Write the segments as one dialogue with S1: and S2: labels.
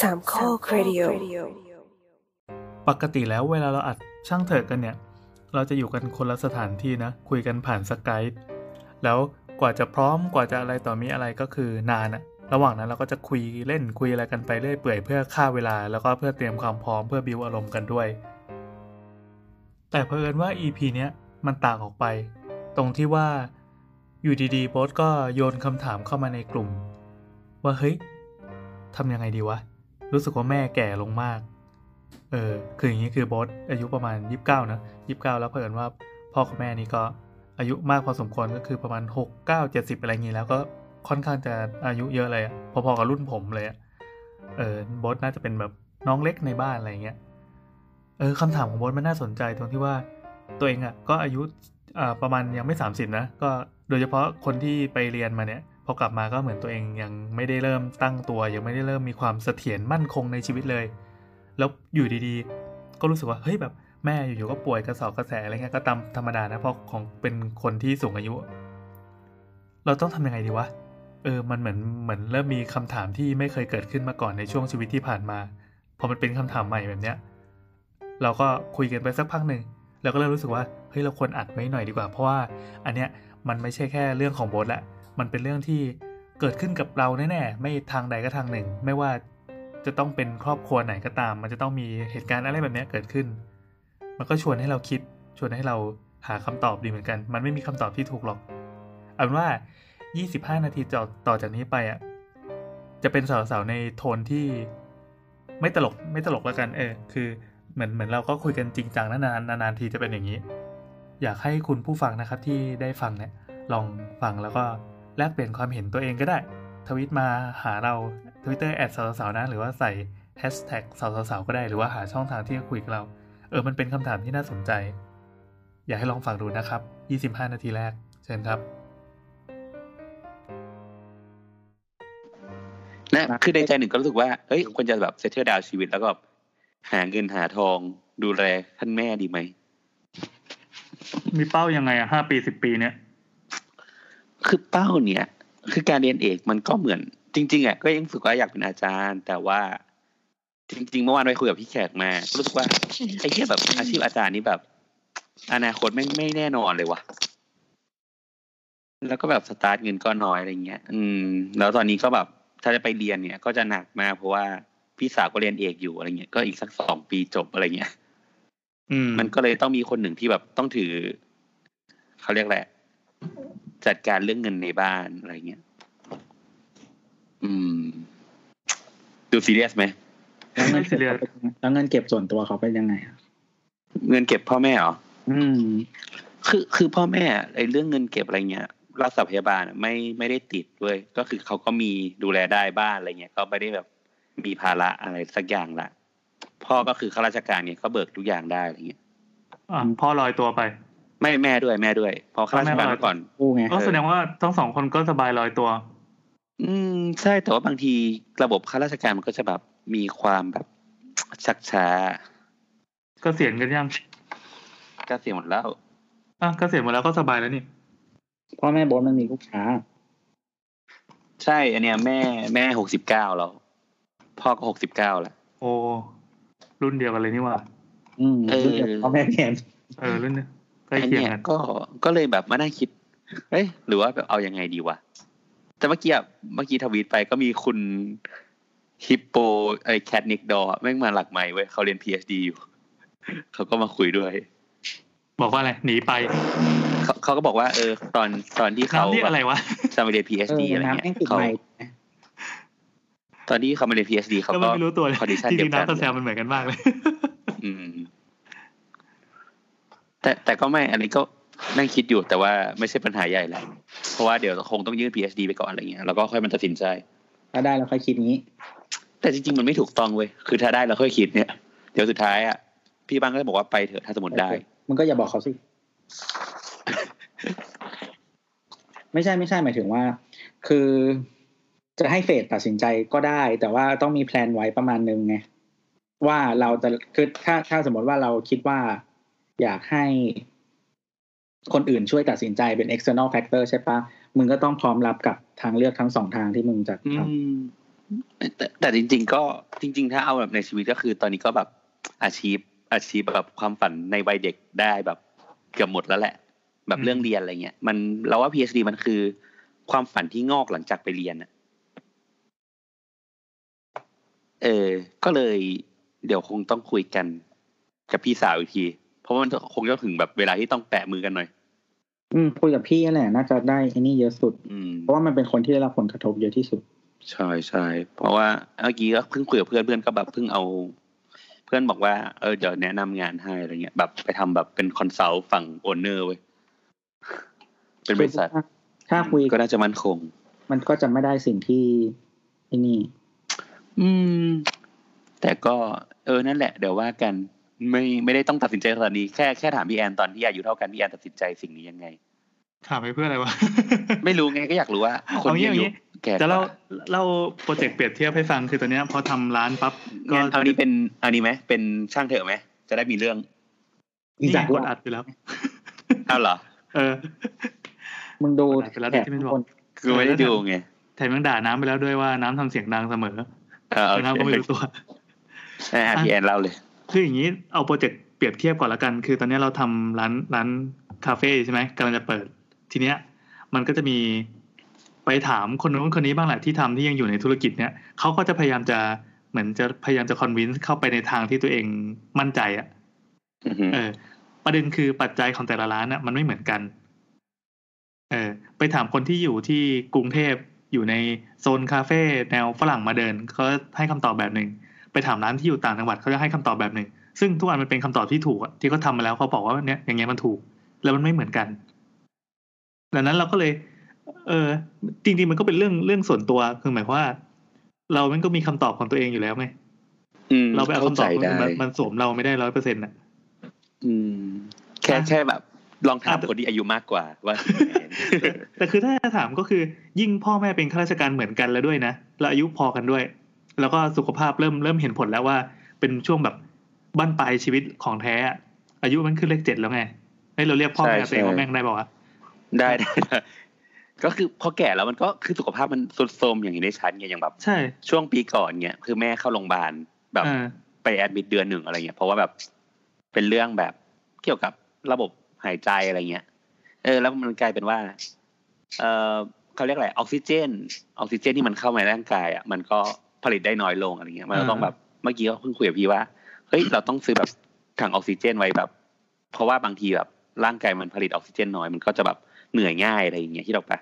S1: สามข้อครดิโอ
S2: ปกติแล้วเวลาเราอัดช่างเถิดกันเนี่ย เราจะอยู่กันคนละสถานที่นะ คุยกันผ่านสกายแล้วกว่าจะพร้อมกว่าจะอะไรต่อมีอะไรก็คือนานอะระหว่างนั้นเราก็จะคุยเล่นคุยอะไรกันไปเรื่อยเปื่อยเพื่อฆ่าเวลา แล้วก็เพื่อเตรียมความพร้อมเพื่อบิวอารมณ์กันด้วย แต่เพอิญว่า EP เนี้ยมันต่างออกไป ตรงที่ว่าอยู่ดีๆโบสก็โยนคำถามเข้ามาในกลุ่ม ว่าเฮ้ยทำยังไงดีวะ รู้สึกว่าแม่แก่ลงมาก เออ คืออย่างนี้คือโบสอายุประมาณ 29นะ29 แล้วเพิ่นว่าพ่อกับแม่นี่ก็อายุมากพอสมควรก็คือประมาณ 6 9 70 อะไรอย่างนี้แล้วก็ค่อนข้างจะอายุเยอะเลยอะพอๆกับรุ่นผมเลยอะเออโบสน่าจะเป็นแบบน้องเล็กในบ้านอะไรเงี้ย เออคำถามของโบสมันน่าสนใจตรงที่ว่าตัวเองอะก็อายุอ่าประมาณยังไม่ 30 นะ ก็โดยเฉพาะคนที่ไปเรียนมาเนี่ย พอกลับมาก็เหมือนตัวเองยังไม่ได้เริ่มตั้งตัวยังไม่ได้เริ่มมีความเสถียรมั่นคงในชีวิตเลย แล้วอยู่ดีๆ ก็รู้สึกว่าเฮ้ยแบบแม่อยู่ๆก็ป่วยกระสอบกระแสอะไรเงี้ยก็ตามธรรมดานะเพราะของเป็นคนที่สูงอายุ เราต้องทำยังไงดีวะเออมันเหมือนเหมือนเริ่มมีคำถามที่ไม่เคยเกิดขึ้นมาก่อนในช่วงชีวิตที่ผ่านมาพอมันเป็นคำถามใหม่แบบเนี้ยเราก็คุยกันไปสักพักหนึ่งเราก็เริ่มรู้สึกว่าเฮ้ยเราควรอัดไว้หน่อยดีกว่า เพราะว่าอันเนี้ยมันไม่ใช่แค่เรื่องของโบสแหละ มันเป็นเรื่องที่เกิดขึ้นกับเราแน่ๆไม่ทางใดก็ทางหนึ่ง ไม่ว่าจะต้องเป็นครอบครัวไหนก็ตาม มันจะต้องมีเหตุการณ์อะไรแบบนี้เกิดขึ้น มันก็ชวนให้เราคิด ชวนให้เราหาคำตอบดีเหมือนกัน มันไม่มีคำตอบที่ถูกหรอกเอาเป็นว่า 25 นาทีต่อต่อจากนี้ไปอะจะเป็นสาวๆในโทนที่ไม่ตลกไม่ตลกแล้วกันเออคือเหมือนเหมือนเราก็คุยกันจริงจังนานๆนานๆทีจะเป็นอย่างนี้ อยากให้คุณผู้ฟังนะครับที่ได้ฟังเนี่ยลองฟังแล้วก็ แลกเปลี่ยนความเห็นตัวเองก็ได้ ทวิตมาหาเรา Twitter แอดสาวๆนะ หรือว่าใส่แฮชแท็กสาวๆก็ได้ หรือว่าหาช่องทางที่จะคุยกับเรา เออ มันเป็นคำถามที่น่าสนใจ อยากให้ลองฟังดูนะครับ 25 นาทีแรก เชิญครับ
S3: นะคือในใจหนึ่งก็รู้สึกว่า เฮ้ยควรจะแบบเซตเตอร์ดาวชีวิตแล้วก็ หาเงินหาทองดูแลท่านแม่ดีไหม
S2: มีเป้ายังไงอะห้าปีสิบปีเนี้ย
S3: คือเป้าเนี่ย คือการเรียนเอกมันก็เหมือน จริง ๆอะก็ยังรู้สึกว่าอยากเป็นอาจารย์ แต่ว่าจริง ๆ เมื่อวานไปคุยกับพี่แขกมาก็รู้สึกว่าไอ้ที่แบบอาชีพอาจารย์นี่แบบ อนาคตไม่ไม่แน่นอนเลยว่ะแล้วก็แบบสตาร์ทเงินก็น้อยอะไรเงี้ย อืม แล้วตอนนี้ก็แบบถ้าจะไปเรียนเนี่ย ก็จะหนักมากเพราะว่าพี่สาวก็เรียนเอกอยู่อะไรเงี้ย ก็อีกสักสองปีจบอะไรเงี้ย
S2: อืม
S3: มันก็เลยต้องมีคนหนึ่งที่แบบต้องถือ เขาเรียกแหละไร จัดการเรื่องเงินในบ้านอะไรเงี้ย อืม ดูซีเรียสไหม
S4: แล้วเงินเก็บเขาเป็นแล้วเงินเก็บส่วนตัวเขาเป็นยังไงอะ
S3: เงินเก็บพ่อแม่เหรอ
S4: อืม
S3: คือคือพ่อแม่ไอ้เรื่องเงินเก็บอะไรเงี้ยรักษาพยาบาลอะไม่ไม่ได้ติดเว้ยก็คือเขาก็มีดูแลได้บ้านอะไรเงี้ย ก็ไม่ได้แบบมีภาระอะไรสักอย่างละพ่อก็คือข้าราชการเนี่ยก็เบิกทุกอย่างได้อะไรเงี้ย
S2: อะพ่อลอยตัวไป
S3: ไม่แม่ด้วยแม่ด้วยเพอข้าราชการมาก่อน
S4: กู้ไง
S2: ก็แสดงว่าทั้งสองคนก็สบายลอยตัว
S3: อืมใช่แต่ว่าบางทีระบบข้าราชการมันก็จะแบบมีความแบบชักช้า
S2: ก็เสียณกันยัง
S3: ก็เสียหมดแล้ว
S2: อะก็เสียณหมดแล้วก็สบายแล้วนี่
S4: พ่อแม่โบนมันมีลูกค้า
S3: ใช่ อันเนี้ยแม่แม่หกสิบเก้าแล้ว พ่อก็หกสิบเก้าแล้ว
S2: โอ้รุ่นเดียวกันเลยนี่หว่า
S4: อืม
S3: เออ
S4: ลูกพ่อแม่เรียน
S2: เออรุ่นเนี้ย ใกล้
S3: อัน
S2: เคียง
S3: เนี้ย
S2: กัน
S3: ก็ก็เลยแบบมานั่งคิด เอ้ยหรือว่าแบบเอายังไงดีวะแต่เมื่อกี้อะเมื่อกี้ทวีตไปก็มีคุณฮิปโปไอแคทนิกดอแม่งมาหลักใหม่เว้ยเขาเรียน PhD อยู่เขาก็มาคุยด้วย
S2: บอกว่าอะไรหนีไป
S3: เขาเขาก็บอกว่า เออ ตอนตอนที่เขา
S2: น้ำนี่อะไรวะ
S3: จะมาเรียน
S4: เอ
S3: PhD
S4: อ
S3: อะไร
S4: น้ำ
S3: เงี้
S4: แม่ง
S3: ย
S4: ติด
S3: เขา
S4: ใหม่
S3: ตอนที่เขามาเรียน PhD เขา
S2: ก็
S3: ก็
S2: ไม่รู้ตัวเลย
S3: คอนดิชัน
S2: จ
S3: เดี
S2: ริ
S3: ยว
S2: งๆ
S3: กัน
S2: น้ำกับแซมมันเหมือนกันมากเลย
S3: อืม แต่แต่ก็ไม่อันนี้ก็นั่งคิดอยู่แต่ว่าไม่ใช่ปัญหาใหญ่แหละเพราะว่าเดี๋ยวคงต้องยื่น PhD ไปก่อนอะไรเงี้ยแล้วก็ค่อยมันตัดสินใจ
S4: ถ้าได้แล้วค่อยคิดงี้
S3: แต่จริงๆมันไม่ถูกต้องเว้ยคือถ้าได้เราค่อยคิดเนี่ย เดี๋ยวสุดท้ายอะพี่บ้างก็จะบอกว่าไปเถอะถ้าสมมติได้
S4: มันก็อย่าบอกเขาสิ ไม่ใช่ไม่ใช่หมายถึงว่า คือจะให้เฟดตัดสินใจก็ได้ แต่ว่าต้องมีแพลนไว้ประมาณนึงไงว่าเราจะคือถ้าถ้าสมมติว่าเราคิดว่า อยากให้คนอื่นช่วยตัดสินใจเป็น external factor ใช่ปะมึงก็ต้องพร้อมรับกับทางเลือกทั้งสองทางที่มึงจะท
S3: มแต่แต่จริง ๆ ก็จริง ๆ ถ้าเอาแบบในชีวิตก็คือ ตอนนี้ก็แบบอาชีพอาชีพแบบความฝันในวัยเด็กได้แบบเกือบหมดแล้วแหละ แบบเรื่องเรียนอะไรเงี้ยมันเราว่า PhD มันคือ ความฝันที่งอกหลังจากไปเรียนอะเออ ก็เลยเดี๋ยวคงต้องคุยกันกับพี่สาวอีกที เพราะว่ามันคงจะถึงแบบเวลาที่ต้องแปะมือกันหน่อย
S4: อืมคุยกับพี่นั่นแหละน่าจะได้ไอ้นี่เยอะสุด
S3: อืม
S4: เพราะว่ามันเป็นคนที่ได้รับผลกระทบเยอะที่สุด
S3: ใช่ใช่เพราะว่าเมื่อกี้ก็เพิ่งคุยกับเพื่อนเพื่อนก็แบบเพิ่งเอา เพื่อนบอกว่าเออเดี๋ยวแนะนำงานให้อะไรเงี้ย แบบไปทำแบบเป็น consult ฝั่ง owner เว้ยเป็นบริษัท
S4: ถ้าถ้าคุย
S3: ก็น่าจะมั่นคง
S4: มันก็จะไม่ได้สิ่งที่ไอ้นี่
S3: อืม แต่ก็ เออนั่นแหละ เดี๋ยวว่ากัน ไม่ไม่ได้ต้องตัดสินใจตอนนี้แค่แค่ถามพี่แอนตอนที่อายุเท่ากันพี่แอนตัดสินใจสิ่งนี้ยังไง
S2: ถามไปเพื่ออะไรวะ
S3: ไม่รู้ไงก็อยากรู้ว่า คน
S2: เอางี้
S3: ที่อายุ
S2: เอางี้
S3: แก่ก
S2: จะเล่า
S3: ว่า
S2: เล่าโปรเจกต์เปรียบเทียบให้ฟังคือตอนเนี้ยพอทำร้านปั๊บก็
S3: งั้นเอานี้เป็นเอานี้ไหมเป็นช่างเถอะไหมจะได้มีเรื่อง
S4: อี
S2: นี่
S4: จาก
S2: กดอัดไปแล้ว
S3: เอาเหรอ
S2: เออ
S4: มึงดู
S2: ไปแล้ว
S4: แขก
S2: ที่ไม่
S4: ทุก
S2: บอก
S4: คน
S3: คือไม่ได้ดูไง
S2: แถมยังด่าน้ำไปแล้วด้วยว่าน้ำทำเสียงดังเสมอ
S3: เออโอ
S2: แต่
S3: เค
S2: น้ำก็ไม่รู้ตัว
S3: อะพี่แอนเล่าเลย
S2: คืออย่างนี้เอาโปรเจกต์เปรียบเทียบก่อนละกัน คือตอนนี้เราทำร้านร้านคาเฟ่ใช่ไหมกำลังจะเปิด ทีเนี้ย มันก็จะมีไปถามคนนู้นคนนี้บ้างแหละที่ทำที่ยังอยู่ในธุรกิจเนี้ยเขาก็จะพยายามจะเหมือนจะพยายามจะคอนวินส์เข้าไปในทางที่ตัวเองมั่นใจอะ
S3: อือฮึ
S2: เออ ประเด็นคือปัจจัยของแต่ละร้านน่ะมันไม่เหมือนกัน เออ ไปถามคนที่อยู่ที่กรุงเทพอยู่ในโซนคาเฟ่แนวฝรั่งมาเดินเขาให้คำตอบแบบหนึ่ง ไปถามร้านที่อยู่ต่างจังหวัดเขาจะให้คำตอบแบบหนึ่ง ซึ่งทุกอันมันเป็นคำตอบที่ถูกอะที่เขาทำมาแล้วเขาบอกว่าเนี่ยอย่างเงี้ยมันถูก แล้วมันไม่เหมือนกัน ดังนั้นเราก็เลย เออ จริงๆมันก็เป็นเรื่องเรื่องส่วนตัวคือหมายความว่า เรามันก็มีคำตอบของตัวเองอยู่แล้วไง
S3: อืม
S2: เราไปเอาคำตอบ
S3: ข้
S2: คน
S3: ใจ
S2: อื่น
S3: ได้
S2: มามันสวมเราไม่ได้ร้อยเปอร์เซ็นต์อะ
S3: อืมแค่
S2: อะ
S3: แค่แบบลองถาม
S2: อะ
S3: คนที่อายุมากกว่าว่า
S2: แต่คือถ้าจะถามก็คือ ยิ่งพ่อแม่เป็นข้าราชการเหมือนกันแล้วด้วยนะแล้วอายุพอกันด้วย แล้วก็สุขภาพเริ่มเริ่มเห็นผลแล้วว่า เป็นช่วงแบบบั้นปลายชีวิตของแท้อะอายุมันขึ้นเลขเจ็ดแล้วไงเฮ้ยเราเรียกพ่อแม่ตัวเองว่าแม่งได้ป่าวะ
S3: ได้ได้ก็คือพอแก่แล้วมันก็คือสุขภาพมันทรุดโทรมอย่างนี้ได้ชัดไงอย่างแบบ
S2: ใช่
S3: ช่วงปีก่อนเนี่ยคือแม่เข้าโรงพยาบาลแบบไปแอดมิดเดือนหนึ่งอะไรเงี้ยเพราะว่าแบบเป็นเรื่องแบบเกี่ยวกับระบบหายใจอะไรเงี้ย เออ แล้วมันกลายเป็นว่า เออเขาเรียกอะไรออกซิเจนออกซิเจนที่มันเข้ามาในร่างกายอะมันก็ ผลิตได้น้อยลงอะไรเงี้ยมันก็ต้องแบบเมื่อกี้ก็เพิ่งคุยกับพี่ว่าเฮ้ยเราต้องซื้อแบบถังออกซิเจนไว้แบบ เพราะว่าบางทีแบบร่างกายมันผลิตออกซิเจนน้อยมันก็จะแบบเหนื่อยง่ายอะไรอย่างเงี้ยที่เราไป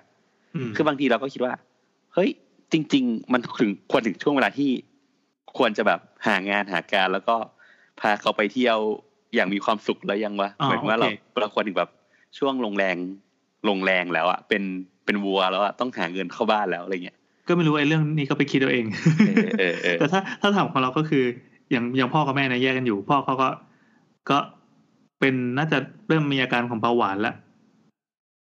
S2: ม
S3: คือบางทีเราก็คิดว่า เฮ้ย จริง ๆ มันถึงควรถึงช่วงเวลาที่ควรจะแบบหางานหาการแล้วก็พาเขาไปเที่ยวอย่างมีความสุขแล้วยังวะ
S2: อ๋อ
S3: เหมือนว่า
S2: โอ
S3: เรา
S2: เค
S3: เราควรถึงแบบช่วงลงแรงลงแรงแล้วอะเป็นเป็นวัวแล้วอะต้องหาเงินเข้าบ้านแล้วอะไรเงี้ย
S2: ก็ไม่รู้ไอ้เรื่องนี้ก็ไปคิดเอาเอง
S3: เออเออเออ
S2: แต่ถ้าถ้าถามของเราก็คืออย่างอย่างพ่อกับแม่นะแยกกันอยู่ พ่อเขาก็ก็เป็นน่าจะเริ่มมีอาการของเบาหวานแล้ว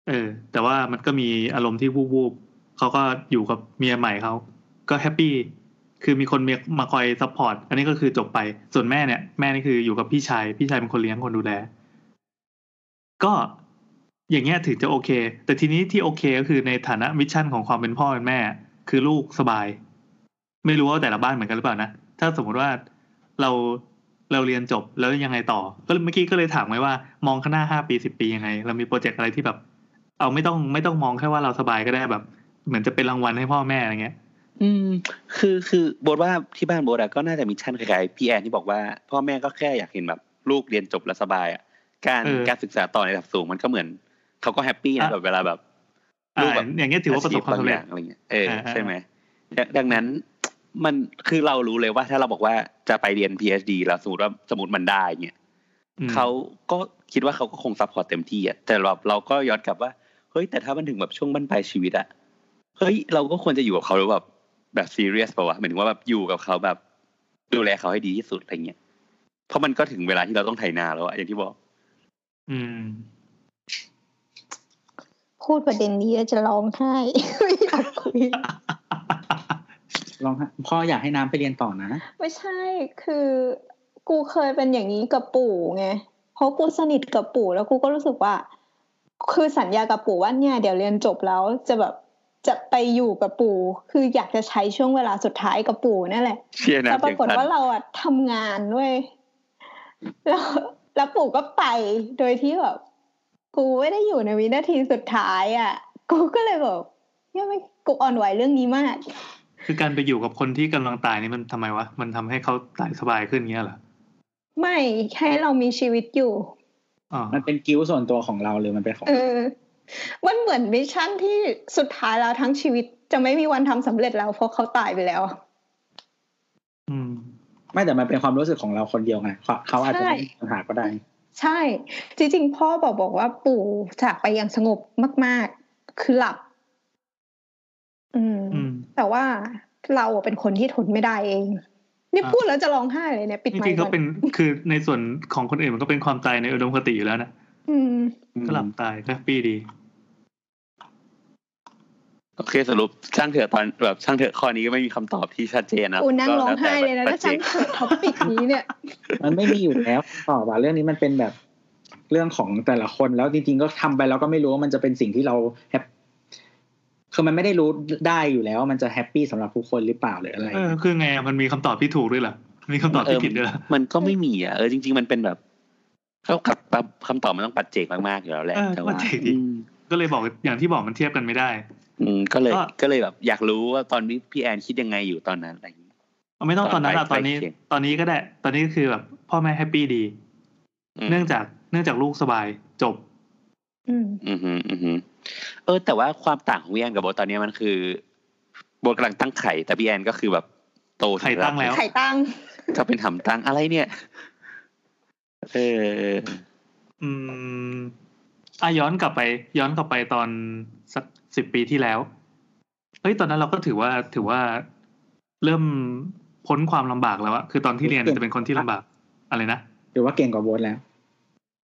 S2: เออ แต่ว่ามันก็มีอารมณ์ที่วูบๆเขาก็อยู่กับเมียใหม่เขาก็ happy คือมีคนเมียมาคอย support อันนี้ก็คือจบไปส่วนแม่เนี่ย แม่นี่คืออยู่กับพี่ชาย พี่ชายเป็นคนเลี้ยงคนดูแล ก็อย่างเงี้ยถึงจะโอเค แต่ทีนี้ที่โอเคก็คือในฐานะ mission ของความเป็นพ่อเป็นแม่ คือลูกสบาย ไม่รู้ว่าแต่ละบ้านเหมือนกันหรือเปล่านะ ถ้าสมมติว่าเราเราเรียนจบแล้วยังไงต่อ ก็เมื่อกี้ก็เลยถามไว้ว่ามองข้างหน้าห้าปีสิบปียังไง เรามีโปรเจกต์อะไรที่แบบ เอาไม่ต้องไม่ต้องมองแค่ว่าเราสบายก็ได้แบบ เหมือนจะเป็นรางวัลให้พ่อแม่อะไรเงี้ย
S3: อืม คือคือโบทว่าที่บ้านโบทอะก็น่าจะมีชั้นคล้ายๆพี่แอนที่บอกว่า พ่อแม่ก็แค่อยากเห็นแบบ ลูกเรียนจบแล้วสบายอะการ
S2: เออ
S3: การศึกษาต่อในระดับสูงมันก็เหมือนเขาก็ happy นะ
S2: อะ
S3: แบบเวลาแบบ
S2: อ่า
S3: ลูกแบบ
S2: อย่างเงี้ยถือว่าประสบความสำเร็จ
S3: อาชีพบงอย่างอะไรเงี้ยเออ
S2: อ่าอ่า
S3: ใช่ไหมดังดังนั้นมันคือเรารู้เลยว่าถ้าเราบอกว่าจะไปเรียน PhD แล้วสมมติว่าสมมติมันได้เงี้ย
S2: อืม
S3: เขาก็คิดว่าเขาก็คง support เต็มที่อะแต่เราเราก็ย้อนกลับว่าเฮ้ยแต่ถ้ามันถึงแบบช่วงบั้นปลายชีวิตอะเฮ้ยเราก็ควรจะอยู่กับเขาแล้วแบบแบบซีเรียสป่าวะหมายถึงว่าแบบอยู่กับเขาแบบดูแลเขาให้ดีที่สุดอะไรเงี้ยเพราะมันก็ถึงเวลาที่เราต้องไถนาแล้วอะอย่างที่บอก
S2: อืม
S1: พูดประเด็นนี้แล้วจะร้องไห้ไม่อยากคุย
S4: ลองฮะพ่ออยากให้น้ำไปเรียนต่อนะ
S1: ไม่ใช่คือกูเคยเป็นอย่างนี้กับปู่ไงเพราะกูสนิทกับปู่แล้วกูก็รู้สึกว่า คือสัญญากับปู่ว่าเนี่ยเดี๋ยวเรียนจบแล้วจะแบบจะไปอยู่กับปู่ คืออยากจะใช้ช่วงเวลาสุดท้ายกับปู่นั่นแหละ
S3: เชียร์นะ
S1: แต่ปรากฏว่าเราอะทำงานด้วยแล้วแล้วปู่ก็ไปโดยที่แบบ กูไม่ได้อยู่ในวินาทีสุดท้ายอะกูก็เลยแบบยังไม่กูอ่อนไหวเรื่องนี้มาก
S2: คือการไปอยู่กับคนที่กำลังตายนี่มันทำไมวะ มันทำให้เขาตายสบายขึ้นเงี้ยเหรอ
S1: ไม่ให้เรามีชีวิตอยู่
S2: อ๋อ
S4: มันเป็นกิ้วส่วนตัวของเราหรือมันเป็นของ
S1: เออมันเหมือนมิชชั่นที่สุดท้ายแล้วทั้งชีวิตจะไม่มีวันทำสำเร็จแล้วเพราะเขาตายไปแล้ว
S2: อืม
S4: ไม่แต่มันเป็นความรู้สึกของเราคนเดียวไงเขาเขาอาจจะไม่มีปัญหาก็ได้
S1: ใช่ จริงๆ พ่อบอกบอกว่าปู่จากไปอย่างสงบมาก ๆ คือหลับ อืม
S2: อืม
S1: แต่ว่าเราอะเป็นคนที่ทนไม่ได้เอง นี่
S2: อ่า
S1: พูดแล้วจะร้องไห้เลยเนี่ยปิด
S2: จ
S1: ไม
S2: ริง
S1: ค์
S2: ๆ
S1: ก่
S2: ก็
S1: อน
S2: เป็นคือในส่วนของคนอื่นมันก็เป็นความตายในอุดมคติอยู่แล้วนะ
S1: อืม
S2: ก็หลับตายแฮปปี้ดี
S3: โอเคสรุปช่างเถอะตอนแบบช่างเถอะข้อนี้ก็ไม่มีคำตอบที่ชัดเจนนะ
S1: กูนั่ง
S3: ก็
S1: ร้อง
S3: แวแต่
S1: ไห้เลยนะ
S3: ปั
S1: ถ้า
S3: จ
S1: ฉั
S3: เจ
S1: น
S3: ก
S1: เปิดท็อปิกนี้เนี่ย
S4: มันไม่มีอยู่แล้วตอบว่าเรื่องนี้มันเป็นแบบเรื่องของแต่ละคนแล้วจริงๆก็ทำไปแล้วก็ไม่รู้ว่ามันจะเป็นสิ่งที่เราแฮปคือมันไม่ได้รู้ได้อยู่แล้วว่ามันจะแฮปปี้สำหรับทุกคนหรือเปล่าหรืออะไร
S2: เออคือไงอะมันมีคำตอบที่ถูกด้วยเหรอมีคำตอบที่ผิดด้วยเหรอ
S3: มันก็ไม่มีอะเออจริง ๆ มันเป็นแบบเขากับคำตอบมันต้องปัจเจกมากๆอยู่แล้วแหละ
S2: เออ
S3: แต่ว่า
S2: ปัจเจกดิ
S3: อืม
S2: ก็เลยบอกอย่างที่บอกมันเทียบกันไม่ได้
S3: อืมก็เลย
S2: ก็
S3: ก็เลยแบบอยากรู้ว่าตอนนี้พี่แอนคิดยังไงอยู่ตอนนั้นอะไรอย่างนี้
S2: เอาไม่ต้องตอนนั้นอะ
S3: ต
S2: ต
S3: อ
S2: อนน
S3: ไป
S2: นี้
S3: เคียง
S2: ตอนนี้ก็ได้ ตอนนี้ก็คือแบบพ่อแม่แฮปปี้ดี
S3: ม
S2: เนื่องจากเนื่องจากลูกสบายจบ
S1: อืม
S3: อืมฮึอืมฮึเออ แต่ว่าความต่างของพี่แอนกับโบทตอนนี้มันคือโบทกำลังตั้งไข่ แต่พี่แอนก็คือแบบโตถึ
S2: ไข่ตั้งแล้ว
S1: ไข่ตั้ง
S3: ก็เป็นหำตั้งอะไรเนี่ยเออ
S2: อืมอะย้อนกลับไป ย้อนกลับไปตอนสัก สิบปีที่แล้วเฮ้ยตอนนั้นเราก็ถือว่าถือว่าเริ่มพ้นความลำบากแล้วอะคือตอนที่เรียนจะเป็นคนที่ลำบากอะไรนะ
S4: หรือว่าเก่งกว่าโบสแล้ว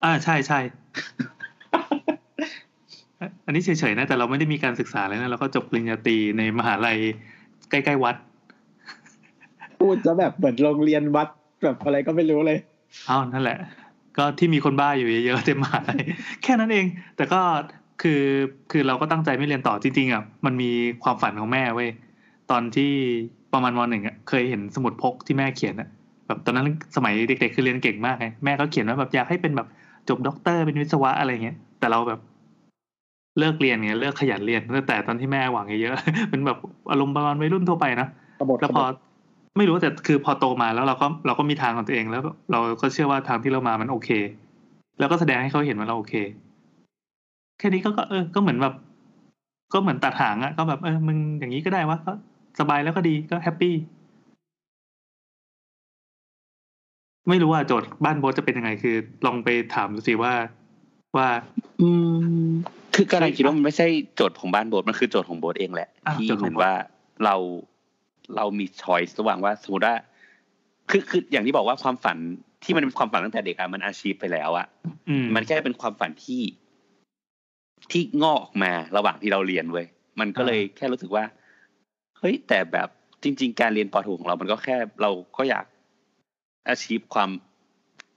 S2: อ่าใช่ใช่อันนี้เฉยๆนะแต่เราไม่ได้มีการศึกษาเลยนะเราก็จบปริญญาตรีในมหาลัยใกล้ๆวัด
S4: พูดจะแบบเหมือนโรงเรียนวัดแบบอะไรก็ไม่รู้เลย
S2: อ้าวนั่นแหละ ก็ที่มีคนบ้าอยู่เยอะๆเต็มมหาลัยแค่นั้นเอง แต่ก็ คือคือเราก็ตั้งใจไม่เรียนต่อจริงๆอะมันมีความฝันของแม่เว้ยตอนที่ประมาณวันหนึ่งอะเคยเห็นสมุดพกที่แม่เขียนอะแบบตอนนั้นสมัยเด็ก ๆ คือเรียนเก่งมากไงแม่ก็เขียนว่าแบบอยากให้เป็นแบบจบด็อกเตอร์เป็นวิศวะอะไรเงี้ยแต่เราแบบเลิกเรียนเงี้ยเลิกขยันเรียนตั้งแต่ตอนที่แม่หวังเยอะๆเป็นแบบอารมณ์ประมาณวัยรุ่นทั่วไปนะ
S4: กบฏ
S2: แล้วพอไม่รู้แต่คือพอโตมาแล้วเราก็เราก็มีทางของตัวเองแล้ว เราก็เชื่อว่าทางที่เรามามันโอเค แล้วก็แสดงให้เขาเห็นว่าเราโอเค แค่นี้ก็ก็เออ ก็เหมือนแบบ ก็เหมือนตัดหางอะก็แบบเออมึงอย่างนี้ก็ได้วะก็สบายแล้วก็ดีก็ happyไม่รู้ว่าโจทย์บ้านโบทจะเป็นยังไง คือ ลองไปถามดูสิว่าว่า
S3: อืม คือกำลังคิดว่ามันไม่ใช่โจทย์ของบ้านโบทมันคือโจทย์ของโบทเองแหละ
S2: อะ
S3: ที่
S2: โจทย์
S3: เห
S2: ของ
S3: มือนว่าเราเรามีช้อยส์ระหว่างว่าสมมติว่าคือคืออย่างที่บอกว่าความฝันที่มันเป็นความฝันตั้งแต่เด็กอะมันอาชีพไปแล้วอะ
S2: อืม
S3: มันแค่เป็นความฝันที่ ที่งอกออกมาระหว่างที่เราเรียนเว้ยมันก็เลยแค่รู้สึกว่าเฮ้ยแต่แบบจริง ๆ การเรียนปอโทของเรา มันก็แค่เราก็อยากอาชีพความ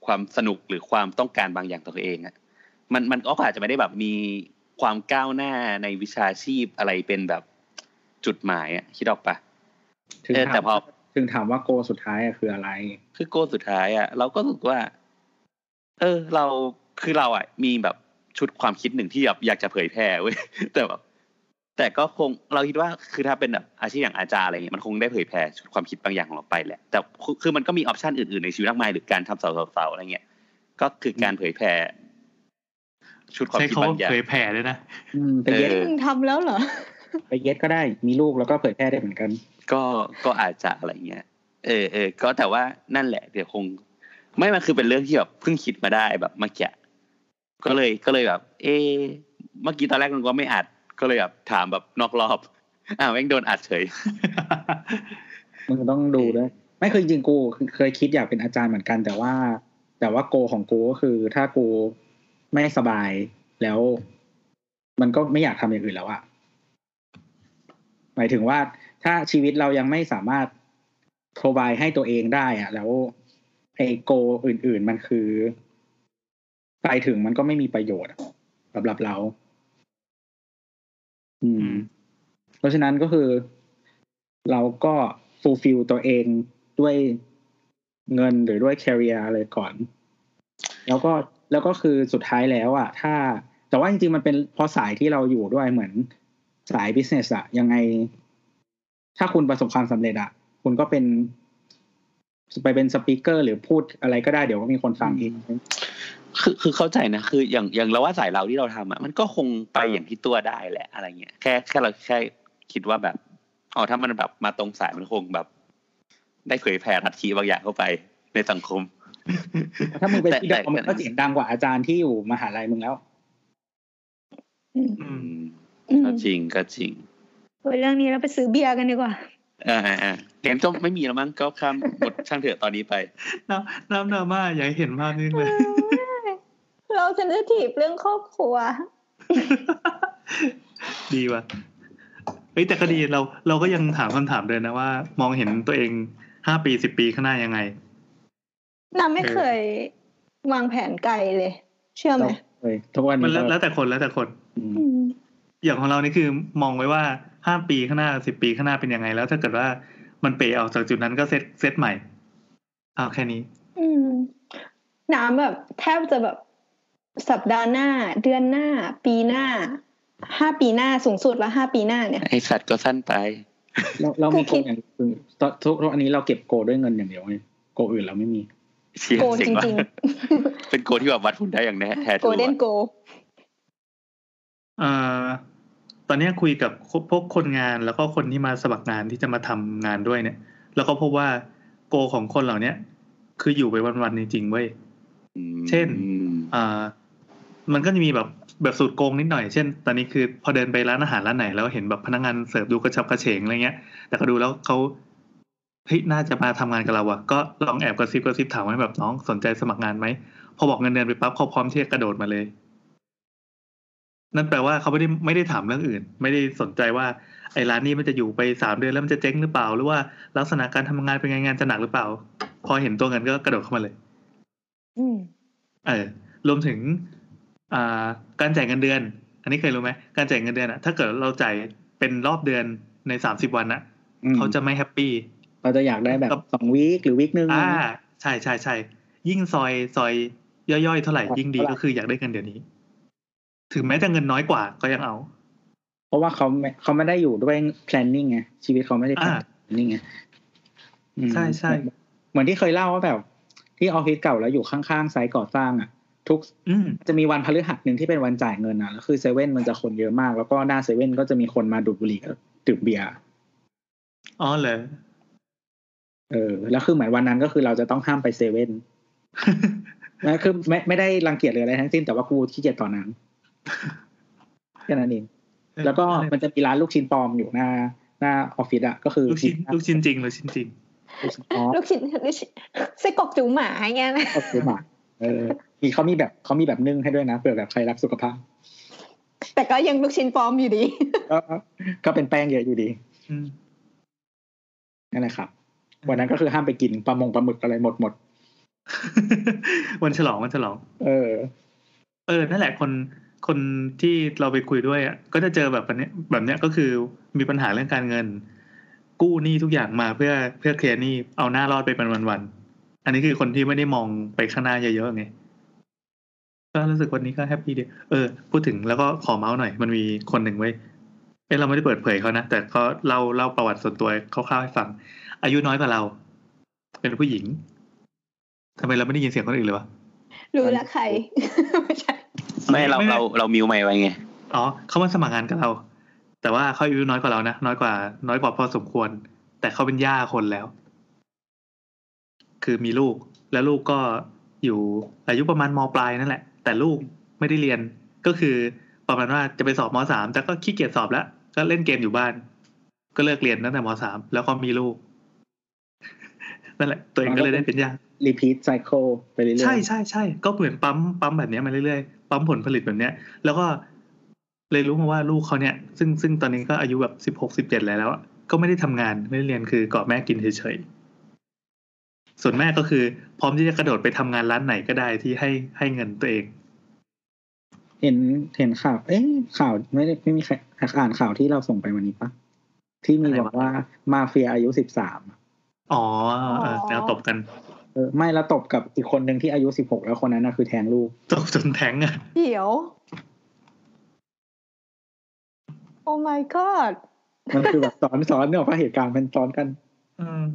S3: ความสนุกหรือความต้องการบางอย่างต่อตัวเองอะมันมันก็อาจจะไม่ได้แบบมีความก้าวหน้าในวิชาชีพอะไรเป็นแบบจุดหมายอะคิดออกปะ
S4: ถึง
S3: เออ
S4: ถาม
S3: แต่พอ
S4: ถึงถามว่าโกสุดท้ายอะคืออะไร
S3: คือโกลสุดท้ายอะเราก็รู้สึกว่า เออ เราคือเราอะมีแบบ ชุดความคิดหนึ่งที่แบบอยากจะเผยแพร่เว้ยแต่แบบแต่ก็คงเราคิดว่าคือถ้าเป็นแบบอาชีพอย่างอาจารย์อะไรเงี้ยมันคงได้เผยแพร่ชุดความคิดบางอย่างของเราไปแหละแต่คือคือมันก็มีออปชันอื่นๆในชีวิตมากมายหรือการทำเสาๆๆอะไรเงี้ยก็คือการเผยแพร่ชุดความ
S2: ใช้
S3: คิด
S2: เขา
S3: บางอย่าง
S2: เผยแผ่เลยนะ
S4: อืมไปเย็ด
S3: เออ
S1: มึงทำแล้วเหรอ
S4: ไปเย็ดก็ได้ มีลูกแล้วก็เผยแพร่ได้เหมือนกัน
S3: ก็ก็อาจจะอะไรเงี้ย เออเออก็แต่ว่านั่นแหละเดี๋ยวคง ไม่มันคือเป็นเรื่องที่แบบเพิ่งคิดมาได้แบบเมื่อกี้ ก็เลยก็เลยแบบ เอ เมื่อกี้ตอนแรกมันก็ไม่อัดก็เลยแบบถามแบบนอกรอบอ้าวแม่งโดนอัดเฉย
S4: มึงต้องดูด้วยไม่เคยจริงๆกูเคยคิดอยากเป็นอาจารย์เหมือนกัน แต่ว่า แต่ว่าโกของกูก็คือถ้ากูไม่สบายแล้ว มันก็ไม่อยากทำอย่างอื่นแล้วอะหมายถึงว่าถ้าชีวิตเรายังไม่สามารถ provide ให้ตัวเองได้อะแล้วไอ้ goal อื่น ๆ มันคือ ไปถึงมันก็ไม่มีประโยชน์อะสำหรับเรา อื
S2: อื
S4: ม
S2: ม
S4: เพราะฉะนั้นก็คือ เราก็ fulfill ตัวเองด้วยเงินหรือด้วย career เลยก่อน แล้วก็แล้วก็คือสุดท้ายแล้วอะถ้า แต่ว่าจริงๆมันเป็นเพราะสายที่เราอยู่ด้วยเหมือนสาย business อะยังไง ถ้าคุณประสบความสำเร็จอะคุณก็เป็น ไปเป็นสปีกเกอร์หรือพูดอะไรก็ได้เดี๋ยวก็มีคนฟังเอง
S3: คือคือเข้าใจนะคืออย่างอย่างเราว่าสายเราที่เราทำอะมันก็คงไปอย่างที่ตัวได้แหละอะไรเงี้ยแค่แค่เราแค่คิดว่าแบบอ๋อถ้ามันแบบมาตรงสายมันคงแบบ ได้เผยแผ่ทัดทีบางอย่างเข้าไปในสังคม
S4: ถ้ามึงเป็น
S3: แต่
S4: พี่ดอ
S3: แต่
S4: มมันก็เสียงดังกว่าอาจารย์ที่อยู่มหาลัยมึงแล้ว
S1: อืม
S2: อืม
S1: อืม
S3: ก็จริงก็จริง
S1: โอ้ยเรื่องนี้เราไปซื้อเบียร์กันดีกว่า
S3: อ่าอ่าอ่างั้นก็ไม่มีแล้วมั้งก็ข้ามบทช่างเถอะตอนนี้ไป
S2: น้ำน้ำดราม่าอยากให้เห็นภาพนี้เลย
S1: เราเซนซิทีฟเรื่องครอบครัว
S2: ดีว่ะเฮ้ยแต่ก็ดีเราเราก็ยังถามคำถามเดินนะว่า มองเห็นตัวเองห้าปีสิบปีข้างหน้ายังไง
S1: น้ำไม่เคยวางแผนไกลเลย เชื่อไหม
S4: เลยทุกวัน
S2: มัน
S4: นี้
S2: แล้ว
S4: ก็
S2: แล้วแต่คนแล้วแต่คน
S4: อืม
S1: อืม
S2: อย่างของเรานี่คือมองไว้ว่า ห้าปีข้างหน้าสิบปีข้างหน้าเป็นยังไง แล้วถ้าเกิดว่ามันเปย์ออกจากจุดนั้นก็เซตเซตใหม่เอาแค่นี้
S1: อืมน้ำแบบแทบจะแบบสัปดาห์หน้า เดือนหน้า ปีหน้าห้าปีหน้าสูงสุดละห้าปีหน้าเนี่ย
S3: ไอสัตว์ก็สั้นไป
S4: เราเรามี
S1: กู
S4: โก
S1: คิด
S4: อย่างอื่นตอนทุกทุกอันนี้เราเก็บโกด้วยเงินอย่างเดียวไงโกอื่นเราไม่มี
S3: เชีย
S1: โก
S3: เจ๋ง
S1: จ
S3: ว่ะ
S1: ริง
S3: เป็นโกที่แบบวัดผลได้อย่างแน่แท้
S1: ๆโก
S3: ทู
S1: ลเด้น
S3: อะ
S1: โก
S2: เอ่อ ตอนนี้คุยกับพวกคนงานแล้วก็คนที่มาสมัครงานที่จะมาทำงานด้วยเนี่ย แล้วก็พบว่าโกของคนเหล่าเนี้ยคืออยู่ไปวันๆจริงๆเว้ยเช่นอ่ามันก็จะมีแบบแบบสูตรโกงนิดหน่อยเช่น ตอนนี้คือพอเดินไปร้านอาหารร้านไหนแล้วเห็นแบบพนักงานเสิร์ฟดูกระชับกระเฉงอะไรเงี้ย แต่ก็ดูแล้วเขาเฮ้ยน่าจะมาทำงานกับเราอะก็ลองแอบกระซิบกระซิบถามว่าแบบน้องสนใจสมัครงานไหมพอบอกเงินเดือนไปปั๊บเขาพร้อมที่จะกระโดดมาเลย นั่นแปลว่าเขาไม่ได้ไม่ได้ถามเรื่องอื่น ไม่ได้สนใจว่าไอ้ร้านนี้มันจะอยู่ไปสามเดือนแล้วมันจะเจ๊งหรือเปล่า หรือว่าลักษณะการทำงานเป็นไงงานจะหนักหรือเปล่า พอเห็นตัวเงินก็กระโดดเข้ามาเลย
S1: อืม
S2: เออรวมถึง อ่า การจ่ายเงินเดือน อันนี้เคยรู้ไหมการจ่ายเงินเดือนอะถ้าเกิดเราจ่ายเป็นรอบเดือนในสามสิบวันอะ
S4: อืม
S2: เขาจะไม่แฮปปี้
S4: เราจะอยากได้แบบ
S2: ครับ
S4: สองวีคหรือวีคนึง
S2: อ่าใช่ใช่ใช่ยิ่งซอยซอยย่อยๆเท่าไหร่ยิ่งดีก็คืออยากได้เงินเดือนนี้ ถึงแม้จะเงินน้อยกว่าก็ยังเอา
S4: เพราะว่าเขาไม่เขาไม่ได้อยู่ด้วย planning ไงชีวิตเขาไม่ได้
S2: อ่า
S4: planning ไงอืม
S2: ใช่ใช่
S4: เหมือนที่เคยเล่าว่าแบบ ที่ออฟฟิศเก่าแล้วอยู่ข้างๆไซต์ก่อสร้างอะ ทุก
S2: อืม
S4: จะมีวันพฤหัสหนึ่งที่เป็นวันจ่ายเงินอะแล้วคือเซเว่นมันจะคนเยอะมาก แล้วก็หน้าเซเว่นก็จะมีคนมาดูดบุหรี่กับดื่มเบียร์
S2: อ๋อเหรอ
S4: เออแล้วคือเหมือนวันนั้นก็คือเราจะต้องห้ามไปเซเว่นนะคือไม่ไม่ได้รังเกียจเลยอะไรทั้งสิ้นแต่ว่ากูขี้เกียจต่อนนั้น แค่นั้นเองแล้วก็มันจะมีร้านลูกชิ้นปลอมอยู่หน้า หน้าออฟฟิศอะก็คือ
S2: ลูกชิ้นลูกชิ้นจริงลูกชิ้นจริง
S4: ลูกชิ้นอ๋อ
S1: ลูกชิ้นลูกชิ้นไส้กรอกจูหมาอย่างเงี้ยนะ
S4: ก็คือหมาเออมีเขามีแบบเขามีแบบนึ่งให้ด้วยนะเผื่อแบบใครรักสุขภาพ
S1: แต่ก็ยังลูกชิ้นปลอมอยู่ดี
S4: ก็ก็เป็นแป้งเยอะอยู่ดี
S2: อืม
S4: นั่นแหละครับวันนั้นก็คือห้ามไปกินปลามงปลาหมึกอะไรหมดหมด
S2: วันฉลองวันฉลอง
S4: เออ
S2: เออนั่นแหละคน คนที่เราไปคุยด้วยอะก็จะเจอแบบเนี้ยแบบเนี้ยก็คือมีปัญหาเรื่องการเงิน กู้หนี้ทุกอย่างมาเพื่อเพื่อเคลียร์หนี้เอาหน้ารอดไปเป็นวันๆอันนี้คือคนที่ไม่ได้มองไปข้างหน้าเยอะๆไงก็รู้สึกวันนี้ก็แฮปปี้ดีเออ พูดถึงแล้วก็ขอเมาส์หน่อย มันมีคนหนึ่งไว้ยเอ้เราไม่ได้เปิดเผยเขานะ แต่ก็เล่าเล่าประวัติส่วนตัวคร่าวๆให้ฟัง อายุน้อยกว่าเรา เป็นผู้หญิงทำไมเราไม่ได้ยินเสียงคนอื่นเลยวะ
S1: รู้ละใครไม่ใช่
S3: ไม่เราเราเรามิวไม่ไว้ไง
S2: อ๋อเขามาสมัครงานกับเรา แต่ว่าเขาอายุน้อยกว่าเรานะน้อยกว่า น้อยกว่าพอสมควร แต่เขาเป็นย่าคนแล้ว คือมีลูก แล้วลูกก็อยู่อายุประมาณมปลายนั่นแหละ แต่ลูกไม่ได้เรียนก็คือประมาณว่าจะไปสอบมสามแต่ก็ขี้เกียจสอบแล้วก็เล่นเกมอยู่บ้าน ก็เลิกเรียนตั้งแต่มสามแล้วก็มีลูกนั่นแหละ ตัวเองก็เลยได้เป็นย่า
S4: repeat cycle ไปเรื่อยๆ
S2: ใช่ใช่ใช่ก็เหมือนปั๊มปั๊มแบบเนี้ยมาเรื่อยๆ ปั๊มผลผลิตแบบเนี้ย แล้วก็เลยรู้มาว่าลูกเขาเนี่ย ซึ่งซึ่งตอนนี้ก็อายุแบบสิบหกสิบเจ็ดแล้วอะก็ไม่ได้ทำงานไม่ได้เรียนคือเกาะแม่กินเฉยๆ ส่วนแม่ก็คือ พร้อมที่จะกระโดดไปทำงานร้านไหนก็ได้ที่ให้ให้เงินตัวเอง
S4: เห็นเห็นข่าว เอ๊ะข่าวไม่ได้ไม่มีใครอ่านข่าวที่เราส่งไปวันนี้ปะที่มี
S2: อะไร
S4: บ
S2: วะ
S4: อกว่ามาเฟียอายุสิบสาม
S2: อ๋อเออแนวตบกัน
S4: เออไม่แล้วตบกับอีกคนหนึ่งที่อายุสิบหกแล้วคนนั้นน่ะคือแทงลูก
S2: ตบจนแทงอะ
S1: เดี๋ยว โอ้ my god
S4: มันคือแบบซ้อนซ้อนเนี่ยว่าเหตุการณ์มันซ้อนกัน
S2: อืม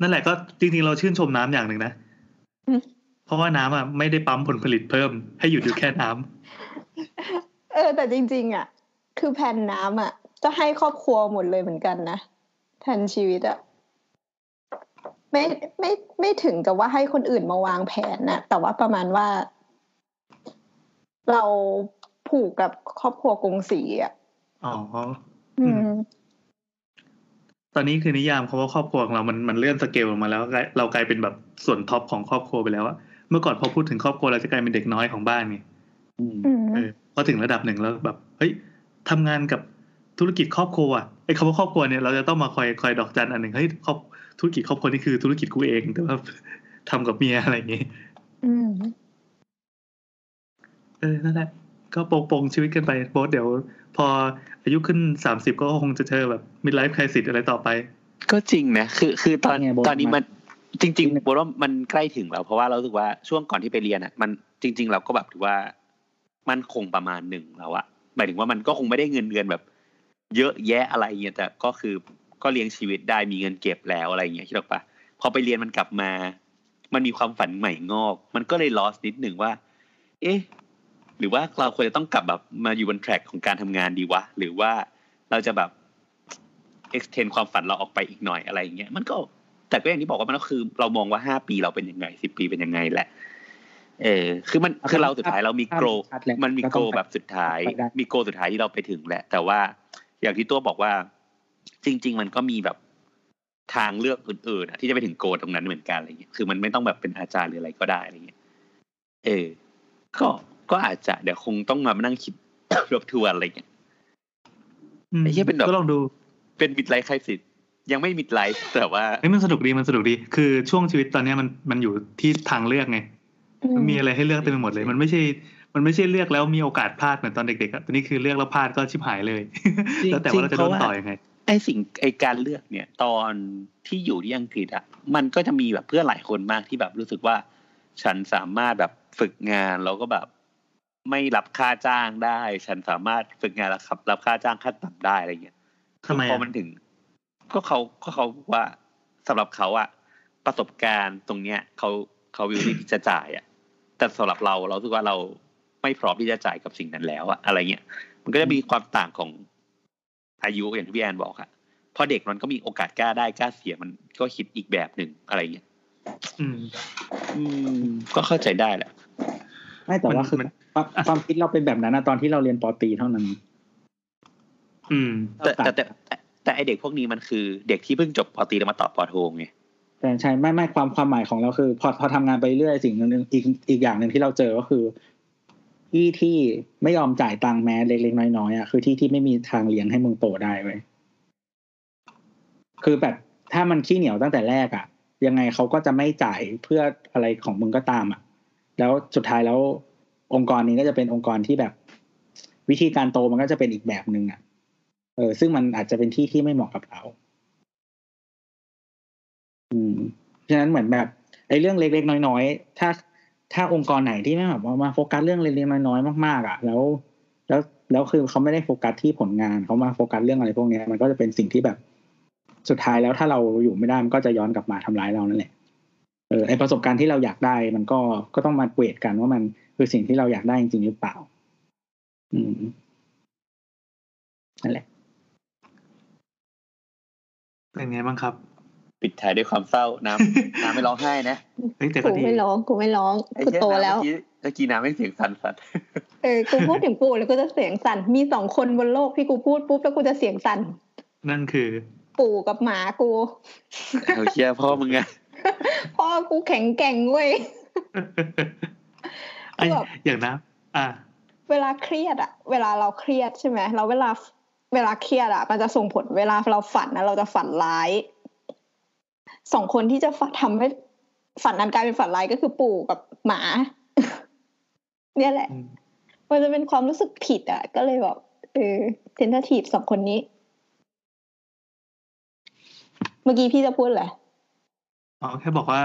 S2: นั่นแหละก็จริงๆเราชื่นชมน้ำอย่างหนึ่งนะ
S1: อืม
S2: เพราะว่าน้ำอะไม่ได้ปั๊มผลผลิตเพิ่ม ให้หยุดอยู่แค่น้ำ
S1: เออ แต่จริง ๆ อะ คือแผ่นน้ำอะ จะให้ครอบครัวหมดเลยเหมือนกันนะแทนชีวิตอะ ไม่ไม่ไม่ถึงกับว่าให้คนอื่นมาวางแผนนะแต่ว่าประมาณว่า เราผูกกับครอบครัวกรุงศรีอะ
S2: อ๋อ
S1: อืม
S2: ตอนนี้คือนิยามคำว่าครอบครัวของเรามันมันเลื่อนสเกลลงมาแล้วกลายเรากลายเป็นแบบส่วนท็อปของครอบครัวไปแล้วอะเมื่อก่อนพอพูดถึงครอบครัวเราจะกลายเป็นเด็กน้อยของบ้านไง
S4: อืม
S1: อืม
S2: เออพอถึงระดับหนึ่งแล้วแบบเฮ้ยทำงานกับธุรกิจครอบครัวอะไอ้คำว่าครอบครัวเนี่ยเราจะต้องมาคอยคอยดอกจันอันหนึ่งเฮ้ยครอบ ธุรกิจครอบครัวนี่คือธุรกิจกูเอง แต่ว่าทำกับเมียอะไรอย่างงี้
S1: อืม
S2: เออนั่นแหละก็โปงโปงๆชีวิตกันไปโบสเดี๋ยว พออายุขึ้นสามสิบก็คงจะเจอแบบมิดไลฟ์ครสิสอะไรต่อไป
S3: ก็จริงนะคือคือตอน
S4: ไงโบท
S3: ตอนนี้มันจริง
S4: จริง
S3: ๆโบทว่ามันใกล้ถึงแล้วเพราะว่าเรารู้สึกว่าช่วงก่อนที่ไปเรียนอะ มันจริง ๆ เราก็แบบถือว่า มันคงประมาณหนึ่งแล้วอะหมายถึงว่ามันก็คงไม่ได้เงินเดือนแบบ เยอะแยะอะไรเงี้ยแต่ก็คือ ก็เลี้ยงชีวิตได้มีเงินเก็บแล้วอะไรเงี้ยคิดออกปะพอไปเรียนมันกลับมา มันมีความฝันใหม่งอก มันก็เลยลอสนิดหนึ่งว่า เอ๊ะ หรือว่าเราควรจะต้องกลับแบบมาอยู่บนแทร็กของการทำงานดีวะ หรือว่าเราจะแบบ extend ความฝันเราออกไปอีกหน่อยอะไรอย่างเงี้ย มันก็ แต่ก็อย่างที่บอกว่ามันก็คือ เรามองว่าห้าปีเราเป็นยังไงสิบปีเป็นยังไงแหละ เออ คือมันคือเราสุดท้ายเรามีโกล
S4: ชัดเลย
S3: มันมี
S4: ก็
S3: โก
S4: ต้อง
S3: แบบสุดท้าย
S4: ไปได้
S3: มีโกสุดท้ายที่เราไปถึงแหละ แต่ว่าอย่างที่ตัวบอกว่า จริง ๆ มันก็มีแบบทางเลือกอื่นๆอะที่จะไปถึงโกตรงนั้นเหมือนกันอะไรเงี้ยคือมันไม่ต้องแบบเป็นอาจารย์หรืออะไรก็ได้อะไรเงี้ยเออ ก็ก็อาจจะเดี๋ยวคงต้องมานั่งคิดรบทวนอะไรเงี้ย
S2: อืม
S3: ไอ้เหี้ยเป็นแบบ
S2: ก็ลองดู
S3: เป็นมิดไลฟ์ใครสิยังไม่มิดไลฟ์แต่ว่า
S2: เฮ้ยมันสนุกดีมันสนุกดี คือช่วงชีวิตตอนเนี้ยมันมันอยู่ที่ทางเลือกไงมันมีอะไรให้เลือกเต็มไปหมดเลย มันไม่ใช่ มันไม่ใช่เลือกแล้วมีโอกาสพลาดเหมือนตอนเด็กๆอะตอนนี้คือเลือกแล้วพลาดก็ชิบหายเลย
S3: จริง
S2: แล้วแต่ว่าเราจะโดน
S3: จริงเพราะว่า
S2: ต่อยังไง
S3: ไอสิ่งไอการเลือกเนี่ย ตอนที่อยู่ที่อังกฤษอะมันก็จะมีแบบเพื่อนหลายคนมากที่แบบรู้สึกว่า ฉันสามารถแบบฝึกงานแล้วก็แบบ ไม่รับค่าจ้างได้ ฉันสามารถฝึกงานแล้วรับรับค่าจ้างขั้นต่ำได้อะไรเงี้ย
S2: ทำไมอะ
S3: พอมันถึง ก็เขาก็เขาว่าสำหรับเขาอะประสบการณ์ตรงเนี้ยเขาเขาวิวที่จะจ่ายอะแต่สำหรับเราเราคิดว่าเราไม่พร้อมที่จะจ่ายกับสิ่งนั้นแล้วอะอะไรเงี้ย มันก็จะมีความต่างของ อายุอย่างที่พี่แอนบอกอะพอเด็กมันก็มีโอกาสกล้าได้กล้าเสียมันก็คิดอีกแบบหนึ่งอะไรเงี้ย
S2: อืม
S3: อืมก็เข้าใจได้แหละ
S4: ไม่แต่ว่า
S2: มัน
S4: คือ
S2: มัน
S4: ความความคิดเราเป็นแบบนั้นนะตอนที่เราเรียนปอตรีเท่านั้น
S2: อืม
S3: แต่แต่แต่แต่แต่ไอเด็กพวกนี้มันคือเด็กที่เพิ่งจบปอตรีแล้วมาต่อปอโทไง
S4: แต่ใช่ไม่ไม่ความความหมายของเราคือ พอพอทำงานไปเรื่อยสิ่งหนึ่งอีกอีกอย่างหนึ่งที่เราเจอก็คือ ที่ที่ไม่ยอมจ่ายตังค์แม้เล็กๆน้อยๆอะคือที่ที่ไม่มีทางเลี้ยงให้มึงโตได้เว้ยคือแบบถ้ามันขี้เหนียวตั้งแต่แรกอะ ยังไงเขาก็จะไม่จ่ายเพื่ออะไรของมึงก็ตามอะ แล้วสุดท้ายแล้วองค์กรนี้ก็จะเป็นองค์กรที่แบบ วิธีการโตมันก็จะเป็นอีกแบบหนึ่งอะ เออ ซึ่งมันอาจจะเป็นที่ที่ไม่เหมาะกับเรา อืมฉะนั้นเหมือนแบบไอ้เรื่องเล็กๆน้อยๆ ถ้า ถ้าองค์กรไหนที่ไม่แบบว่ามาโฟกัสเรื่องเล็กๆน้อยๆมากๆอะ แล้ว แล้วแล้วคือเขาไม่ได้โฟกัสที่ผลงานเขามาโฟกัสเรื่องอะไรพวกนี้มันก็จะเป็นสิ่งที่แบบสุดท้ายแล้วถ้าเราอยู่ไม่ได้มันก็จะย้อนกลับมาทำร้ายเรานั่นแหละเออไอประสบการณ์ที่เราอยากได้ มันก็ก็ต้องมาเวทกันว่ามันคือสิ่งที่เราอยากได้จริงๆหรือเปล่า อืมนั่นแหละ
S2: เป็นไงบ้างครับ
S3: ปิดท้ายด้วยความเศร้าน้ำน้ำไม่ร้องไห้นะ
S2: เฮ้ยแต่
S1: กู
S2: ก็ดี
S1: ไม่ร้องกูไม่ร้อง
S3: ไอ้
S1: กู
S3: เหี้ย
S1: โต
S3: น้ำ
S1: แล้ว
S3: เมื่อกี้เมื่อกี้น้ำไม่เสียงสั่นสั่น
S1: เออกูพูดถึงปู่แล้วกูจะเสียงสั่นมีสองคนบนโลกที่กูพูดปุ๊บแล้วกูจะเสียงสั่น
S2: นั่นคือ
S1: ปู่กับหมากู
S3: เอาเชียพ่อมึงอะ
S1: พ่อกูแข็งแกร่งเว้ย
S2: ไอ้
S1: แบบ
S2: อย่างนะอะ
S1: เวลาเครียดอะเวลาเราเครียดใช่ไหมเราเวลาเวลาเครียดอะมันจะส่งผลเวลาเราฝันนะเราจะฝันร้าย สองคนที่จะฝันทำให้ฝันนั้นกลายเป็นฝันร้ายก็คือปู่กับหมา เนี่ยแหละ
S2: อืม
S1: มันจะเป็นความรู้สึกผิดอะก็เลยแบบเออเซนททีฟสองคนนี้ เมื่อกี้พี่จะพูดอะไร
S2: อ๋อแค่บอกว่า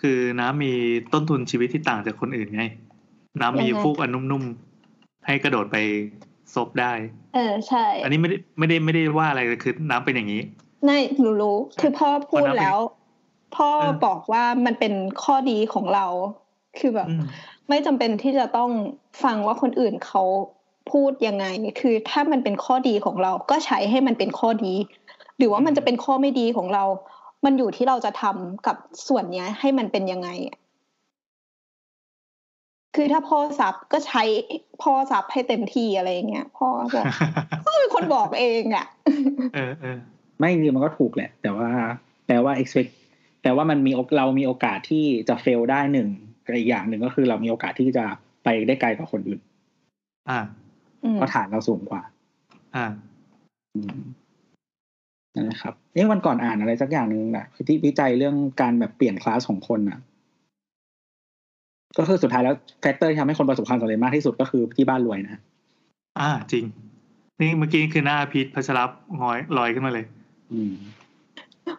S2: คือน้ำมีต้นทุนชีวิตที่ต่างจากคนอื่นไง น้ำมี
S1: ยังไง
S2: ฟูกอันนุ่มๆให้กระโดดไปซบได้
S1: เออใช่
S2: อันนี้ไม่ได้ไม่ได้ไม่ได้ว่าอะไรเลยคือน้ำเป็นอย่างนี้
S1: ไม่หนูรู้คือพ่อพูด
S2: คนนับ
S1: แล้ว พ่อ
S2: เออ
S1: บอกว่ามันเป็นข้อดีของเรา คือแบบ
S2: อืม
S1: ไม่จำเป็นที่จะต้องฟังว่าคนอื่นเขาพูดยังไง คือถ้ามันเป็นข้อดีของเราก็ใช้ให้มันเป็นข้อดี หรือว่ามันจะเป็นข้อไม่ดีของเรา มันอยู่ที่เราจะทำกับส่วนเนี้ย ให้มันเป็นยังไงอะคือถ้าพ่อซับก็ใช้พ่อซับให้เต็มที่อะไรอย่างเงี้ยพ่อบอกพ่อเป็นคนบอกเองอะ
S2: เออเออ
S4: ไม่จริงๆมันก็ถูกแหละ แต่ว่าแต่ว่า expect แต่ว่ามันมีโอกเรามีโอกาสที่จะ fail ได้หนึ่งกับอีกอย่างหนึ่งก็คือเรามีโอกาสที่จะไปได้ไกลกว่าคนอื่น
S2: อ่า
S1: อืม
S4: เพราะฐานเราสูงกว่า
S2: อ่า
S4: อืมนั่นแหละครับนี่วันก่อนอ่านอะไรสักอย่างหนึ่งนะคือที่วิจัยเรื่องการแบบเปลี่ยนคลาสของคนน่ะ ก็คือสุดท้ายแล้ว factor ที่ทำให้คนประสบความสำเร็จมากที่สุดก็คือที่บ้านรวยนะ
S2: อ่า จริง นี่เมื่อกี้คือหน้าพีทพัชรับงอยลอยขึ้นมาเลย
S4: อืม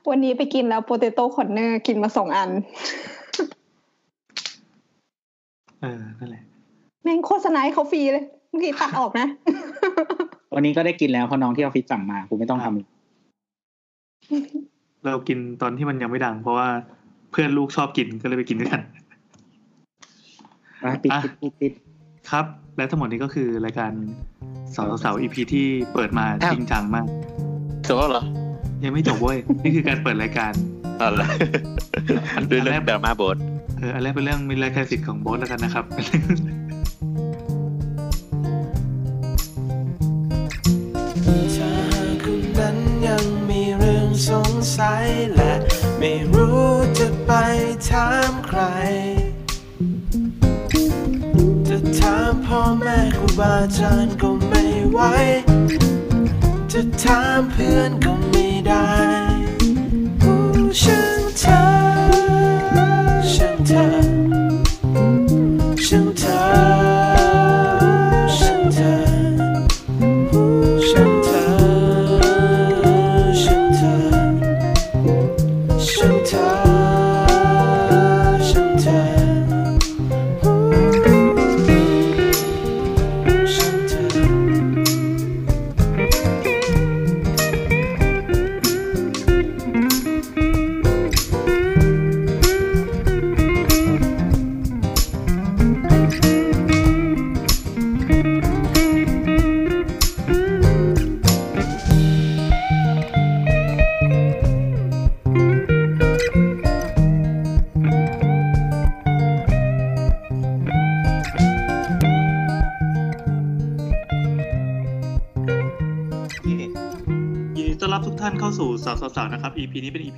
S1: วันนี้ไปกินแล้ว Potato Corner กินมาสองอัน
S2: เออ นั่นแหละ
S1: แม่งโฆษณาให้เขาฟรีเลย เมื่อกี้ตัดออกนะ
S4: วันนี้ก็ได้กินแล้วเพราะน้องที่ออฟฟิศสั่งมากูไม่ต้องทำ
S2: เรากินตอนที่มันยังไม่ดัง เพราะว่าเพื่อนลูกชอบกินก็เลยไปกินด้วยกัน
S4: อะปิด
S2: อะ
S4: ปิดปิดปิด
S2: ครับ และทั้งหมดนี้ก็คือรายการเสาเสาอีพีที่เปิดมา
S3: อ้าว
S2: จริงจังมาก
S3: จบแล้วเหรอ
S2: ยังไม่จบเว้ย นี่คือการเปิดรายการ
S3: เอาละด้วยเรื่องดราม่าโบส
S2: เอออันแรกเป็นเรื่องมิลายคสิทธิ์ของโบสแล้วกันนะครับ
S5: ถ้าคุณนั้นยังมีเรื่องสงสัยและไม่รู้จะไปถามใคร จะถามพ่อแม่ครูบาอาจารย์ก็ไม่ไหวจะถามเพื่อนก็ ได้ผู้ช่างเธอ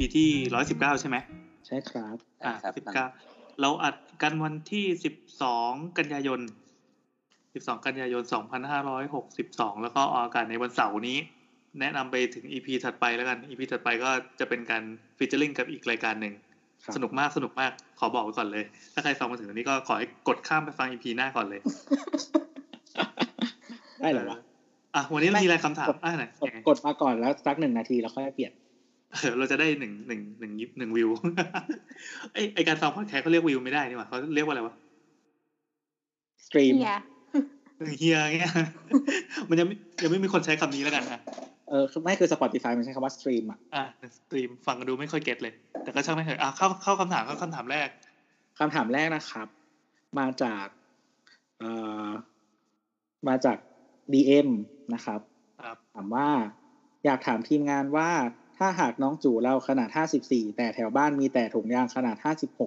S2: EP นี้เป็น EP ที่ร้อยสิบเก้าใช่ไหม
S4: ใช่ครับ
S2: อ่าสิบเก้าเราอัดกันวันที่สิบสองกันยายนสิบสองกันยายนสองพันห้าร้อยหกสิบสองแล้วก็ออกอากาศในวันเสาร์นี้ แนะนำไปถึง EP ถัดไปแล้วกัน EP ถัดไปก็จะเป็นการฟีเจอริงกับอีกรายการหนึ่ง
S4: ครับ
S2: สนุกมากสนุกมากขอบอกไว้ก่อนเลย ถ้าใครฟังมาถึงตรงนี้ก็ขอให้กดข้ามไปฟัง EP หน้าก่อนเลย
S4: ได้เหรอวะ
S2: อะวันนี้เรามีอะไรคำถาม
S4: กด
S2: อะไหน
S4: กดกดมาก่อนแล้วสักหนึ่งนาทีแล้วค่อยเปลี่ยน
S2: เออเราจะได้หนึ่งหนึ่งหนึ่งยิบหนึ่งวิวไอไอการฟังพอดแคสต์เขาเรียกวิวไม่ได้นี่หว่าเขาเรียกว่าอะไรวะ
S4: stream
S1: เนี่ย
S2: หนึ่ง hear เงี้ยมันยังไม่ยังไม่มีคนใช้คำนี้แล้วกันอะ
S4: เออคือไม่คือ Spotify มันใช้คำว่า stream อะ
S2: อะ stream ฟังกันดูไม่ค่อย get เลย แต่ก็ช่างไม่เถอะอะเข้าเข้าคำถามเข้าคำถามแรก
S4: คำถามแรกนะครับ มาจากเอ่อมาจาก DM นะครับ
S2: ครับ
S4: ถามว่าอยากถามทีมงานว่า ถ้าหากน้องจู่เราขนาด 54 แต่แถวบ้านมีแต่ถุงยางขนาด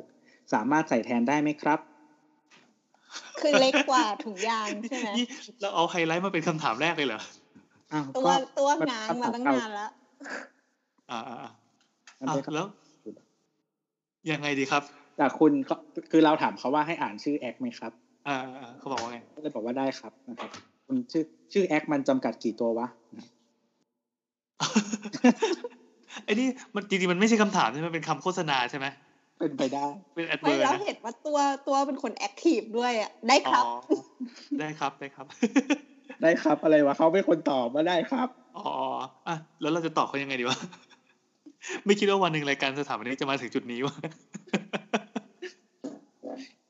S4: 56 สามารถใส่แทนได้ไหมครับ
S1: คือเล็กกว่าถุงยางใช่ไหม
S2: นี่เราเอาไฮไลท์มาเป็นคำถามแรกเลยเหรอ
S4: อ้าว
S1: ตัว
S4: ก็
S1: ตัว
S4: มัน
S1: ง้าง
S4: คำ
S1: มา
S4: ถาม
S1: ตั้ง
S4: เก่า
S1: นานแล้ว
S2: อ่าอ่าอ่า
S4: มัน
S2: อะ
S4: เป็นคำ
S2: แล้วยังไงดีครับ
S4: จากคุณเขาคือเราถามเขาว่าให้อ่านชื่อแอคไหมครับ
S2: อ่าอ่าอ่าเขาบอกว่าไง
S4: ก็เลยบอกว่าได้ครับนะครับคุณชื่อชื่อแอคมันจำกัดกี่ตัววะ
S2: ไอ้นี่มันจริงๆมันไม่ใช่คำถามใช่ไหมเป็นคำโฆษณาใช่ไหม
S4: เป็นไปได้
S2: เป็นแอดเว
S1: ไม่
S2: อร์
S1: แล้ว
S2: นะ
S1: เห็นว่าตัวตัวเป็นคนแอคทีฟด้วยอะได้ครับ
S2: อ๋อได้ครับได้ครับ
S4: ได้ครับอะไรวะเขาเป็นคนตอบมาได้ครับ
S2: อ๋ออะแล้วเราจะตอบเขายังไงดีวะไม่คิดว่าวันหนึ่งรายการสถาปนิกจะมาถึงจุดนี้วะ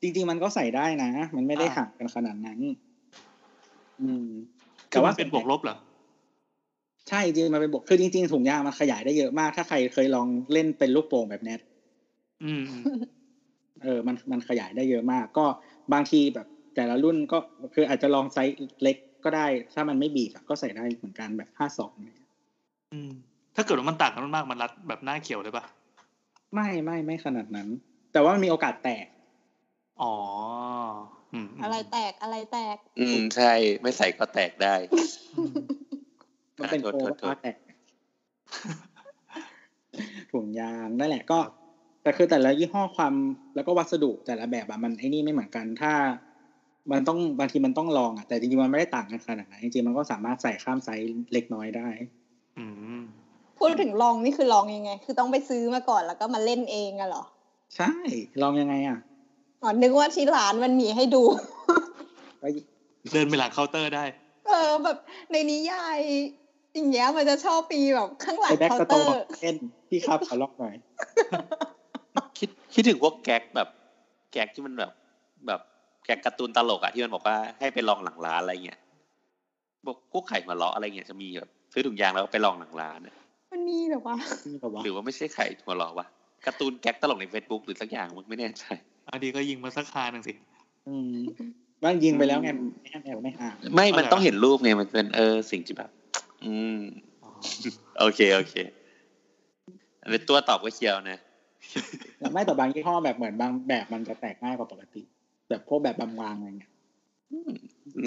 S4: จริงๆมันก็ใส่ได้นะ มันไม่ได้
S2: อ่า
S4: ห่างกันขนาดนั้น อืม
S2: แต่
S4: แต่
S2: ว่า
S4: ว่า
S2: เป็นบวกลบเหรอ
S4: ใช่จริงๆมันเป็นบวกคือจริง ๆ ถุงยางมันขยายได้เยอะมาก ถ้าใครเคยลองเล่นเป็นลูกโป่งแบบเน็ต
S2: อืม
S4: เออ มันมันขยายได้เยอะมาก ก็บางทีแบบ แต่ละรุ่นก็คืออาจจะลองไซส์เล็กก็ได้ ถ้ามันไม่บีบอะก็ใส่ได้เหมือนกันแบบห้าสอง
S2: อืมถ้าเกิดว่ามันต่างกันมากๆมันรัดแบบหน้าเขียวเลยปะ
S4: ไม่ไม่ไม่ขนาดนั้น แต่ว่ามันมีโอกาสแตก
S2: อ๋ออืม
S1: อะไรแตกอะไรแตก
S3: อืมใช่ ไม่ใส่ก็แตกได้
S2: อื ม
S4: มันเป็น
S3: โทษ
S4: โค
S3: โทษโทษ
S4: ว่าแตกถุงยางนั่นแหละก็ แต่คือแต่ละยี่ห้อความแล้วก็วัสดุแต่ละแบบอะมันไอ้นี่ไม่เหมือนกันถ้า มันต้องบางทีมันต้องลองอะแต่จริงๆมันไม่ได้ต่างกันขนาดนั้นจริงๆมันก็สามารถใส่ข้ามไซส์เล็กน้อยได้
S2: อืม
S1: พูดถึงลองนี่คือลองยังไง คือต้องไปซื้อมาก่อนแล้วก็มาเล่นเองอะเหรอ
S4: ใช่ ลองยังไงอะ
S1: อ๋อนึกว่าที่ร้านมันมีให้ดู
S4: ก็
S2: เดินไปหลังเคาน์เตอร์ได้
S1: เออแบบในนิยาย อย่างเงี้ยมันจะชอบมีแบบข้างหลัง
S4: ไอ้ back counter
S1: เล่
S4: นพี่ครับขอลองหน่อย
S3: คิดคิดถึงพวกแก๊กแบบแก๊กที่มันแบบ แบบแก๊กการ์ตูนตลกอะที่มันบอกว่าให้ไปลองหลังร้านอะไรเงี้ยบอกพวกไข่มาเลาะอะไรเงี้ยจะมีแบบซื้อถุงยางแล้วก็ไปลองหลังร้านอะ
S1: มันมีเหรอวะ
S4: นี่ก็ว่า
S3: หรือว่าไม่ใช่ไข่หัวเราะวะการ์ตูนแก๊กตลกในเฟซบุ๊กหรือสักอย่างมึงไม่แน่ใจ
S2: อันนี้ก็ยิงมาสักคาหนึ่งสิ
S4: อืมบ้างยิงไปแล้วไงไม่ให้แอบไม่ห่าง
S3: ไม่
S2: เอา
S3: มัน
S2: เหรอ
S3: ต้องเห็นรูปไงมันเป็นเออสิ่งที่แบบ อืม
S2: อ๋อ
S3: โอเคโอเคเป็นตัวตอบก็เชียวนะ
S4: แต่ไม่แต่บางยี่ห้อแบบเหมือนบางแบบมันจะแตกง่ายกว่าปกติ แบบพวกแบบบางวางอะไรเงี้ย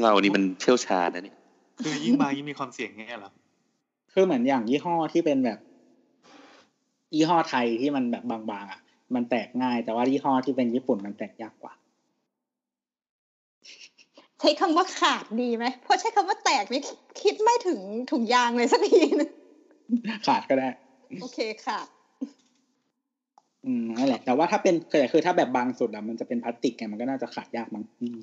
S3: เรานี่มันเชี่ยวชาญนะเนี่ย
S2: คือยิ่งมายิ่งมีความเสี่ยงแง่เหรอ
S4: คือเหมือนอย่างยี่ห้อที่เป็นแบบ ยี่ห้อไทยที่มันแบบบางๆอะ มันแตกง่าย แต่ว่ายี่ห้อที่เป็นญี่ปุ่นมันแตกยากกว่า
S1: ใช้คำว่าขาดดีไหมเพราะใช้คำว่าแตกนี่คิดไม่ถึงถุงยางเลยสักทีนึง
S4: ขาดก็ได้
S1: โอเคขาด
S4: อืมนั่นแหละ แต่ว่าถ้าเป็นคือคือถ้าแบบบางสุดอะมันจะเป็นพลาสติกไงมันก็น่าจะขาดยากมั้งอืม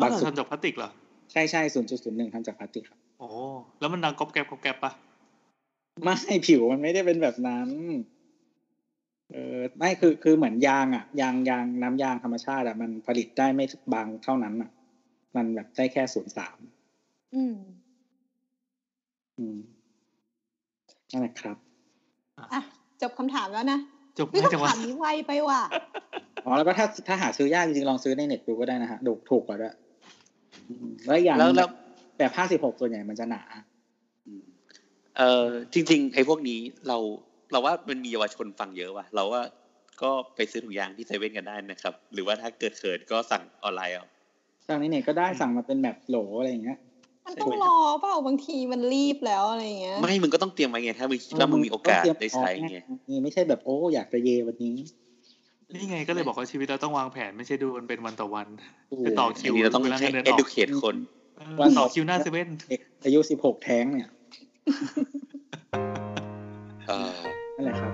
S2: บ้า
S4: บาง
S2: เรา
S4: สุด
S2: ทำจากพลาสติกเหรอ
S4: ใช่ใช่ศูนย์จุดศูนย์หนึ่งทำจากพลาสติกครับ
S2: โอ้แล้วมันดังก๊อบแก๊บก๊อบแก๊บปะ
S4: ไม่ผิวมันไม่ได้เป็นแบบนั้นเออไม่คือคือเหมือนยางอะ ยางยางน้ำยางธรรมชาติอะมันผลิตได้ไม่บางเท่านั้นอะ มันแบบได้แค่ศูนย์สาม
S1: อืม
S4: อืมนั่นแหละครับ
S1: อะ จบคำถามแล้วนะ
S2: จบ
S1: วิ
S2: ไม่จัง
S1: คำ
S2: วะ
S1: ถามนี้ไวไปว่ะ
S4: อ๋อแล้วก็ถ้าถ้าหาซื้อยากจริงๆลองซื้อในเน็ตดูก็ได้นะฮะดูถูกกว่าด้วยอืมแล้วอย่าง
S3: แล้วแล้ว
S4: แบบห้าสิบหกส่วนใหญ่มันจะหนา
S3: อืมเออจริง ๆ ไอ้พวกนี้เราเราว่ามันมีเยาวชนฟังเยอะว่ะ เราว่าก็ไปซื้อถุงยางที่เซเว่นกันได้นะครับ หรือว่าถ้าเกิดเขินก็สั่งออนไลน์เอา
S4: สั่งในเน็ตก็ได้สั่งมาเป็นแบบโหลอะไรอย่างเงี้ย
S1: มันต้องรอเปล่าบางทีมันรีบแล้วอะไรอย่างเงี้ย
S3: ไม่ มึงก็ต้องเตรียมไว้ไงถ้ามึงคิดว่ามึงมีโอกาสได้ใช้ไง
S4: นี่ไม่ใช่แบบโอ้อยากจะเยวันนี้
S2: นี่ไงก็เลยบอกว่าชีวิตเราต้องวางแผนไม่ใช่ดูมันเป็นวันต่อวัน
S4: โอ้โห
S2: ไปต่อคิ
S3: อั
S2: วน
S3: นี้เราต้อง
S2: เวลา
S3: ให้
S2: เงินเดือนออก
S3: educate คน
S2: เออ
S4: วันต่
S2: ต่
S4: อ
S2: อคิวหน้าเซเว่น
S4: เด็กอายุสิบหกแท้งเนี่ย
S3: เออ
S4: นั่นแหละครับ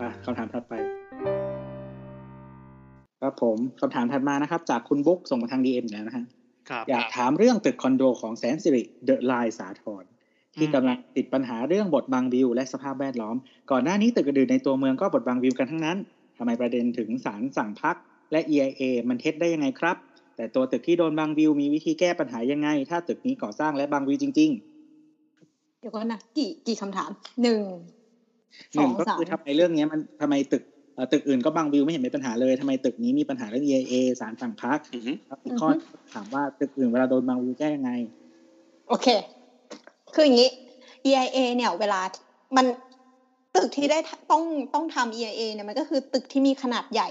S4: อะคำถามถัดไป ครับผมคำถามถัดมานะครับ จากคุณบุ๊กส่งมาทางดีเอ็มแล้วนะฮะ
S2: ครับ
S4: อยากถามเรื่องตึกคอนโดของแสนสิริเดอะไลน์สาทรที่
S2: อืม
S4: กำลังติดปัญหาเรื่องบทบังวิวและสภาพแวดล้อม ก่อนหน้านี้ตึกอื่นๆในตัวเมืองก็บทบังวิวกันทั้งนั้นทำไมประเด็นถึงศาลสั่งพัก และ EIA มันเท็จได้ยังไงครับ แต่ตัวตึกที่โดนบังวิวมีวิธีแก้ปัญหายังไง ถ้าตึกนี้ก่อสร้างและบังวิวจริง
S1: เดี๋ยวก่อนนะกี่กี่คำถามหนึ่ง
S4: ๆห
S1: สอ
S4: นึ่ง
S1: ง
S4: ก็
S1: สาม
S4: คือทำไมเรื่องเนี้ยมันทำไมตึกเอ่อ ตึกอื่นก็บังวิวไม่เห็นมีปัญหาเลยทำไมตึกนี้มีปัญหาเรื่อง EIA ศาลสั่งพัก
S3: อือหือ
S4: ครับอีกข้อถามว่าตึกอื่นเวลาโดนบังวิวแก้ยังไง
S1: โอเค คืออย่างนี้ EIA เนี่ยเวลามันตึกที่ได้ทต้องต้องทำ EIA เนี่ยมันก็คือตึกที่มีขนาดใหญ่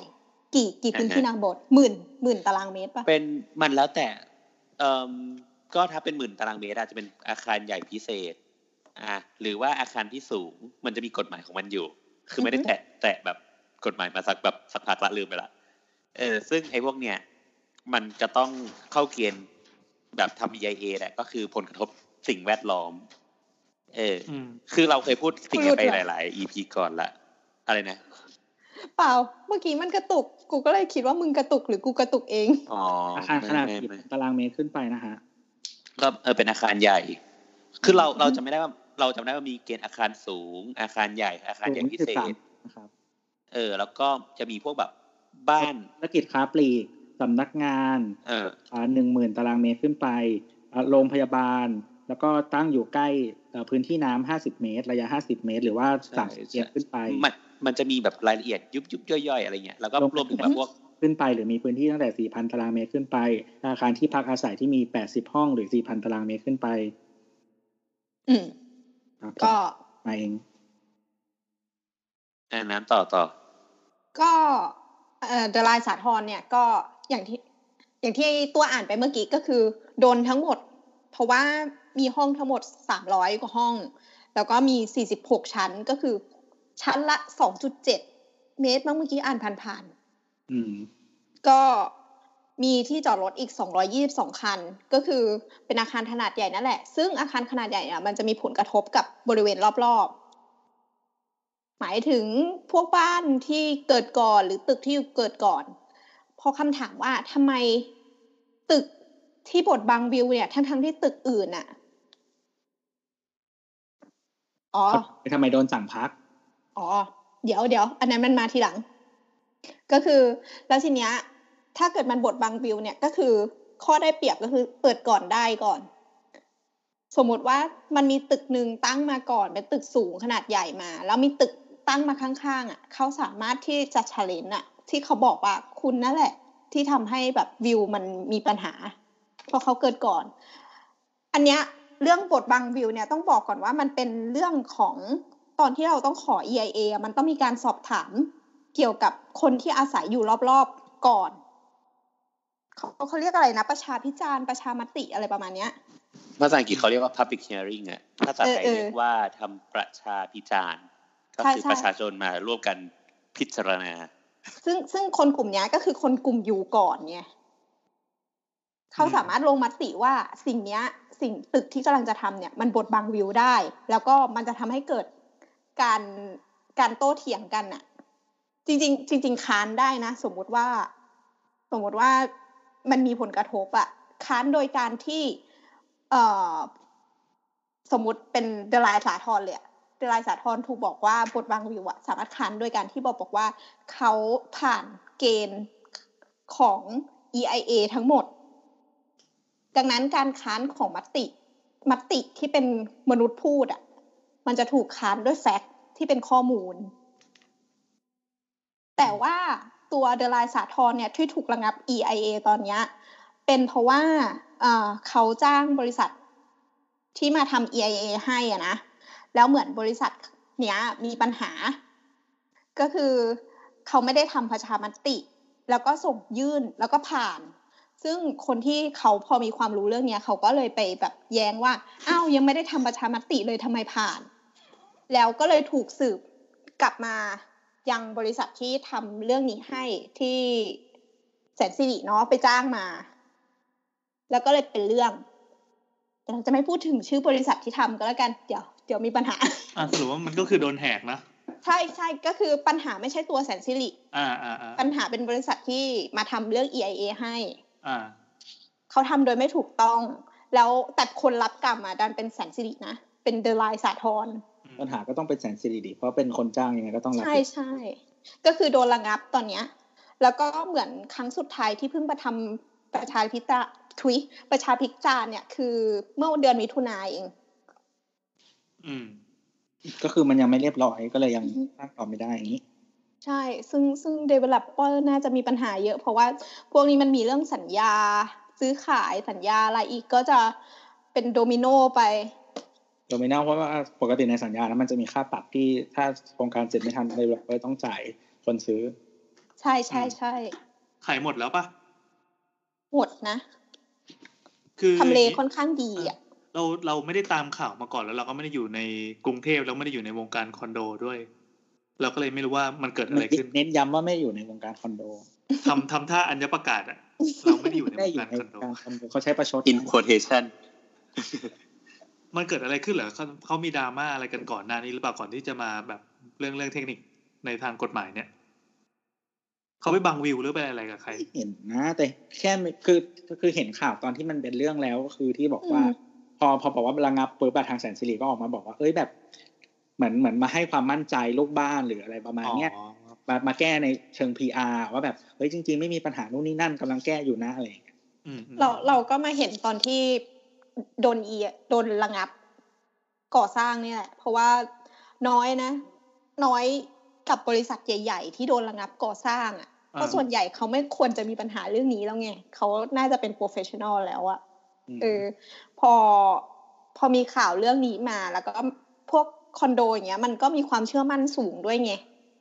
S1: กี่กี่พื้นที่
S3: อ่าฮะ
S1: นางบดหมื่นหมื่นตารางเมตรปะ
S3: เป็นมันแล้วแต่เอ่อก็ถ้าเป็นหมื่นตารางเมตรอาจจะเป็นอาคารใหญ่พิเศษอะหรือว่าอาคารที่สูงมันจะมีกฎหมายของมันอยู่ คือไม่ได้แตะแตะแบบ กฎหมายมาสักแบบสักพักละลืมไปละเออซึ่งไอ้พวกเนี้ยมันจะต้องเข้าเกณฑ์แบบทำ EIA แหละก็คือผลกระทบสิ่งแวดล้อม เออ
S2: อืม
S3: คือเราเคยพูดสิ่งนี้ไปหลาย ๆ EP ก่อนละอะไรนะ
S1: เปล่า เมื่อกี้มันกระตุก กูก็เลยคิดว่ามึงกระตุกหรือกูกระตุกเอง
S3: อ๋อ
S4: อาคารขนาด
S3: ไม่
S4: กี่
S3: ไม่ไม่
S4: ตารางเมตรขึ้นไปนะฮะ
S3: ก็เออเป็นอาคารใหญ่ คือเราเราจะไม่ได้ว่าเราจำได้ว่ามีเกณฑ์อาคารสูง อาคารใหญ่ อาคารใหญ่พิเศ
S4: สูง
S3: ษ
S4: 13นะครับ
S3: เออ แล้วก็จะมีพวกแบบบ้าน
S4: ธุรกิจค้าปลีกสำนักงาน
S3: เออ
S4: หนึ่งหมื่นตารางเมตรขึ้นไปอ่าโรงพยาบาล แล้วก็ตั้งอยู่ใกล้เอ่อพื้นที่น้ำห้าสิบเมตร ระยะห้าสิบเมตร หรือว่า
S3: ใช่
S4: สามสิบเมตรขึ้นไป
S3: มันมันจะมีแบบรายละเอียดยุบยุบย่อยๆ อะไรเงี้ยแล้วก็
S4: รวม
S3: รวมถึงแบบพวก
S4: ขึ้นไปหรือมีพื้นที่ตั้งแต่ 4,000 ตารางเมตรขึ้นไปอาคารที่พักอาศัยที่มี 80 ห้องหรือ 4,000 ตารางเมตรขึ้นไป
S1: อืม
S4: ครับ
S1: ก็
S4: มาเอง
S3: อ่าน้ำต่อต่อ
S1: ก็เอ่อเดลายสาทรเนี่ยก็อย่างที่อย่างที่ตัวอ่านไปเมื่อกี้ก็คือ โดนทั้งหมด เพราะว่ามีห้องทั้งหมดสามร้อยกว่าห้อง แล้วก็มีสี่สิบหกชั้นก็คือ ชั้นละสองจุดเจ็ดเมตรมั้งเมื่อกี้อ่านผ่าน
S4: อืม
S1: ๆก็มีที่จอดรถอีก 222 คัน ก็คือเป็นอาคารขนาดใหญ่นั่นแหละ ซึ่งอาคารขนาดใหญ่อะมันจะมีผลกระทบกับบริเวณรอบๆ หมายถึงพวกบ้านที่เกิดก่อนหรือตึกที่เกิดก่อน พอคำถามว่าทำไมตึกที่บทบังวิวเนี่ยทั้งๆที่ตึกอื่นอะอ๋อ
S4: ทำไมโดนสั่งพัก
S1: อ๋อ เดี๋ยวเดี๋ยวอันนั้นมันมาทีหลัง ก็คือ แล้วทีเนี้ย ถ้าเกิดมันบทบังวิวเนี่ยก็คือ ข้อได้เปรียบก็คือเปิดก่อนได้ก่อน สมมติว่ามันมีตึกหนึ่งตั้งมาก่อนเป็นตึกสูงขนาดใหญ่มา แล้วมีตึก ตั้งมาข้างๆอะเขาสามารถที่จะชาเลนอะ ที่เขาบอกว่าคุณนั่นแหละ ที่ทำให้แบบวิวมันมีปัญหา เพราะเขาเกิดก่อน อันเนี้ยเรื่องบทบังวิวเนี่ยต้องบอกก่อนว่ามันเป็นเรื่องของตอนที่เราต้องขอ EIA อะมันต้องมีการสอบถามเกี่ยวกับคนที่อาศัยอยู่รอบๆก่อนเขาเขาเรียกอะไรนะ ประชาพิจารณ์ประชามติอะไรประมาณเนี้ย
S3: ภาษาอังกฤษเขาเรียกว่า public hearing อะภาษาไทย
S1: เออเออ
S3: เรียกว่าทำประชาพิจารณ์ ก็
S1: ใช่
S3: คือ
S1: ใช่
S3: ประชาชนมาร่วมกันพิจารณา
S1: ซึ่งซึ่งคนกลุ่มเนี้ยก็คือคนกลุ่มอยู่ก่อนไงเขาสามารถลงมติว่าสิ่งเนี้ยสิ่งตึกที่กำลังจะทำเนี่ย มันบดบังวิวได้ แล้วก็มันจะทำให้เกิดการการโต้เถียงกันน่ะจริงๆจริงๆค้านได้นะ สมมุติว่า สมมุติว่ามันมีผลกระทบอะค้านโดยการที่ เอ่อสมมุติเป็นเดลายสาทรเลย อะเดลายสาทรถูกบอกว่าบทบางวิวอะสามารถค้านโดยการที่บอกบอกว่าเขาผ่านเกณฑ์ของ EIA ทั้งหมด ดังนั้นการค้านของมติมติที่เป็นมนุษย์พูดอะมันจะถูกค้านด้วยแฟกต์ที่เป็นข้อมูล แต่ว่าตัวเดลายสาทรเนี่ยที่ถูกระงับ EIA ตอนเนี้ยเป็นเพราะว่าเอ่อเขาจ้างบริษัทที่มาทำ EIA ให้อะนะ แล้วเหมือนบริษัทเนี้ยมีปัญหา ก็คือเขาไม่ได้ทำประชามติ แล้วก็ส่งยื่นแล้วก็ผ่าน ซึ่งคนที่เขาพอมีความรู้เรื่องเนี้ยเขาก็เลยไปแบบแย้งว่าอ้าวยังไม่ได้ทำประชามติเลยทำไมผ่าน แล้วก็เลยถูกสืบกลับมายังบริษัทที่ทำเรื่องนี้ให้ที่แสนสิริเนาะไปจ้างมา แล้วก็เลยเป็นเรื่องแต่เราจะไม่พูดถึงชื่อบริษัทที่ทำก็แล้วกัน เดี๋ยว เดี๋ยวมีปัญหา
S2: อะสรุปว่ามันก็คือโดนแหกนะ
S1: ใช่ใช่ก็คือปัญหาไม่ใช่ตัวแสนสิริ
S2: อ่าอ่าอ่า
S1: ปัญหาเป็นบริษัทที่มาทำเรื่อง EIA ให้
S2: อ่า
S1: เขาทำโดยไม่ถูกต้อง แล้วแต่คนรับกรรมอะดันเป็นแสนสิรินะ เป็นเดลายสาทร
S4: ปัญหาก็ต้องเป็นแสนสิริดิเพราะเป็นคนจ้างยังไงก็ต้องรับ
S1: ใช่
S4: ผิด
S1: ใช่ก็คือโดนระงับตอนเนี้ย แล้วก็เหมือนครั้งสุดท้ายที่เพิ่งมาทำประชาพิจารทุยประชาพิจารณ์เนี่ยคือเมื่อเดือนมิถุนายนเอง
S2: อืม
S4: ก็คือมันยังไม่เรียบร้อยก็เลยยัง
S1: อือฮึ
S4: สร้างต่อไม่ได้อย่างนี้
S1: ใช่ ซึ่งซึ่ง developer น่าจะมีปัญหาเยอะ เพราะว่าพวกนี้มันมีเรื่องสัญญา ซื้อขายสัญญาอะไรอีกก็จะเป็นโดมิโนไป
S4: โดมินาเพราะว่าปกติในสัญญาแล้วมันจะมีค่าปรับที่ถ้าโครงการเสร็จไม่ทันเลยเราต้องจ่ายคนซื้อ
S1: ใช่ใช่ใช่
S2: ขายหมดแล้วปะ
S1: หมดนะ
S2: คือ
S1: ทำเล
S2: ย่างงี้
S1: ค่อนข้างดีอะ
S2: เราเราไม่ได้ตามข่าวมาก่อนแล้วเราก็ไม่ได้อยู่ในกรุงเทพแล้วไม่ได้อยู่ในวงการคอนโดด้วย เราก็เลยไม่รู้ว่ามันเกิดอะไรขึ้น
S4: เน้นย้ำว่าไม่อยู่ในวงการคอนโด
S2: ทำทำท่าอัญญประกาศอะเราไม่ได้อยู่ใน
S4: ไม่
S2: ว
S4: ได้
S2: ง
S4: อยู่
S2: การ
S4: ใน
S2: ควอน
S4: ง
S2: โด
S4: การคอนโดเขาใช้ประชด
S3: in quotation
S2: มันเกิดอะไรขึ้นเหรอเขาเขามีดราม่าอะไรกันก่อนหน้านี้หรือเปล่าก่อนที่จะมาแบบเรื่องเรื่องเทคนิคในทางกฎหมายเนี่ยเขาไปบังวิวหรือไปอะไรกับใคร
S4: ไม่เห็นนะ แต่แค่ไม่คือคือเห็นข่าวตอนที่มันเป็นเรื่องแล้วก็คือที่บอกว่า
S1: อืม
S4: พอพอบอกว่าระงับปุ๊บอะทางแสนสิริก็ออกมาบอกว่า เอ้ยแบบ เหมือนเหมือนมาให้ความมั่นใจลูกบ้านหรืออะไรประมาณเนี้ย
S2: อ๋อ
S4: มามาแก้ในเชิง PR ว่าแบบเฮ้ยจริง ๆ ไม่มีปัญหานู่นนี่นั่นกำลังแก้อยู่นะอะไรอย่างเงี้ย
S2: อืมอืม
S1: เราเราก็มาเห็นตอนที่โดนเอียโดนระงับ ก่อสร้างเนี่ยแหละเพราะว่าน้อยนะ น้อยกับบริษัทใหญ่ ๆ ที่โดนระงับก่อสร้างอะเพราะส่วนใหญ่เขาไม่ควรจะมีปัญหาเรื่องนี้แล้วไงเขาน่าจะเป็น professional แล้วอะ
S4: ม
S1: เออ พอพอมีข่าวเรื่องนี้มา แล้วก็พวกคอนโดอย่างเงี้ย มันก็มีความเชื่อมั่นสูงด้วยไง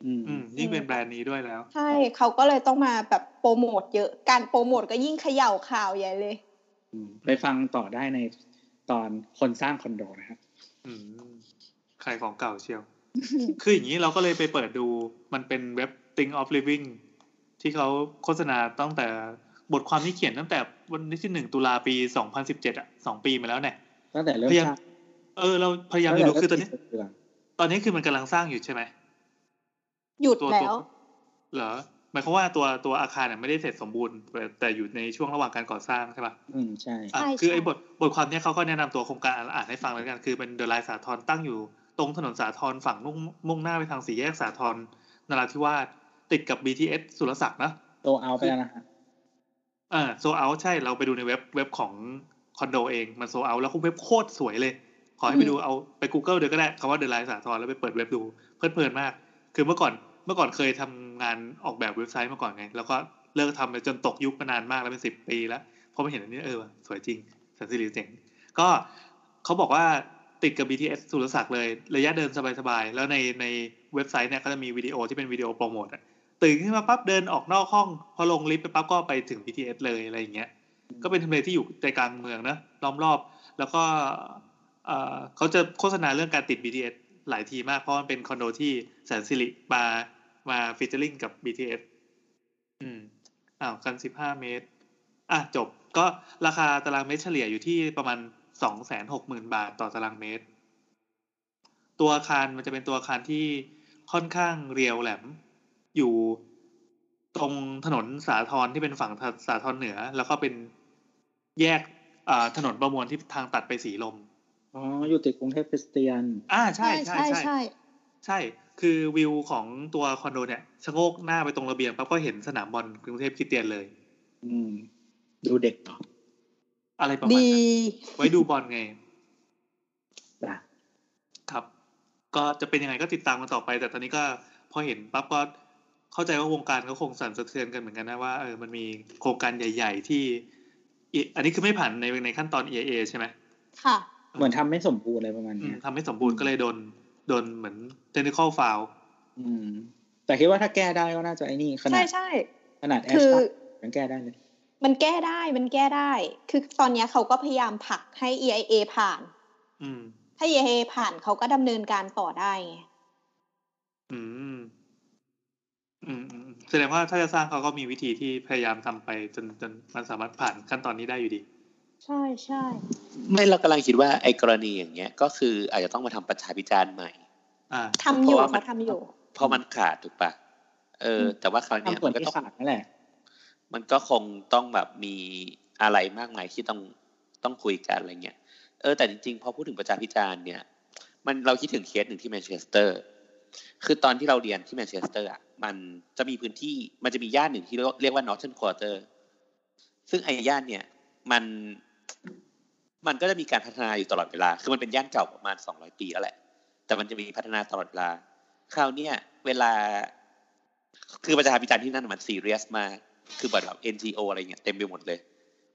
S4: อืม
S2: อืมยิ่งเป็นแบรนด์นี้ด้วยแล้ว
S1: ใช่เขาก็เลยต้องมาแบบโปรโมทเยอะการโปรโมทก็ยิ่งเขย่าข่าวใหญ่เลย
S4: อืมไปฟังต่อได้ในตอนคนสร้างคอนโดนะครับ
S2: อืมใครของเก่าเชียว คืออย่างนี้เราก็เลยไปเปิดดูมันเป็นเว็บ Think of Living ที่เขาโฆษณาตั้งแต่บทความที่เขียนตั้งแต่ วันที่หนึ่งตุลาปีสองพันสิบเจ็ดอะสองปีมาแล้วเนี่ย
S4: ตั้งแต่เริ่ม
S2: พยายาม
S4: สร้าง
S2: เออเราพยายาม
S4: ตั้ง
S2: จะ
S4: แต่
S2: ดูคือตอนนี้
S4: เริ่มติดเรื่อง
S2: ตอนนี้คือมันกำลังสร้างอยู่ใช่ไหม
S1: หยุด
S2: ตัว
S1: แล้
S2: ตัว
S1: ว
S2: เหรอหมายความว่าตัวตัวอาคารเนี่ยไม่ได้เสร็จสมบูรณ์แต่แต่อยู่ในช่วงระหว่างการก่อสร้างใช่ปะ
S4: อืมใช่
S2: อะ
S1: ใช่
S2: คือ
S1: ใช่
S2: ไอ้บทบทความเนี้ยเขาก็แนะนำตัวโครงการอ่านให้ฟังแล้วกันคือเป็นเดอะไลน์สาทรตั้งอยู่ตรงถนนสาทรฝั่งมุ่งมุ่งหน้าไปทางสี่แยกสาทรนราธิวาสติดกับ BTS สุรศักดิ์นะ
S4: โตเอาไปแล้วนะฮะ
S2: อ่าโซเอาใช่เราไปดูในเว็บเว็บของคอนโดเองมันโซเอาแล้วเว็บโคตรสวยเลย ขอให้ไปดูเอาไป Google เดี๋ยวก็ได้คำว่าเดอะไลน์สาทรแล้วไปเปิดเว็บดูเพลิดเพลินมาก คือเมื่อก่อนเมื่อก่อนเคยทำงานออกแบบเว็บไซต์มาก่อนไง แล้วก็เลิกทำไปจนตกยุคมานานมากแล้วเป็นสิบปีแล้วพอมาเห็นอันนี้เออว่ะสวยจริงแสนสิริเจ๋งก็เขาบอกว่าติดกับ BTS สุรศักดิ์เลย ระยะเดินสบายๆ แล้วในในเว็บไซต์เนี่ยก็จะมีวิดีโอที่เป็นวิดีโอโปรโมทอะ ตื่นขึ้นมาปั๊บเดินออกนอกห้อง พอลงลิฟต์ไปปั๊บก็ไปถึง BTS เลยอะไรอย่างเงี้ย ก็เป็นทำเลที่อยู่ใจกลางเมืองนะล้อมรอบ แล้วก็เอ่อเขาจะโฆษณาเรื่องการติด BTS หลายทีมากเพราะมันเป็นคอนโดที่แสนสิริมามาฟิชเจอริงกับ BTS อืมอ้าวกันสิบห้าเมตร อะจบก็ราคาตารางเมตรเฉลี่ยอยู่ที่ประมาณสองแสนหกหมื่นบาทต่อตารางเมตร ตัวอาคารมันจะเป็นตัวอาคารที่ค่อนข้างเรียวแหลม อยู่ตรงถนนสาทรที่เป็นฝั่งสาทรเหนือ แล้วก็เป็นแยกอ่าถนนประมวลที่ทางตัดไปสีลม
S4: อ๋อ อยู่ติดกรุงเทพคริสเตียน
S2: อ่าใช่ใช่
S1: ใช่
S2: ใช่
S1: ใช่
S2: ใช่ คือวิวของตัวคอนโดเนี่ยชะโงกหน้าไปตรงระเบียงปั๊บก็เห็นสนามบอลกรุงเทพคริสเตียนเลย
S4: อืม ดูเด็กต่อ
S2: อะไรประมาณ
S1: ดี
S2: นั้นไว้ดูบอลไง
S4: จ้ะ
S2: ครับ ก็จะเป็นยังไงก็ติดตามกันต่อไป แต่ตอนนี้ก็พอเห็นปั๊บก็ เข้าใจว่าวงการก็คงสั่นสะเทือนกันเหมือนกันนะว่าเออมันมีโครงการใหญ่ ๆ ที่อิอันนี้คือไม่ผ่านในในขั้นตอน EIA ใช่ไหม
S1: ค่ะ
S4: เหมือนทำไม่สมบูรณ์อะไรประมาณ
S2: อื
S4: เนี้
S2: ม
S4: ย
S2: ทำให้สมบูรณ์ก็เลยโดนโดนเหมือน technical foul
S4: อืม แต่คิดว่าถ้าแก้ได้ก็น่าจะไอ้นี่ขนา
S1: ใช่
S4: ด
S1: ใช่
S4: ขนาดแอ
S1: คื
S4: ส
S1: อ
S4: ตัยังแก้ได้เลย
S1: มันแก้ได้มันแก้ได้ คือตอนเนี้ยเขาก็พยายามผลักให้ EIA ผ่าน
S2: อืม
S1: ถ้า EIA ผ่านเขาก็ดำเนินการต่อได้ไง
S2: อืม อืมอืมแสดงว่าถ้าจะสร้างเขาก็มีวิธีที่พยายามทำไปจนจนมันสามารถผ่านขั้นตอนนี้ได้อยู่ดี
S1: ใช่ใช่
S3: ไม่เรากำลังคิดว่าไอ้กรณีอย่างเงี้ย ก็คืออาจจะต้องมาทำประชาพิจารณ์ใหม่
S2: อ่า
S1: ทำอยู่
S3: เพราะว่ามัน
S1: เขาทำอยู่
S3: เพราะมันขาดถูกปะเออ แต่ว่าคราวเนี้ย
S4: ทำส่ว
S3: มันนก็
S4: ที่
S3: ต้อง
S4: ขาดนั่นแหละ
S3: มันก็คงต้องแบบมีอะไรมากมายที่ต้องต้องคุยกันอะไรเงี้ยเออแต่จริงๆพอพูดถึงประชาพิจารณ์เนี่ย มันเราคิดถึงเคสหนึ่งที่แมนเชสเตอร์ คือตอนที่เราเรียนที่แมนเชสเตอร์อะมันจะมีพื้นที่มันจะมีย่านหนึ่งที่เรียกว่า Northern Quarter ซึ่งไอ้ย่านเนี่ยมันมันก็จะมีการพัฒนาอยู่ตลอดเวลา คือมันเป็นย่านเก่าประมาณสองร้อยปีแล้วแหละ แต่มันจะมีพัฒนาตลอดเวลา คราวเนี้ยเวลา คือประชาพิจารณ์ที่นั่นมันซีเรียสมาก คือแบบ NGO ออะไรเงี้ยเต็มไปหมดเลย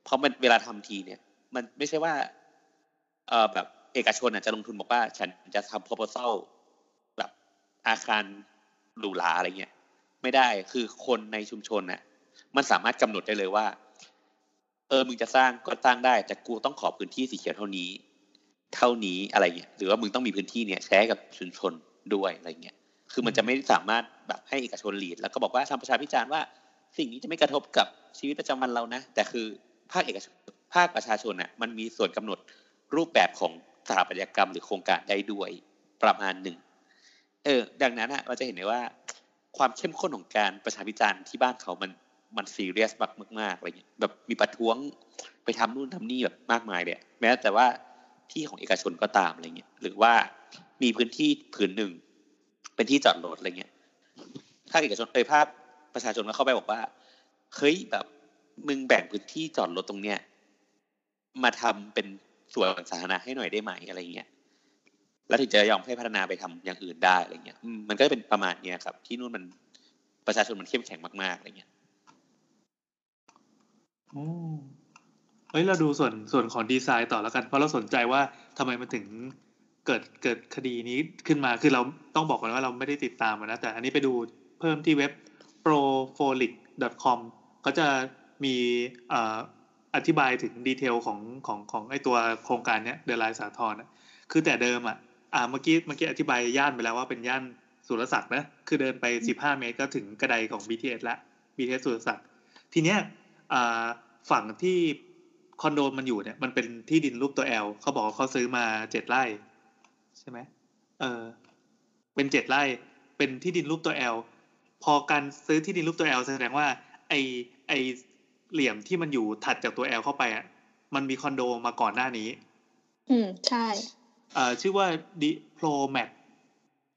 S3: เพราะมันเวลาทำทีเนี่ย มันไม่ใช่ว่า เออแบบเอกชนอะจะลงทุนบอกว่า ฉันจะทำ proposal อาคารหรูหราอะไรเงี้ยไม่ได้คือคนในชุมชนน่ะ มันสามารถกำหนดได้เลยว่า เออมึงจะสร้างก็สร้างได้ แต่กูต้องขอพื้นที่สีเขียวเท่านี้ เท่านี้อะไรเงี้ยหรือว่ามึงต้องมีพื้นที่เนี่ยใช้กับชุมชนด้วยอะไรเงี้ยคือมันจะไม่สามารถแบบให้เอกชนลีด แล้วก็บอกว่าทำประชาพิจารณ์ว่า สิ่งนี้จะไม่กระทบกับชีวิตประจำวันเรานะ แต่คือภาคเอกชนภาคประชาชนน่ะมันมีส่วนกำหนดรูปแบบของสถาปัตยกรรมหรือโครงการได้ด้วยประมาณหนึ่ง เออ ดังนั้นอะเราจะเห็นได้ว่าความเข้มข้นของการประชาพิจารณ์ที่บ้านเขามันมันซีเรียสมากๆอะไรเงี้ยแบบมีประท้วงไปทำนู่นทำนี่แบบมากมายเลยแม้แต่ว่าที่ของเอกชนก็ตามอะไรเงี้ยหรือว่ามีพื้นที่ผืนหนึ่ง เป็นที่จอดรถอะไรเงี้ยภาคเอกชนเอยภาคประชาชนก็เข้าไปบอกว่าเฮ้ยแบบมึงแบ่งพื้นที่จอดรถตรงเนี้ยมาทำเป็นสวนสาธารณะให้หน่อยได้ไหมอะไรเงี้ย แล้วถึงจะยอมให้พัฒนาไปทำอย่างอื่นได้อะไรเงี้ยมันก็จะเป็นประมาณเนี้ยครับ ที่นู่นมันประชาชนมันเข้มแข็งมากๆอะไรเงี้ย
S2: โอ้เฮ้ยเราดูส่วนส่วนของดีไซน์ต่อแล้วกัน เพราะเราสนใจว่าทำไมมันถึงเกิดเกิดคดีนี้ขึ้นมาคือเราต้องบอกก่อนว่าเราไม่ได้ติดตามมันนะแต่อันนี้ไปดูเพิ่มที่เว็บ profolic.com เขาจะมีอธิบายถึงดีเทลของของของไอตัวโครงการเนี้ยเดลายสาทรนะคือแต่เดิมอะ อ่าเมื่อกี้เมื่อกี้อธิบายย่านไปแล้วว่าเป็นย่านสุรศักดิ์นะคือเดินไป 15 เมตรก็ถึงกระไดของ BTS ละ BTS สุรศักดิ์ทีเนี้ยอ่าฝั่งที่คอนโดมันอยู่เนี่ยมันเป็นที่ดินรูปตัว L เขาบอกว่าเขาซื้อมาเจ็ดไร่ใช่ไหมเออเป็นเจ็ดไร่ เป็นที่ดินรูปตัว L พอการซื้อที่ดินรูปตัว L แสดงว่า ไอไอเหลี่ยมที่มันอยู่ถัดจากตัว L เข้าไปอะมันมีคอนโดมาก่อนหน้านี้
S1: อืมใช่
S2: เอ่อชื่อว่า Diplomat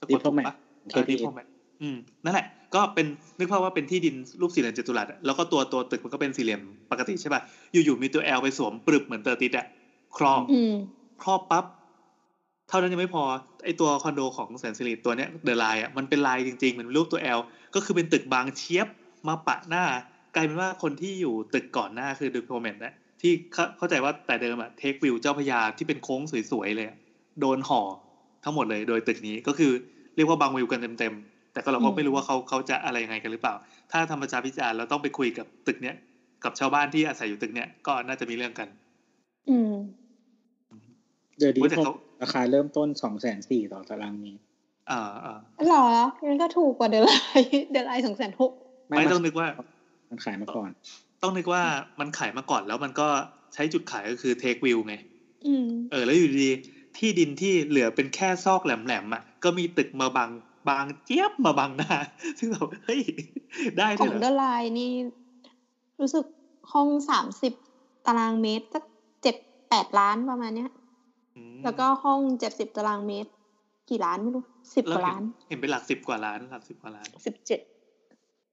S2: สะกดถูก
S4: Diplomat
S2: ปะเออ Diplomat อืมนั่นแหละ ก็เป็นนึกภาพว่าเป็นที่ดินรูปสี่เหลี่ยมจัตุรัสอะแล้วก็ตัวตัวตึกมันก็เป็นสี่เหลี่ยมปกติใช่ป่ะ อยู่ๆมีตัว L ไปสวมปรึบเหมือนเตอร์ติดอะครอบ
S1: อืม
S2: ครอบปั๊บเท่านั้นยังไม่พอไอตัวคอนโดของแสนสิริตัวเนี้ยเดอะไลน์อะมันเป็นลายจริงๆมันเป็นรูปตัว L ก็คือเป็นตึกบางเชียบมาปะหน้ากลายเป็นว่าคนที่อยู่ตึกก่อนหน้าคือดูโพเมนนะที่เข้าเข้าใจว่าแต่เดิมอะเทควิวเจ้าพระยาที่เป็นโค้งสวยๆเลยอะ โดนห่อทั้งหมดเลยโดยตึกนี้ก็คือเรียกว่าบางวิวกันเต็มๆ แต่ก็เราก็
S1: อืม
S2: ไม่รู้ว่าเขาเขาจะอะไรยังไงกันหรือเปล่า ถ้าธรรมจาพิจารณ์เราต้องไปคุยกับตึกเนี้ยกับชาวบ้านที่อาศัยอยู่ตึกเนี้ยก็น่าจะมีเรื่องกัน
S1: อืม
S4: เดอะดี
S2: ว่าแต่เขา
S4: ราคาเริ่มต้นสองแสนสี่ต่อตารางเมตร
S2: อ่าอ่า
S1: หรอมันก็ถูกกว่าเดลไลเดลไลสองแสนหก
S2: ไม่ต้องนึกว่า
S4: มันขายมาก่อน
S2: ต้องนึกว่ามันขายมาก่อนแล้วมันก็ใช้จุดขายก็คือเทควิวไง
S1: อืม
S2: เออแล้วอยู่ดีๆ ที่ดินที่เหลือเป็นแค่ซอกแหลมๆอะ ก็มีตึกมาบังบางเจี๊ยบมาบังหน้า ซึ่งเราเฮ้ย ได้
S1: ข
S2: ด้ว
S1: อยง
S2: เหรอ
S1: เดลไลนี่ รู้สึกห้องสามสิบตารางเมตรสักเจ็ดแปดล้านประมาณเนี้ย
S2: อืม
S1: แล้วก็ห้องเจ็ดสิบตารางเมตร กี่ล้านไม่รู้สิบก
S2: เรา
S1: ว่า
S2: เห็น
S1: ล้าน
S2: เห็นเป็นหลักสิบกว่าล้านหลักสิบกว่าล้าน
S1: สิบเจ็ด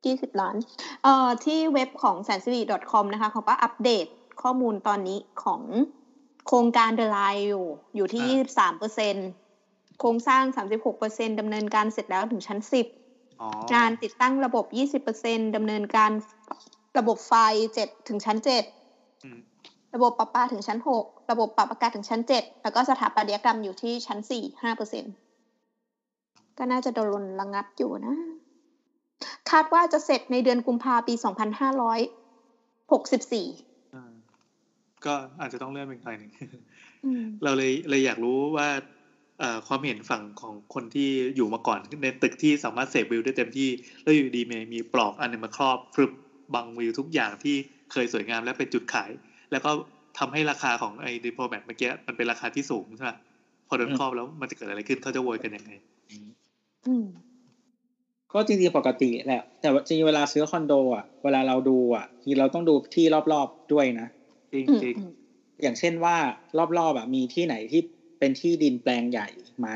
S1: ยี่สิบล้าน เอ่อที่เว็บของแสนสิริ .com นะคะเขาก็อัปเดตข้อมูลตอนนี้ของ โครงการเดลไลอยู่ อยู่ที่
S2: อ่า
S1: ยี่สิบสามเปอร์เซ็นโครงสร้างสามสิบหกเปอร์เซ็นดำเนินการเสร็จแล้วถึงชั้นสิบ
S2: อ๋องา
S1: นติดตั้งระบบ20%ดำเนินการระบบไฟ7ถึงชั้น
S2: อืม
S1: 7ระบบประปาถึงชั้น6ระบบปรับอากาศถึงชั้น7แล้วก็สถาปัตยกรรมอยู่ที่ชั้น4 5%ก็น่าจะโดนระงับอยู่นะ คาดว่าจะเสร็จในเดือนกุมภาปี2564
S2: อ่าก็ อาจจะต้องเลื่อนเป็นใครหนึ่ง
S1: อืม
S2: เราเลยเลยอยากรู้ว่าเอ่อความเห็นฝั่งของคนที่อยู่มาก่อน ในตึกที่สามารถเสพวิวได้เต็มที่ แล้วอยู่ดีมีมีปลอกอันหนึงมาครอบฟึบบังวิวทุกอย่างที่เคยสวยงามและเป็นจุดขาย แล้วก็ทำให้ราคาของไอ้ดิโพแมทเมื่อกี้มันเป็นราคาที่สูงใช่ไหมพอโดน
S4: อืม
S2: ครอบแล้วมันจะเกิดอะไรขึ้นเขาจะโวยกันยังไง
S1: อืม
S4: ก็จริงๆปกติแหละแต่ว่าจริงๆเวลาซื้อคอนโด อะ เวลาเราดูอะจริงๆเราต้องดูที่รอบๆด้วยนะ
S2: จริง
S1: อืม
S2: จริง
S1: อืม
S4: อย่างเช่นว่ารอบๆอะมีที่ไหนที่เป็นที่ดินแปลงใหญ่ไหม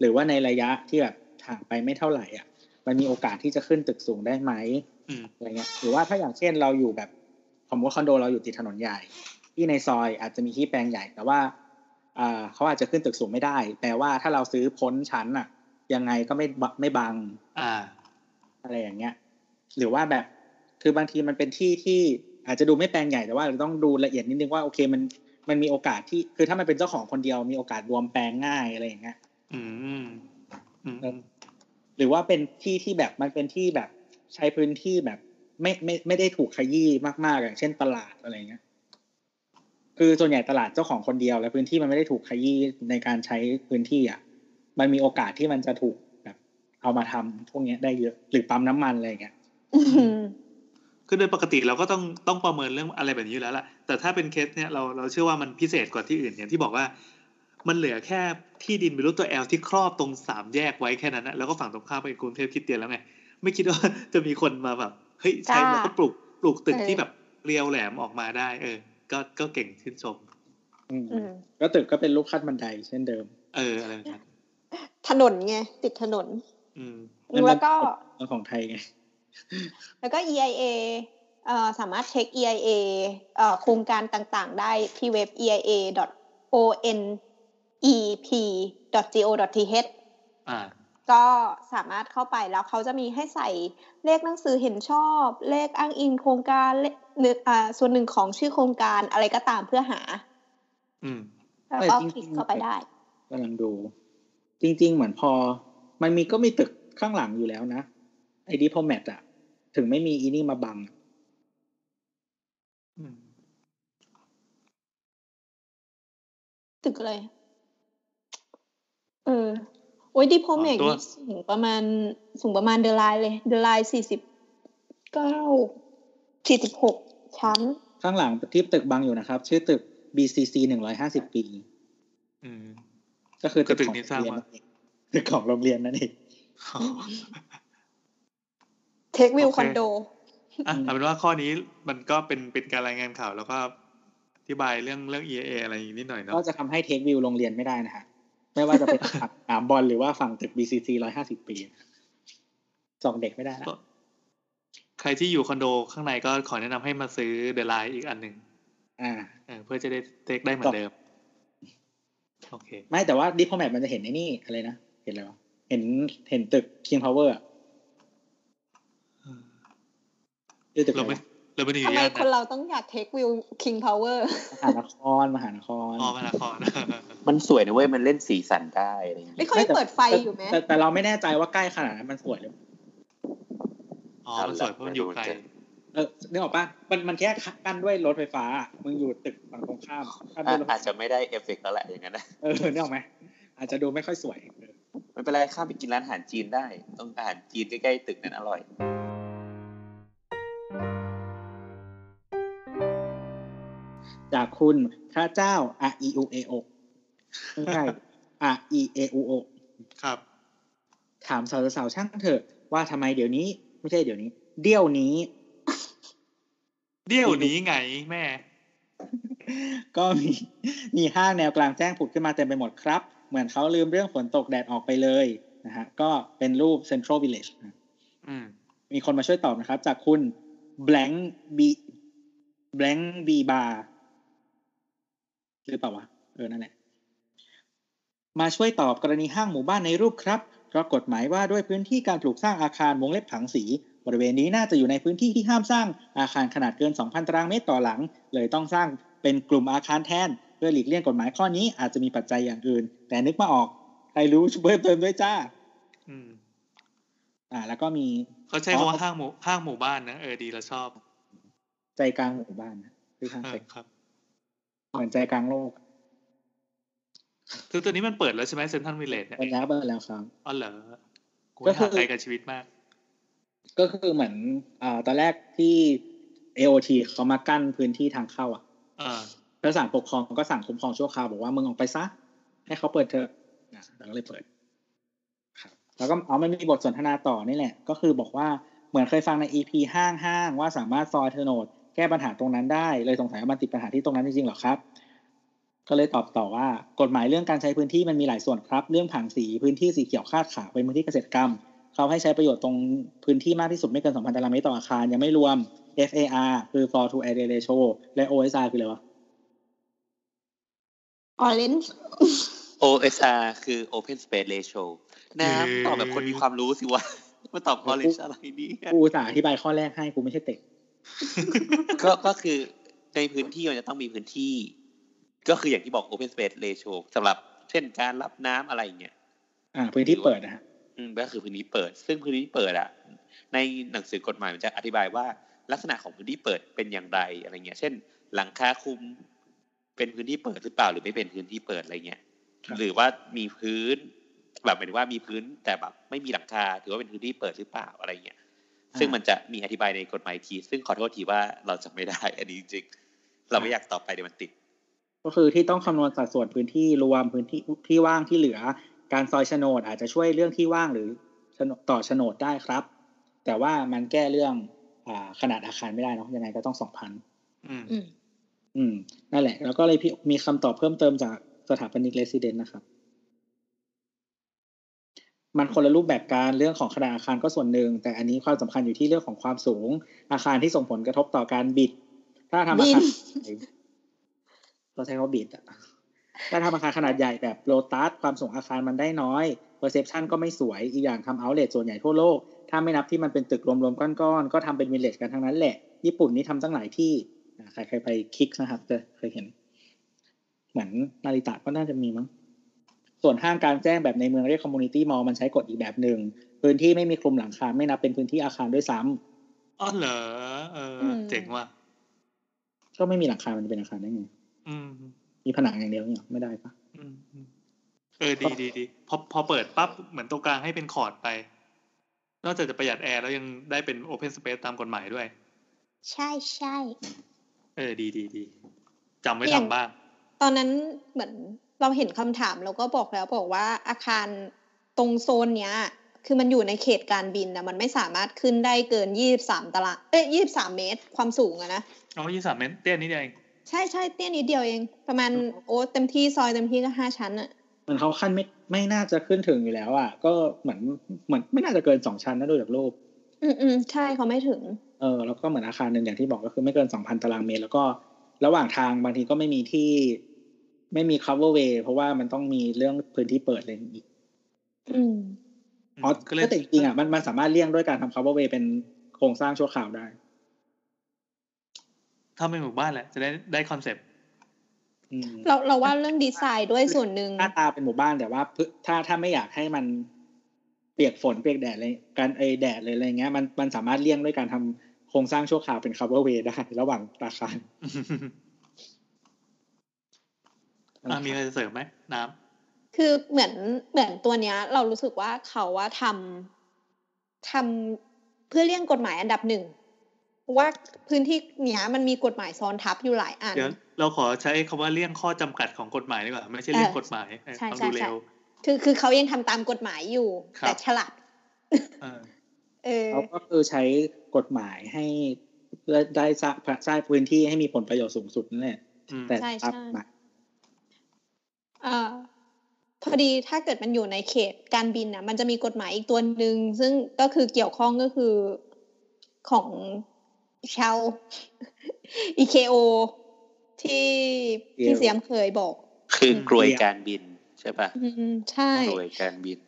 S4: หรือว่าในระยะที่แบบห่างไปไม่เท่าไหร่อะ มันมีโอกาสที่จะขึ้นตึกสูงได้ไหม
S2: อืม
S4: อะไรเงี้ยหรือว่าถ้าอย่างเช่นเราอยู่แบบสมมติคอนโดเราอยู่ติดถนนใหญ่ ที่ในซอยอาจจะมีที่แปลงใหญ่ แต่ว่าอ่าเขาอาจจะขึ้นตึกสูงไม่ได้ แต่ว่าถ้าเราซื้อพ้นชั้นอะ ยังไงก็ไม่บไม่บัง
S2: อ่า
S4: อะไรอย่างเงี้ย หรือว่าแบบคือบางทีมันเป็นที่ที่ อาจจะดูไม่แปลงใหญ่แต่ว่าเราต้องดูละเอียดนิดนึงว่าโอเคมันมันมีโอกาสที่คือถ้ามันเป็นเจ้าของคนเดียวมีโอกาสรวมแปลงง่ายอะไรอย่างเงี้ย
S2: อืมอืมอืม
S4: หรือว่าเป็นที่ที่แบบมันเป็นที่แบบใช้พื้นที่แบบไม่ไม่ไม่ได้ถูกขยี้มากๆอย่างเช่นตลาดอะไรเงี้ย คือส่วนใหญ่ตลาดเจ้าของคนเดียว และพื้นที่มันไม่ได้ถูกขยี้ในการใช้พื้นที่อะ มันมีโอกาสที่มันจะถูกแบบ เอามาทำพวกเนี้ยได้เยอะ หรือปั๊มน้ำมันอะไรอย่างเงี้ย
S1: อืม
S2: คือโดยปกติเราก็ต้องต้องประเมินเรื่องอะไรแบบนี้อยู่แล้วล่ะ แต่ถ้าเป็นเคสเนี่ยเราเราเชื่อว่ามันพิเศษกว่าที่อื่นอย่างที่บอกว่า มันเหลือแค่ที่ดินเป็นรูปตัวแอลที่ครอบตรงสามแยกไว้แค่นั้นนะแล้วก็ฝั่งตรงข้ามไปกรุงเทพคริดเตียนแล้วไง ไม่คิดว่าจะมีคนมาแบบเฮ้ยใช้แล้วก็ปลูกปลูกตึกที่แบบเรียวแหลมออกมาได้ เออ ก็ก็เก่งชื่นชม
S4: อืม
S1: อืม
S4: ก็ตึกก็เป็นรูปขั้นบันไดเช่นเดิม
S2: เอออะไรแบบนั้น
S1: ถนนไงติดถนน
S2: อืม
S1: แล้วก็
S4: เรื่องของไทยไง
S1: แล้วก็ EIA เอ่อสามารถเช็ค EIA เอ่อโครงการต่างๆ ได้ที่เว็บ eia.onep.go.th
S2: อ่า
S1: ก็สามารถเข้าไปแล้วเขาจะมีให้ใส่เลขหนังสือเห็นชอบ เลขอ้างอิงโครงการเลขหรืออ่าส่วนหนึ่งของชื่อโครงการอะไรก็ตามเพื่อหา
S2: อืม
S1: แล้ว
S4: ไม่
S1: ก็
S4: จริงๆ
S1: คลิกเข้าไปได้
S4: กำลังดู จริง ๆ เหมือนพอ มันมีก็มีตึกข้างหลังอยู่แล้วนะไอ้ดิพอแมทอะ ถึงไม่มีอีนี่มาบัง
S2: อืม
S1: ตึกอะไร เออ โอ้ยดิโพเมก
S2: ตัว
S1: นี่สูงประมาณ สูงประมาณเดลไลน์เลย เดลไลน์สี่สิบเก้าสี่สิบหกชั้น
S4: ข้างหลังที่ตึกบังอยู่นะครับ ชื่อตึก BCC หนึ่งร้อยห้าสิบปี
S2: อืม
S4: ก็คือ
S2: ก็ตึก
S4: ของ
S2: นี้สร้าง
S4: โรงเรียน
S2: มา
S4: นั่นเองตึกของโรงเรียนนั่นเอง
S1: เทควิว
S2: โอเค
S1: คอนโด
S2: อะเอาเป็นว่าข้อนี้มันก็เป็นเป็นการรายงานข่าวแล้วก็อธิบายเรื่องเรื่อง EA อะไรอย่างนี้นิดหน่อยเนาะ
S4: ก็จะทำให้เทควิวโรงเรียนไม่ได้นะฮะไม่ว่าจะเป็นฝั่งสนามบอลหรือว่าฝั่งตึก BCC ร้อยห้าสิบปีส่องเด็กไม่ได้นะ
S2: ก็ใครที่อยู่คอนโดข้างในก็ขอแนะนำให้มาซื้อเดลไลน์อีกอันหนึ่ง
S4: อ่า
S2: เออเพื่อจะได้เทคได้เหมือนเดิมโอเค
S4: ไม่แต่ว่าดิพอแมทมันจะเห็นไอ้นี่อะไรนะ เห็นอะไรวะเห็นเห็นตึก King Power อะชื่อตึก
S2: เรา
S4: อะไร
S2: ไม่
S4: วะ
S2: เราไม่ได้อ
S1: ทำ
S2: ยู่
S1: ไม
S2: ย่าน
S1: คน
S2: นะ
S1: เราต้องอยากเทควิวคิงพาวเวอร์
S4: มหานครมหานคร
S2: อ๋อพระนคร
S3: มันสวยนะเว้ยมันเล่นสีสันได้อะไรอย่าง
S1: ไม่
S3: เงี้ย
S1: เขายังเปิดไฟอยู่ไหม
S4: แต่แต่เราไม่แน่ใจว่าใกล้ขนาดนั้นมันสวยหรือเปล่า
S2: อ๋อมันสวยเพราะมันอยู่ไกล
S4: เออนึกออกปะมันมันแค่กั้นด้วยรถไฟฟ้าอะมึงอยู่ตึกฝั่งตรงข้ามกั้นด้วยรถ
S3: อาจจะไม่ได้เอฟเฟกต์แล้วแหละอย่างนั้นนะ
S4: เออนึกออกไหมอาจจะดูไม่ค่อยสวยเออ
S3: ไม่เป็นไรข้ามไปกินร้านอาหารจีนได้ต้องอาหารจีนใกล้ๆตึกนั้นอร่อย
S4: จากคุณพระเจ้า R E U A O ไม่ใช่ R E A U O
S2: ครับ
S4: ถามสาวๆช่างเถอะ ว่าทำไมเดี๋ยวนี้ ไม่ใช่เดี๋ยวนี้ เดี๋ยวนี้
S2: เดี๋ยวนี้ไงแม่
S4: ก็มีมีห้างแนวกลางแจ้งผุดขึ้นมาเต็มไปหมดครับ เหมือนเขาลืมเรื่องฝนตกแดดออกไปเลยนะฮะ ก็เป็นรูป Central Village นะ
S2: อืม
S4: มีคนมาช่วยตอบนะครับ จากคุณ blank b blank b bar หรือเปล่าวะเออนั่นแหละมาช่วยตอบกรณีห้างหมู่บ้านในรูปครับ เพราะกฎหมายว่าด้วยพื้นที่การปลูกสร้างอาคารวงเล็บผังสี บริเวณนี้น่าจะอยู่ในพื้นที่ที่ห้ามสร้างอาคารขนาดเกิน 2,000 ตารางเมตรต่อหลัง เลยต้องสร้างเป็นกลุ่มอาคารแทน เพื่อหลีกเลี่ยงกฎหมายข้อนี้อาจจะมีปัจจัยอย่างอื่น แต่นึกมาออก ใครรู้ช่วยเพิ่มเติมด้วยจ้า
S2: อืม
S4: อ่า แล้วก็มี
S2: เขาใช้คำว่าห้างหมู่ห้างหมู่บ้านนะเออดีเราชอบ
S4: ใจกลางหมู่บ้านนะคือทาง
S2: เอ
S4: ใจ
S2: อครับ
S4: เหมือนใจกลางโลก
S2: คือตัวนี้มันเปิดแล้วใช่ไหมเซนทันวิลเลจเนี่ย
S4: เป็นแล้วเป็นแล้วครับ
S2: อ๋อเหรอกู
S4: ก็คือ
S2: ห่างไกลกับชีวิตมาก
S4: ก็คือเหมือนอ่าตอนแรกที่ AOT เขามากั้นพื้นที่ทางเข้าอะ
S2: เออ
S4: แล้วศาลปกครองก็สั่งคุ้มครองชั่วคราวบอกว่ามึงออกไปซะ ให้เขาเปิดเถอะนะแล้วก็เลยเปิดครับแล้วก็เอามันมีบทสนทนาต่อนี่แหละ ก็คือบอกว่าเหมือนเคยฟังใน EP ห้างห้างว่าสามารถซอยเทอร์โนด แก้ปัญหาตรงนั้นได้ เลยสงสัยว่ามันติดปัญหาที่ตรงนั้นจริงๆเหรอครับ ก็เลยตอบต่อว่ากฎหมายเรื่องการใช้พื้นที่มันมีหลายส่วนครับ เรื่องผังสีพื้นที่สีเขียวคาดขาวเป็นพื้นที่เกษตรกรรม เขาให้ใช้ประโยชน์ตรงพื้นที่มากที่สุดไม่เกิน 2,000ตารางเมตรต่ออาคาร ยังไม่รวม FAR คือ floor to area ratio และ OSR คืออะไรวะ
S1: ออเรนจ์
S3: OSR คือ Open Space Ratio น้
S2: เออำ
S3: ตอบแบบคนมีความรู้สิวะมาตอบ knowledge อะไรเนี่ย
S4: กูอุตสาห์อธิบายข้อแรกให้กูไม่ใช่เต็ก
S3: ก็ก็คือในพื้นที่มันจะต้องมีพื้นที่ ก็คืออย่างที่บอก Open Space Ratio สำหรับเช่นการรับน้ำอะไรอย่างเงี้ย
S4: อ่า พื้นที่เปิดนะฮะ
S3: อืมก็คือพื้นที่เปิด ซึ่งพื้นที่เปิดอะ ในหนังสือกฎหมายมันจะอธิบายว่าลักษณะของพื้นที่เปิดเป็นอย่างไรอะไรเงี้ย เช่น หลังคาคลุมเป็นพื้นที่เปิดหรือเปล่าหรือไม่เป็นพื้นที่เปิดอะไรเงี้ย
S4: ครับ
S3: หรือว่ามีพื้นแบบหมายถึงว่ามีพื้นแต่แบบไม่มีหลังคาถือว่าเป็นพื้นที่เปิดหรือเปล่าอะไรเงี้ย ซึ่งมันจะมีอธิบายในกฎหมายที ซึ่งขอโทษทีว่าเราจะไม่ได้ อันนี้จริงๆเราไม่อยากตอบไปเดี๋ยวมันติด
S4: ก็คือที่ต้องคำนวณสัดส่วนพื้นที่รวมพื้นที่ที่ว่างที่เหลือ การซอยโฉนดอาจจะช่วยเรื่องที่ว่างหรือโฉนดต่อโฉนดได้ครับ แต่ว่ามันแก้เรื่องอ่าขนาดอาคารไม่ได้เนอะยังไงก็ต้องสองพัน
S2: อืม
S1: อืม
S4: อืมนั่นแหละ แล้วก็เลยพี่มีคำตอบเพิ่มเติมจากสถาปนิก resident นะครับ มันคนละรูปแบบการเรื่องของขนาดอาคารก็ส่วนหนึ่ง แต่อันนี้ความสำคัญอยู่ที่เรื่องของความสูง อาคารที่ส่งผลกระทบต่อการบิด ถ้าทำอาคารเราใช้คำว่าบิดอะถ้าทำอาคารขนาดใหญ่แบบโลตัสความสูงอาคารมันได้น้อย perception ก็ไม่สวยอีกอย่างทำ outlet ส่วนใหญ่ทั่วโลก ถ้าไม่นับที่มันเป็นตึกรวมๆก้อนๆก็ทำเป็นวิลเลจกันทั้งนั้นแหละ ญี่ปุ่นนี่ทำตั้งหลายที่อ่าใครใครไปคลิกนะครับจะเคยเห็น เหมือนนาริตะก็น่าจะมีมั้ง ส่วนห้างกลางแจ้งแบบในเมืองเรียก community mall มันใช้กฎอีกแบบหนึ่งพื้นที่ไม่มีคลุมหลังคาไม่นับเป็นพื้นที่อาคารด้วยซ้ำ
S2: อ๋อเหรอเอออ
S1: ม
S2: เจ๋งว่ะ
S4: ก็ไม่มีหลังคา มันจะเป็นอาคารได้ไง
S2: อืม
S4: มีผนังอย่างเดียวเนี่ยไม่ได้ปะ
S2: อืมอืมเออดีดีดีพอพอเปิดปั๊บเหมือนตรงกลางให้เป็นคอร์ดไป นอกจากจะประหยัดแอร์แล้วยังได้เป็น open space ตามกฎหมายด้วย
S1: ใช่ใช่
S2: เออดีดีดีจำไว้
S1: อย่าง
S2: ทำบ้าง
S1: ต อนนั้นเหมือนเราเห็นคำถามเราก็บอกแล้วบอกว่าอาคารตรงโซนเนี้ย คือมันอยู่ในเขตการบินนะมันไม่สามารถขึ้นได้เกินยี่สามตารางเอ้ยยี่สามเมตร ความสูงอะนะ
S2: อ๋อยี่สามเมตรเตี้ยนิดเดียวเอง
S1: ใช่ใช่เตี้ยนิดเดียวเอง ประมาณโอ้เต็มที่ซอยเต็มที่ก็ห้าชั้นอะ
S4: มันเขาขั้นไม่ไม่น่าจะขึ้นถึงอยู่แล้วอะก็เหมือนเหมือนไม่น่าจะเกินสองชั้นนะดูจากรูป
S1: อืมอืมใช่เขาไม่ถึง
S4: เออแล้วก็เหมือนอาคารหนึ่งอย่างที่บอกก็คือไม่เกินสองพันตารางเมตร แล้วก็ระหว่างทางบางทีก็ไม่มีที่ ไม่มี cover way เพราะว่ามันต้องมีเรื่องพื้นที่เปิดอะไรอย่างนี้
S1: อืม
S4: อ๋อ
S2: ก็เลย
S4: แต่จริงๆอะมันมันสามารถเลี่ยงด้วยการทำ cover way เป็นโครงสร้างชั่วคราวได้
S2: ถ้าเป็นหมู่บ้านแหละ จะได้ได้คอนเซปต์
S4: อืม
S1: เราเราว่าเรื่องดีไซน์ด้วยส่วนหนึ่ง
S4: หน้าตาเป็นหมู่บ้านแต่ว่าพื้นถ้าถ้าไม่อยากให้มันเปียกฝนเปียกแดดเลยการไอแดดเลยอะไรเงี้ยมันมันสามารถเลี่ยงด้วยการทำโครงสร้างชั่วคราวเป็น cover way ได้ ระหว่างอาคาร
S2: อะ มีอะไรจะเสริมไหมน้
S1: คือเหมือนเหมือนตัวเนี้ย เรารู้สึกว่าเขาว่าทำทำเพื่อเลี่ยงกฎหมายอันดับหนึ่งเพราะว่าพื้นที่เนี้ยมันมีกฎหมายซ้อนทับอยู่หลายอัำน
S2: เดี๋ยวเราขอใช้คำว่าเลี่ยงข้อจำกัดของกฎหมายดีกว่าไม่ใช่เลี่ยง
S1: เออ
S2: กฎหมายเออ
S1: ใช่
S2: ฟัง
S1: ใช่
S2: ดู
S1: ใช่
S2: เร็ว
S1: คือคือเขายังทำตามกฎหมายอยู่
S2: ครับ
S1: แต่ฉลาด
S2: เออ
S1: เออ
S4: เขาก็คือใช้กฎหมายให้เพื่อได้สร้างสร้างพื้นที่ให้มีผลประโยชน์สูงสุดนั่นแหละ
S2: อืม
S4: แต่
S1: ใช่
S4: ครับ
S1: ใช่
S4: มา
S1: เอ่อ พอดีถ้าเกิดมันอยู่ในเขตการบินนะมันจะมีกฎหมายอีกตัวหนึ่งซึ่งก็คือเกี่ยวข้องก็คือของชาว EKO ที่พี่เสียมเคยบอก
S3: คือกรวยการบินใช่ปะ
S1: อืมใช่
S3: กรวยการบิน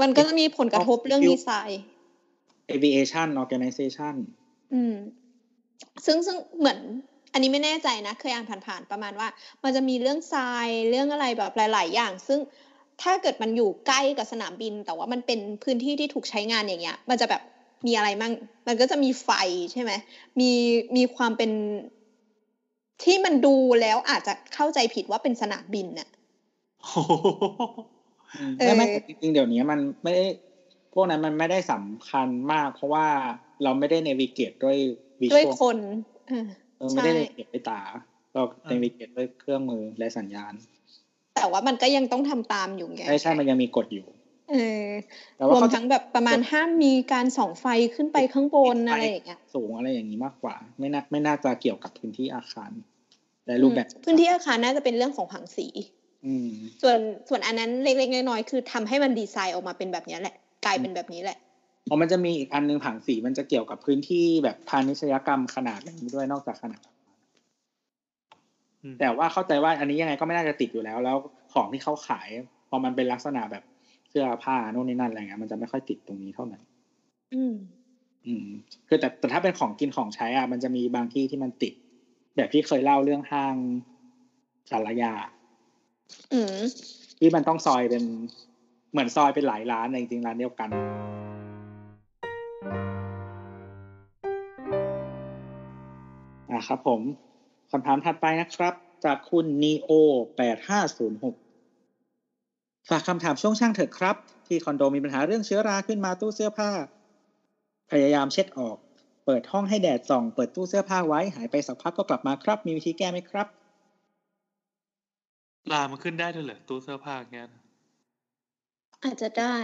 S1: มันก็จะมีผลกระทบเรื่องดีไซน์
S4: aviation organization
S1: อืม ซึ่งซึ่งเหมือน อันนี้ไม่แน่ใจนะ เคยอ่านผ่านๆประมาณว่า มันจะมีเรื่องทรายเรื่องอะไรแบบหลาย ๆ อย่าง ซึ่งถ้าเกิดมันอยู่ใกล้กับสนามบิน แต่ว่ามันเป็นพื้นที่ที่ถูกใช้งานอย่างเงี้ย มันจะแบบมีอะไรมั่ง มันก็จะมีไฟใช่ไหมมีมีความเป็นที่มันดูแล้วอาจจะเข้าใจผิดว่าเป็นสนามบินน่ะ
S2: โอ้โห
S1: เออ
S4: ไม่ไม่แต่จริงๆเดี๋ยวนี้มันไม่ได้พวกนั้นมันไม่ได้สำคัญมาก เพราะว่าเราไม่ได้เนวิเกตด้วยวิช
S1: ด้วย
S4: วล
S1: คน เออ
S4: เออไม่ได้
S1: ใช่
S4: เนวิเกตด้วยตา เราเนวิเกตด้วยเครื่องมือและสัญญาณ
S1: แต่ว่ามันก็ยังต้องทำตามอยู่ไง
S4: ใช่ใช่มันยังมีกฎอยู่
S1: เออ
S4: แต่
S1: ร
S4: ว่าว
S1: ม
S4: เขาจะ
S1: ทั้งแบบประมาณห้ามมีการส่องไฟขึ้นไปข้างบนอะไรอย่างเงี้ย
S4: สูงอะไรอย่างนี้มากกว่า ไม่น่าไม่น่าจะเกี่ยวกับพื้นที่อาคาร และรูปแบบ
S1: อืมพื้นที่อาคารน่าจะเป็นเรื่องของผังสี
S4: อืม
S1: ส่วนส่วนอันนั้นเล็กๆน้อยๆคือทำให้มันดีไซน์ออกมาเป็นแบบเนี้ยแหละ กลายเป็นแบบนี้แหละ
S4: เพราะมันจะมีอีกอันหนึงผังสีมันจะเกี่ยวกับพื้นที่แบบพาณิชยกรรมขนาดอย่างนี้ด้วยนอกจากขนาด
S2: อืม
S4: แต่ว่าเข้าใจว่าอันนี้ยังไงก็ไม่น่าจะติดอยู่แล้ว แล้วของที่เขาขาย พอมันเป็นลักษณะแบบเสื้อผ้าโน่นนี่นั่นอะไรเงี้ยมันจะไม่ค่อยติดตรงนี้เท่าไหร่
S1: อืม
S4: อืม คือแต่แต่ถ้าเป็นของกินของใช้อะมันจะมีบางที่ที่มันติด แบบที่เคยเล่าเรื่องห้างสารยา
S1: อืม
S4: ที่มันต้องซอยเป็นเหมือนซอยเป็นหลายร้านแต่จริงๆร้านเดียวกัน อะครับผมคำถามถัดไปนะครับ จากคุณ neo แปดห้าศูนย์หกฝากคำถามช่วงช่างเถอะครับ ที่คอนโดมีปัญหาเรื่องเชื้อราขึ้นมาตู้เสื้อผ้า พยายามเช็ดออก เปิดห้องให้แดดส่อง เปิดตู้เสื้อผ้าไว้หายไปสักพักก็กลับมาครับ มีวิธีแก้ไหมครับ
S2: ลามันขึ้นได้ด้วยเหรอตู้เสื้อผ้าอย่างเงี้ย
S1: อาจจะได้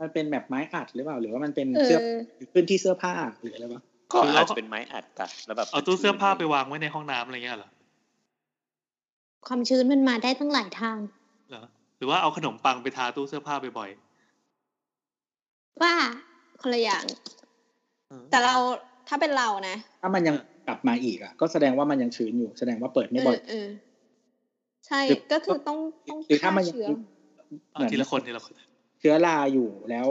S4: มันเป็นแบบไม้อัดหรือเปล่า หรือว่ามันเป็น
S1: เออ
S4: เสื้อพื้นที่เสื้อผ้าหรืออะไรวะ
S3: ก็อาจจะเป็นไม้อัดปะแล้วแบบ
S2: เอาตู้เสื้อผ้าไปวางไว้ในห้องน้ำอะไรเงี้ยเหรอ
S1: ความชื้นมันมาได้ตั้งหลายทาง
S2: เหรอหรือว่าเอาขนมปังไปทาตู้เสื้อผ้าบ่อย
S1: ว่าคนละอย่าง
S2: ๆเออ
S1: แต่เราถ้าเป็นเรานะ
S4: ถ้ามันยังกลับมาอีกอะ ก็แสดงว่ามันยังชื้นอยู่ แสดงว่าเปิดไม่
S1: เอ
S4: บ่อ
S1: อยเออใช่
S4: หรือ
S1: ก็คือต้องต้อง
S4: หรือถ้ามันยัง
S1: เชื้อ
S2: เอาทีละคนทีละคน
S4: เชื้อราอยู่แล้ว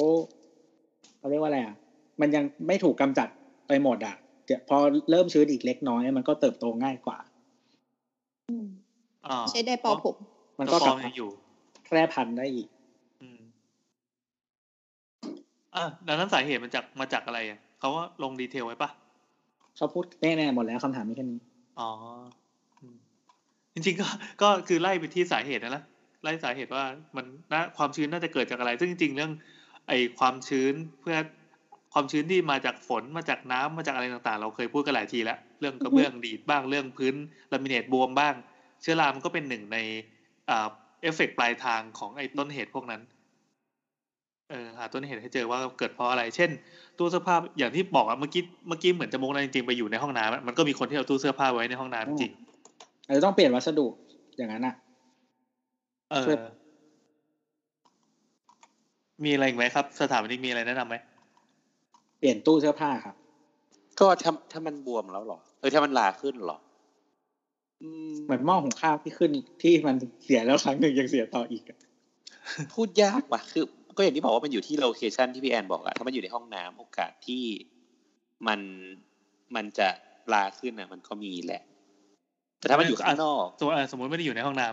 S4: เขาเรียกว่าอะไรอะมันยังไม่ถูกกำจัด ไปหมดอะเดี๋ยวพอเริ่มชื้นอีกเล็กน้อย มันก็เติบโตง่ายกว่า
S1: อืม
S2: อ่า
S1: ใช้ได้เป่าผม
S4: มันก็ก
S2: ฟ
S4: ลั
S2: อบง
S4: มา
S2: ยังอยู่
S4: แพร่พันธุ์ได้อีก
S2: อืมอะดังนั้นสาเหตุมันจากมาจากอะไรอะเขาว่าลงดีเทลไว้ปะ
S4: เขาพูดแน่ๆหมดแล้วคำถามมีแค่นี้
S2: อ๋ออืมจริงๆก็ก็คือไล่ไปที่สาเหตุนะนะไล่สาเหตุว่ามันน่าความชื้นน่าจะเกิดจากอะไร ซึ่งจริงๆเรื่อง ไอความชื้นเพื่อ ความชื้นที่มาจากฝนมาจากน้ำมาจากอะไรต่างๆ เราเคยพูดกันหลายทีแล้วเรื่องกระเบื้องดีดบ้างเรื่องพื้นลามิเนตบวมบ้าง เชื้อรามันก็เป็นหนึ่งในอ่าเอฟเฟกต์ปลายทางของไอ้ต้นเหตุพวกนั้นเออหาต้นเหตุให้เจอว่าเกิดเพราะอะไร เช่น ตู้เสื้อผ้าอย่างที่บอกอะเมื่อกี้เมื่อกี้เหมือนจะมุกนะจริงๆไปอยู่ในห้องน้ำอะมันก็มีคนที่เอาตู้เสื้อผ้าไว้ในห้องน้ำจริง
S4: อาจจะต้องเปลี่ยนวัสดุอย่างนั้นอะ
S2: เอ
S4: ช่วย
S2: อมีอะไรอีกไหมครับ สถาปนิกมีอะไรแนะนำไหม
S4: เปลี่ยนตู้เสื้อผ้าครับ
S3: ก็ถ้าถ้ามันบวมแล้วเหรอเออถ้ามันลาขึ้นเหรออืม
S4: เหมือนหม้อหุงข้าวที่ขึ้นที่มันเสียแล้วครั้งหนึ่งยังเสียต่ออีกอะ
S3: พูดยากว่ะคือ ก็อย่างที่บอกว่ามันอยู่ที่โลเคชันที่พี่แอนบอกอะถ้ามันอยู่ในห้องน้ำโอกาสที่มันมันจะลาขึ้นอะมันก็มีแหละ แต่ถ้ามันอยู่ข้างนอก
S2: สมมติเออสมมติไม่ได้อยู่ในห้องน้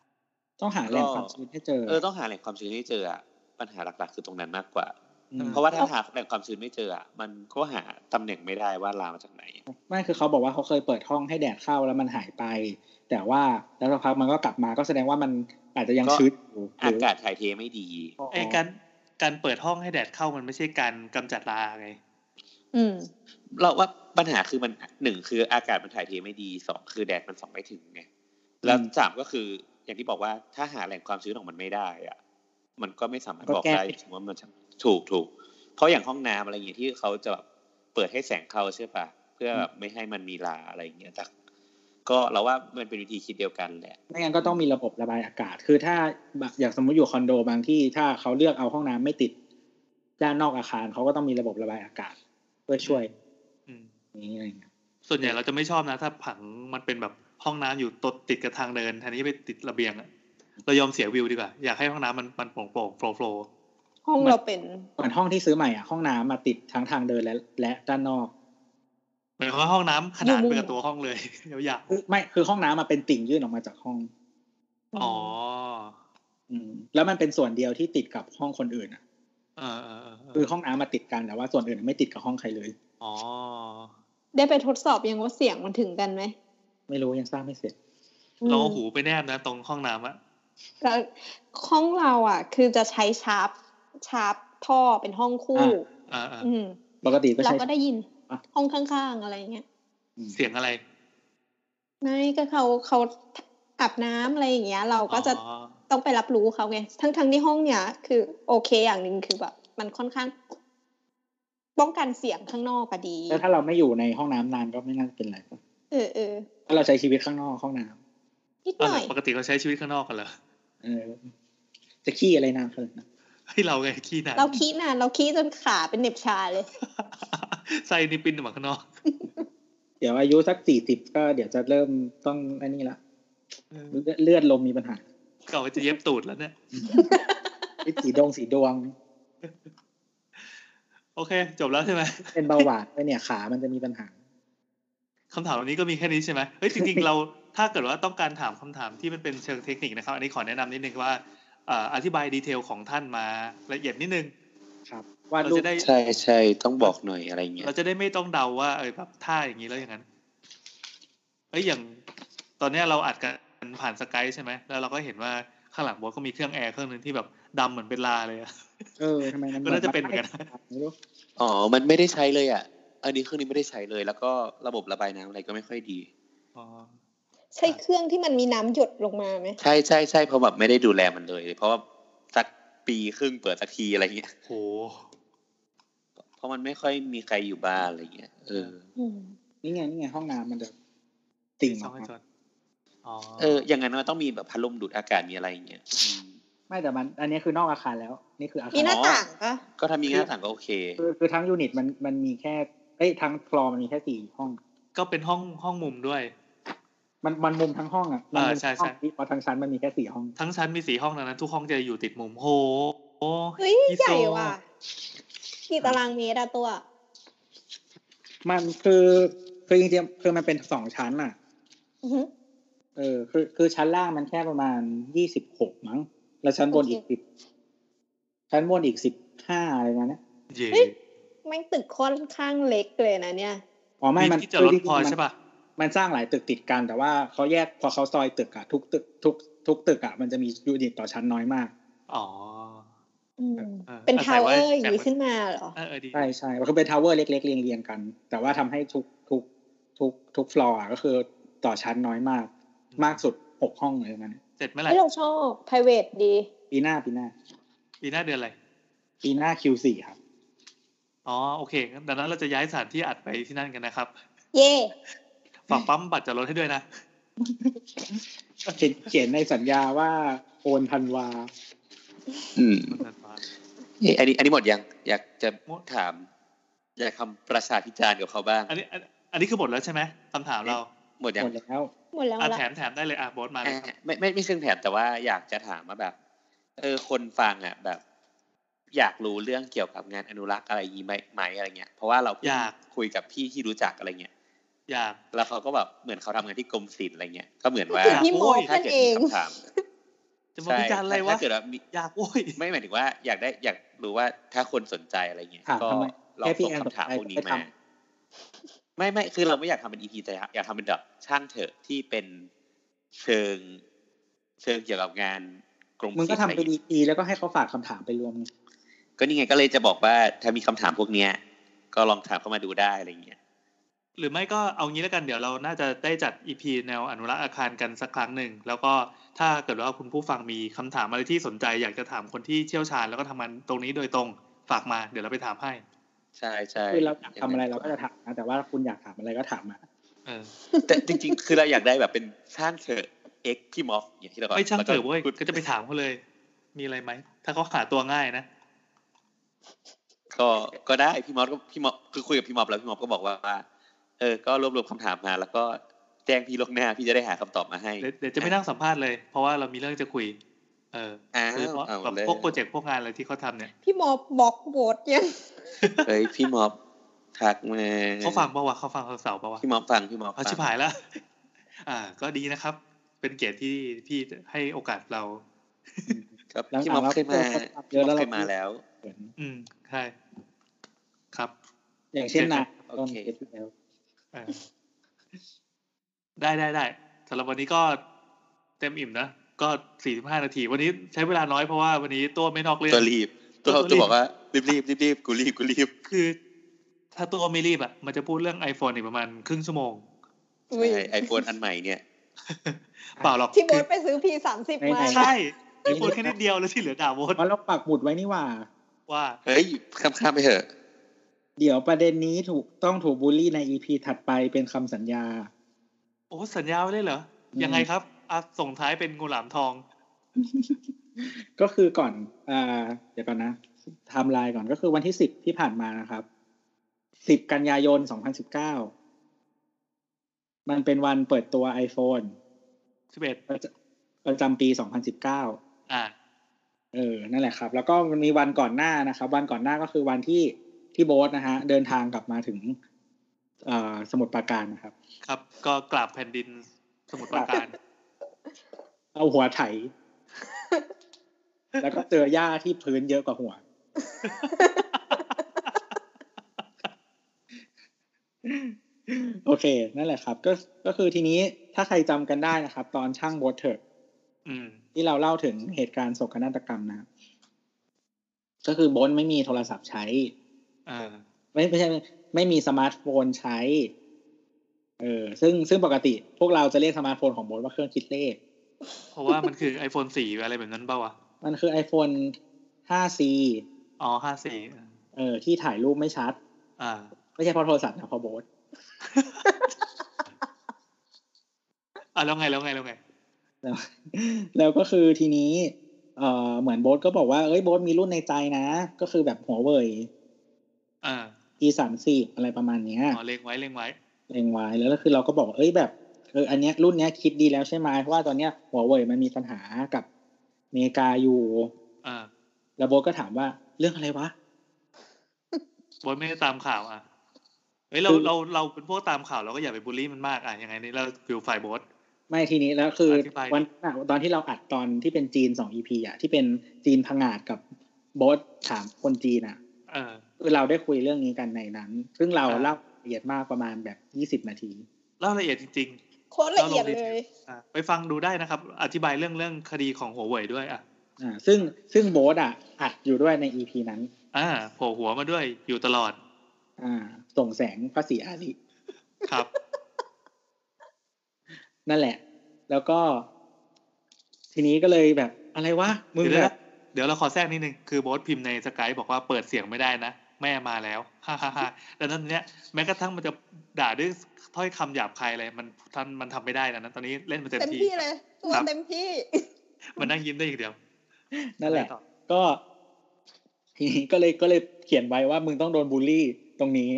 S2: ำ
S4: ต้องหาแหล่งความชื้นให้เจอ
S3: เออต้องหาแหล่งความชื้นให้เจออะปัญหาหลักๆ คือตรงนั้นมากกว่า
S4: ม
S3: เพราะว่าถ้าหาแหล่งความชื้นไม่เจออะมันก็หาตำแหน่งไม่ได้ว่าลามาจากไหน
S4: ไม่คือเขาบอกว่าเขาเคยเปิดห้องให้แดดเข้าแล้วมันหายไป แต่ว่าแล้วสักพักมันก็กลับมาก็แสดงว่ามันอาจจะยัง
S3: ก็
S4: ชื้นอยู่ห
S3: อา
S4: รื
S3: กาศถ่ายเทไม่ดี
S2: ไอ้การการเปิดห้องให้แดดเข้ามันไม่ใช่การกำจัดราไง
S1: อืม
S3: เราว่าปัญหาคือมันหนึ่งคืออากาศมันถ่ายเทไม่ดีสองคือแดดมันส่องไม่ถึงไงแล้วสามก็คืออย่างที่บอกว่าถ้าหาแหล่งความชื้นของมันไม่ได้อะมันก็ไม่สามารถบอกได้ถึงว่ามันจะ ถูกถูกเพราะอย่างห้องน้ำอะไรอย่างเงี้ยที่เขาจะแบบเปิดให้แสงเข้าใช่ปะเพื่อแบบไม่ให้มันมีลาอะไรอย่างเงี้ยแต่ก็เราว่ามันเป็นวิธีคิดเดียวกันแหละ
S4: ไม่งั้นก็ต้องมีระบบระบายอากาศ คือถ้าแบบอย่างสมมติอยู่คอนโดบางที่ถ้าเขาเลือกเอาห้องน้ำไม่ติดด้านนอกอาคารเขาก็ต้องมีระบบระบายอากาศ เพื่อช่วย
S2: อืม
S4: นี้อะไรเงี้ย
S2: ส่วนใหญ่เราจะไม่ชอบนะ ถ้าผังมันเป็นแบบห้องน้ำอยู่ตดติดกับทางเดินแทนที่ไปติดระเบียงอะเรายอมเสียวิวดีกว่า อยากให้ห้องน้ำมันมันโปร่งโปร่งโฟล์โฟล์
S1: ห้องเราเป็น
S4: เหมือนห้องที่ซื้อใหม่อะห้องน้ำมาติดทั้งทางเดินและและด้านนอก
S2: เหมือนว่าห้องน้ำขนานไปกับตัวห้องเลยยาว
S4: คือไม่คือห้องน้ำมาเป็นติ่งยื่นออกมาจากห้อง
S2: ๆอ๋อ
S4: อืมแล้วมันเป็นส่วนเดียวที่ติดกับห้องคนอื่นอะ
S2: เออเออเออเอ
S4: คือ
S2: อ
S4: ห้องน้ำมาติดกันแต่ว่าส่วนอื่นไม่ติดกับห้องใครเลย
S2: อ๋อ
S1: ได้ไปทดสอบยังว่าเสียงมันถึงกันไหม
S4: ไม่รู้ยังสร้างไม่เสร็จ
S2: เราเอาหูไปแนบนะ ตรงห้องน้ำอะ
S1: แล้วห้องเราอะ คือจะใช้ชาร์ป ชาร์ปท่อเป็นห้องคู่
S2: อ่าอ่า
S1: อืม
S4: ปกติก็
S1: เรา
S4: ใช้
S1: ก็ได้ยิน
S4: อะ
S1: ห้องข้างๆอะไรเงี้ย
S4: อืม
S2: เสียงอะไร
S1: ไม่ก็เขาเขาอาบน้ำอะไรอย่างเงี้ย เราก็จะ
S2: อ๋อ
S1: ต้องไปรับรู้เขาไงทั้งทั้งที่ห้องเนี้ยคือ โอเคอย่างหนึ่งคือแบบมันค่อนข้าง ป้องกันเสียงข้างนอกอะดี
S4: แล้วถ้าเราไม่อยู่ในห้องน้ำนานก็ไม่น่าจะเป็นไร
S1: เออเออ
S4: ถ้าเราใช้ชีวิตข้างนอกห้องน้ำ
S1: นิด
S2: อ๋อ
S1: ห
S2: เหร
S1: น่
S2: อ
S1: อย
S2: ปกติเราใช้ชีวิตข้างนอกกันเหรอ
S4: เออจะขี้อะไรนานขนาดนั้น
S2: ให้เราไงขี้หนา
S1: เราคีนานเราคีจนขาเป็นเหน็บชาเลย
S2: ใส่นิปปินออกมาข้างนอก
S4: เดี๋ยวอายุสักสี่สิบก็เดี๋ยวจะเริ่มต้องอันนี้ละ
S2: เออ
S4: เลือดลมมีปัญหา
S2: เก่าจะเย็บตูดแล้วเนี่ย
S4: สีดวงสีดวง
S2: โอเค จบแล้วใช่ไหม
S4: เป็นเบาหวานด้วยเนี่ยขามันจะมีปัญหา
S2: คำถามวันนี้ก็มีแค่นี้ใช่ไหมเฮ้ยจริงๆเราถ้าเกิดว่าต้องการถามคำถามที่มันเป็นเชิงเทคนิคนะครับ อันนี้ขอแนะนำนิดนึงว่าเอ่ออธิบายดีเทลของท่านมาละเอียดนิดนึง
S4: ครับวาด
S2: เรา
S4: รูป
S2: จะได้
S3: ใช่ใช่ต้องบอกหน่อยอะไรเงี้ย
S2: เราจะได้ไม่ต้องเดาว่าเออแบบท่าอย่างนี้แล้วอย่างนั้นเอ้ยอย่างตอนเนี้ยเราอัดกันผ่านสกายใช่ไหมแล้วเราก็เห็นว่าข้างหลังบอสก็มีเครื่องแอร์เครื่องหนึงที่แบบดำเหมือนเป็นลาเลยอะ
S4: เออทำไมมัน
S2: ก็น่าจะเป็นเหมือนกัน
S4: ไม่รู้
S3: อ๋อ มันไม่ได้ใช้เลยอะ อันนี้เครื่องนี้ไม่ได้ใช้เลย แล้วก็ระบบระบายน้ำอะไรก็ไม่ค่อยดี
S2: อ๋อ
S1: ใช่เครื่องที่มันมีน้ำหยดลงมาไหม
S3: ใช่ใช่ใช่เพราะแบบไม่ได้ดูแลมันเลย เพราะว่าสักปีครึ่งเปิดสักทีอะไรเงี้ย
S2: โห
S3: เพราะมันไม่ค่อยมีใครอยู่บ้านอะไรเงี้ยเออ
S1: อืม
S4: นี่ไงนี่ไงห้องน้ำมันจะติ่งอ
S2: ช่อ
S4: องก
S2: ให้
S4: มา
S2: จอดอ๋อ
S3: เออ อย่างนั้นมันต้องมีแบบพัดลมดูดอากาศมีอะไรอย่างเงี้ยอืม
S4: ไม่แต่มัน อันนี้คือนอกอาคารแล้ว นี่คืออาคาร
S1: มีหน้าต่างปะ
S3: ก็ถ้ามีหน้าต่างก็โอเค
S4: คือคือทั้ง unit มันมันมีแค่เอ้ยทั้งฟลอร์มันมีแค่สี่ห้อง
S2: ก็เป็นห้องห้องมุมด้วย
S4: มันมันมุมทั้งห้องอะมัน
S2: อ่า
S4: มุม
S2: ใช่
S4: ทั้งห้อง
S2: ใช่
S4: ที่เพราะทั้งชั้นมันมีแค่สี่ห้อง
S2: ทั้งชั้นมีสี่ห้องดังนั้น ทุกห้องจะอยู่ติดมุมโหโอ้
S1: เฮ้ยไฮ
S2: โซ
S1: ใหญ่ว่ะกี่ตารางเมตรอะตัว
S4: มันคือคือจริงๆคือมันเป็นสองชั้นอะ
S1: อือหือ
S4: เออ คือคือชั้นล่างมันแค่ประมาณยี่สิบหกมั้ง แล้วชั้นบน
S1: โอเค
S4: อีกสิบชั้นบนอีกสิบห้าอะไรประมาณเนี้ย
S2: เย่
S1: เฮ้ยแม่งตึกค่อนข้างเล็กเลยนะเนี่ย
S4: อ๋อไม่มัน
S2: ที่จะลด
S4: คืจริงๆ
S2: พอ
S4: มัน
S2: ใช่ป่ะ
S4: มันสร้างหลายตึกติดกัน แต่ว่าเขาแยกพอเขาซอยตึกอะทุกตึกทุกทุกตึกอะมันจะมียูนิตต่อชั้นน้อยมาก
S2: อ๋อ
S1: อืม
S2: เออ
S1: เป็น
S2: อาศั
S1: ทาวยเว
S2: ว่า
S1: อร์อย่างนี้
S2: แบ่ง
S1: ขึ้นมาเหรอ
S2: เออเออดี
S4: ใช่ใช่มันก็เป็น tower เล็กๆเรียงเรียงๆกัน แต่ว่าทำให้ทุกทุกทุกทุกฟลอร์ก็คือต่อชั้นน้อยมาก มากสุดหกห้องเลยนั้น
S2: เสร็จเมื่อไหร่
S1: ที่เราชอบ private ดี
S4: ปีหน้าปีหน้า
S2: ปีหน้าเดือนอะไร
S4: ปีหน้า Q4 ครับ
S2: อ๋อ โอเคงั้นดังนั้นเราจะย้ายสถานที่อัดไปที่นั่นกันนะครับ
S1: เย่
S2: ฝากปั๊มบัตรจอดรถให้ด้วยนะ
S4: เขียนเขียนในสัญญาว่าโอนธันวา
S3: อืมเอ้ยอันนี้ อันนี้หมดยัง อยากจะถาม อยากทำประชาพิจารณ์กับเขาบ้าง
S2: อันนี้อันอันนี้คือหมดแล้วใช่ไหมคำถามเรา
S3: หมดยัง
S4: หมดแล้ว
S1: หมดแล้ว
S2: อะ
S1: ละ
S2: แถมแถมได้เลยอะโบอสมาเลยครับ
S3: อะไม่ไม่ไม่เชิงแถมแต่ว่าอยากจะถามว่าแบบ เออคนฟังอะแบบ อยากรู้เรื่องเกี่ยวกับงานอนุรักษ์อะไรอย่างงี้ไหมไหมอะไรเงี้ยเพราะว่าเราเพิ่ง
S2: อยาก
S3: คุยกับพี่ที่รู้จักอะไรเงี้ย
S2: อยาก
S3: แล้วเขาก็แบบเหมือนเขาทำงานที่กรมศิลป์อะไรเงี้ยก็เหมือนว่า
S1: คือพี่โม
S2: โอ้ย
S3: ถ้า
S1: นั่น
S3: เกิด
S1: เอ
S3: มี
S1: ง
S3: คำถาม
S2: จะมาวิจารณ์อะไรวะ
S3: ถ้าเกิดว่ามี
S2: อยากโว้ย
S3: ไม่หมายถึงว่าอยากได้อยากรู้ว่าถ้าคนสนใจอะไรเงี้ย
S4: ถาม
S3: ก็
S4: ทำไม
S3: ลอง
S4: แค่พี่
S3: ส่ง
S4: แอน
S3: คำถาม
S4: สนใจ
S3: พวกนี้
S4: ไปท
S3: มาไม่ไม่คือเราไม่อยากทำเป็นอีพีแต่อยากทำเป็นแบบช่างเถอะที่เป็นเชิง เชิงเกี่ยวกับงานกรม
S4: มึงก็
S3: ศิลป์
S4: ทำ
S3: อะไร
S4: เป็น
S3: เงี้ย
S4: EP แล้วก็ให้เขาฝากคำถามไปรวม
S3: ก็นี่ไงก็เลยจะบอกว่าถ้ามีคำถามพวกเนี้ยก็ลองถามเข้ามาดูได้อะไรเงี้ย
S2: หรือไม่ก็เอางี้แล้วกันเดี๋ยวเราน่าจะได้จัดอีพีแนวอนุรักษ์อาคารกันสักครั้งหนึ่ง แล้วก็ถ้าเกิดว่าคุณผู้ฟังมีคำถามอะไรที่สนใจ อยากจะถามคนที่เชี่ยวชาญแล้วก็ทำงานตรงนี้โดยตรงฝากมา เดี๋ยวเราไปถามให้
S3: ใช่ใช่
S4: คือเราอยากทำอะไรเราก็จะถามนะแต่ว่าคุณอยากถามอะไรก็ถามมา
S2: เออ
S3: แต่จริง ๆ คือเราอยากได้แบบเป็นช่างเถอะเอ็กพี่มอฟอย่างที่เรา
S2: ไม่ช่างเถอะเว้ย
S3: แล้ว
S2: ก็จะไปถามเขาเลย มีอะไรไหมถ้าเขาหาตัวง่ายนะ
S3: ก็ก็ได้พี่มอฟก็พี่มอฟคือคุยกับพี่มอฟแล้วพี่มอฟก็บอกว่า เออก็รวบรวมคำถามมาแล้วก็แจ้งพี่ล่วงหน้าพี่จะได้หาคำตอบมาให้
S2: เดี๋ยวเดี๋ยวจะไม่นั่งสัมภาษณ์เลย เพราะว่าเรามีเรื่องจะคุย เออ
S3: อ้าว
S2: คือเพราะ
S3: เอา
S2: แบบ
S3: เลย
S2: พวก project พวกงานอะไรที่เขาทำเนี่ย
S1: พี่มอฟบล็อกบอสยัง
S3: เฮ้ยพี่มอฟทักมา
S2: เขาฟังปะวะเขาฟังเขาเสาร์ปะวะ
S3: พี่มอฟฟังพี่มอฟ
S2: เอา
S3: ฟัง
S2: ชิบหายแล้วอ่า ก็ดีนะครับ เป็นเกียรติที่พี่ให้โอกาสเรา
S3: ครับ
S4: แล้ว
S3: พี่มอฟเคยมา
S4: เยอะแล้ว
S3: เค
S4: เรา
S3: ยมาแล้ว
S4: เหมือน
S2: อืมใช่ครับ
S4: อย่างเช่นนาย
S3: โอ
S4: ต้น
S3: เค
S4: เอที่แล้ว
S2: เออ ได้ได้ได้สำหรับวันนี้ก็เต็มอิ่มนะ ก็สี่สิบห้านาที วันนี้ใช้เวลาน้อยเพราะว่าวันนี้ตัวไม่นอกเรื่อง
S3: ตัวรีบ ตัว
S2: ตัวรีบ
S3: ตัวบอกว่ารีบรีบรีบรีบกูรีบกูรีบ
S2: คือ ถ้าตัวไม่รีบอะมันจะพูดเรื่อง iPhone อีกประมาณครึ่งชั่วโมง
S1: อุ้ย
S3: ใช่ไอโฟนอันใหม่เนี่ย
S2: เปล่าหรอก
S1: ที่โบ
S2: คื
S1: ส
S2: อ
S1: ไปซื้อพีสามสิบมา
S2: ใช่ไอโฟนแค่นิดเดียวแล้วที่เหลือด่าโวต
S4: เพราะเราปักหมุดไว้นี่หว่า
S2: ว่า
S3: เฮ้ยข้ามข้ามไปเถอะ
S4: เดี๋ยวประเด็นนี้ถูกต้องถูกบูลลี่ใน EP ถัดไปเป็นคำสัญญา
S2: โอ้สัญญาไว้เลยเหรอ
S4: อืม
S2: ยังไงครับอะส่งท้ายเป็นงูหลามทอง
S4: ก็คือก่อนอ่าเดี๋ยวก่อนนะไทม์ไลน์ก่อนก็คือวันที่สิบที่ผ่านมานะครับสิบกันยายนสองพันสิบเก้ามันเป็นวันเปิดตัว iPhone
S2: สิบเอ็ด
S4: ประจประจำปีสองพันสิบเก้า
S2: อ่า
S4: เออ นั่นแหละครับ แล้วก็มันมีวันก่อนหน้านะครับ วันก่อนหน้าก็คือวันที่ ที่โบ๊ทนะฮะเดินทางกลับมาถึงเอ่อสมุทรปราการนะครับ
S2: ครับ ก็กราบแผ่นดินสมุทรปราการ
S4: เอาหัวไถ แล้วก็เจอหญ้าที่พื้นเยอะกว่าหัว โอเค นั่นแหละครับ ก็ก็คือทีนี้ถ้าใครจำกันได้นะครับ ตอนช่างโบทเถอะ
S2: อืม
S4: ที่เราเล่าถึงเหตุการณ์โศกนาฏกรรมนะครับก็คือโบนไม่มีโทรศัพท์ใช้
S2: อ่า
S4: ไม่ไม่ใช่ไม่ไม่มีสมาร์ทโฟนใช้ เออ ซึ่งซึ่งปกติ พวกเราจะเรียกสมาร์ทโฟนของโบนว่าเครื่องคิดเลข
S2: เพราะว่ามันคือ iPhone สี่อะไรแบบนั้นเปล่าวะ
S4: มันคือ iPhone 5C
S2: อ๋อห้าสี่
S4: เออ ที่ถ่ายรูปไม่ชัด
S2: อ่า
S4: ไม่ใช่เพราะโทรศัพท์นะเพราะโบส
S2: ออะแล้วไงแล้วไงแล้วไง
S4: แล้วแล้วก็คือทีนี้ เอ่อเหมือนโบ๊ทก็บอกว่า เอ้ยโบ๊ทมีรุ่นในใจนะ ก็คือแบบหัวเว่ย
S2: อ่า
S4: e สามสิบอะไรประมาณเนี้ย
S2: อ๋อเล็งไว้เล็งไว้
S4: เล็งไว้แล้วก็คือเราก็บอกว่าเอ้ยแบบเอออันเนี้ยรุ่นเนี้ยคิดดีแล้วใช่ไหมเพราะว่าตอนเนี้ยหัวเว่ยมันมีปัญหากับอเมริกาอยู่
S2: อ่า
S4: แล้วบอสก็ถามว่าเรื่องอะไรวะ
S2: บอสไม่ได้ตามข่าวอะเฮ้ยเรา
S4: คือ
S2: เราเราเป็นพวกตามข่าวเราก็อย่าไปบูลลี่มันมากอะยังไงนี่เรา feel ฝ่ายบอส
S4: ไม่ทีนี้แล้วคืออ
S2: ธิบายดิ
S4: วันน่ะตอนที่เราอัดตอนที่เป็นจีนสอง EP อะที่เป็นจีนพังงาดกับโบ๊ทถามคนจีนอะ
S2: เออ
S4: คือเราได้คุยเรื่องนี้กันในนั้น ซึ่งเรา
S2: อ่า
S4: เล่าละเอียดมากประมาณแบบยี่สิบนาที
S2: เล่าละเอียดจริง
S1: โคตรละเอียดเลย
S2: ๆอะไปฟังดูได้นะครับ อธิบายเรื่องเรื่องคดีของหัวเว่ยด้วยอะ
S4: อ่า ซึ่งซึ่งโบ๊ทอะอัดอยู่ด้วยในอีพีนั้น
S2: อ่าโผล่หัวมาด้วยอยู่ตลอด
S4: อ่า ส่งแสงพระศรีอาริ
S2: ครับ
S4: นั่นแหละ แล้วก็ ทีนี้ก็เลยแบบอะไรวะมึง
S2: เดี๋ยว
S4: แบ
S2: นะ
S4: บ
S2: เดี๋ยวเราขอแทรกนิดนึงคือโบอสพิมพ์ในสกายบอกว่าเปิดเสียงไม่ได้นะแม่มาแล้วฮ่าฮ่าฮ่าดังนั้นเนี้ยแม้กระทั่งมันจะด่าด้วยถ้อยคำหยาบคายอะไรมันท่านมันทำไม่ได้นะนะ ตอนนี้เล่นมาเต็ม
S1: เต็ม
S2: ที่
S1: ที่เลยตัว
S2: ครับ
S1: เต็มที่
S2: มันนั่งยิ้มได้อย่างเดียว
S4: นั่นแหละ
S2: ไปต่อ
S4: ก็ทีนี้ก็เลยก็เลยเขียนไว้ว่ามึงต้องโดนบูลลี่ตรงนี้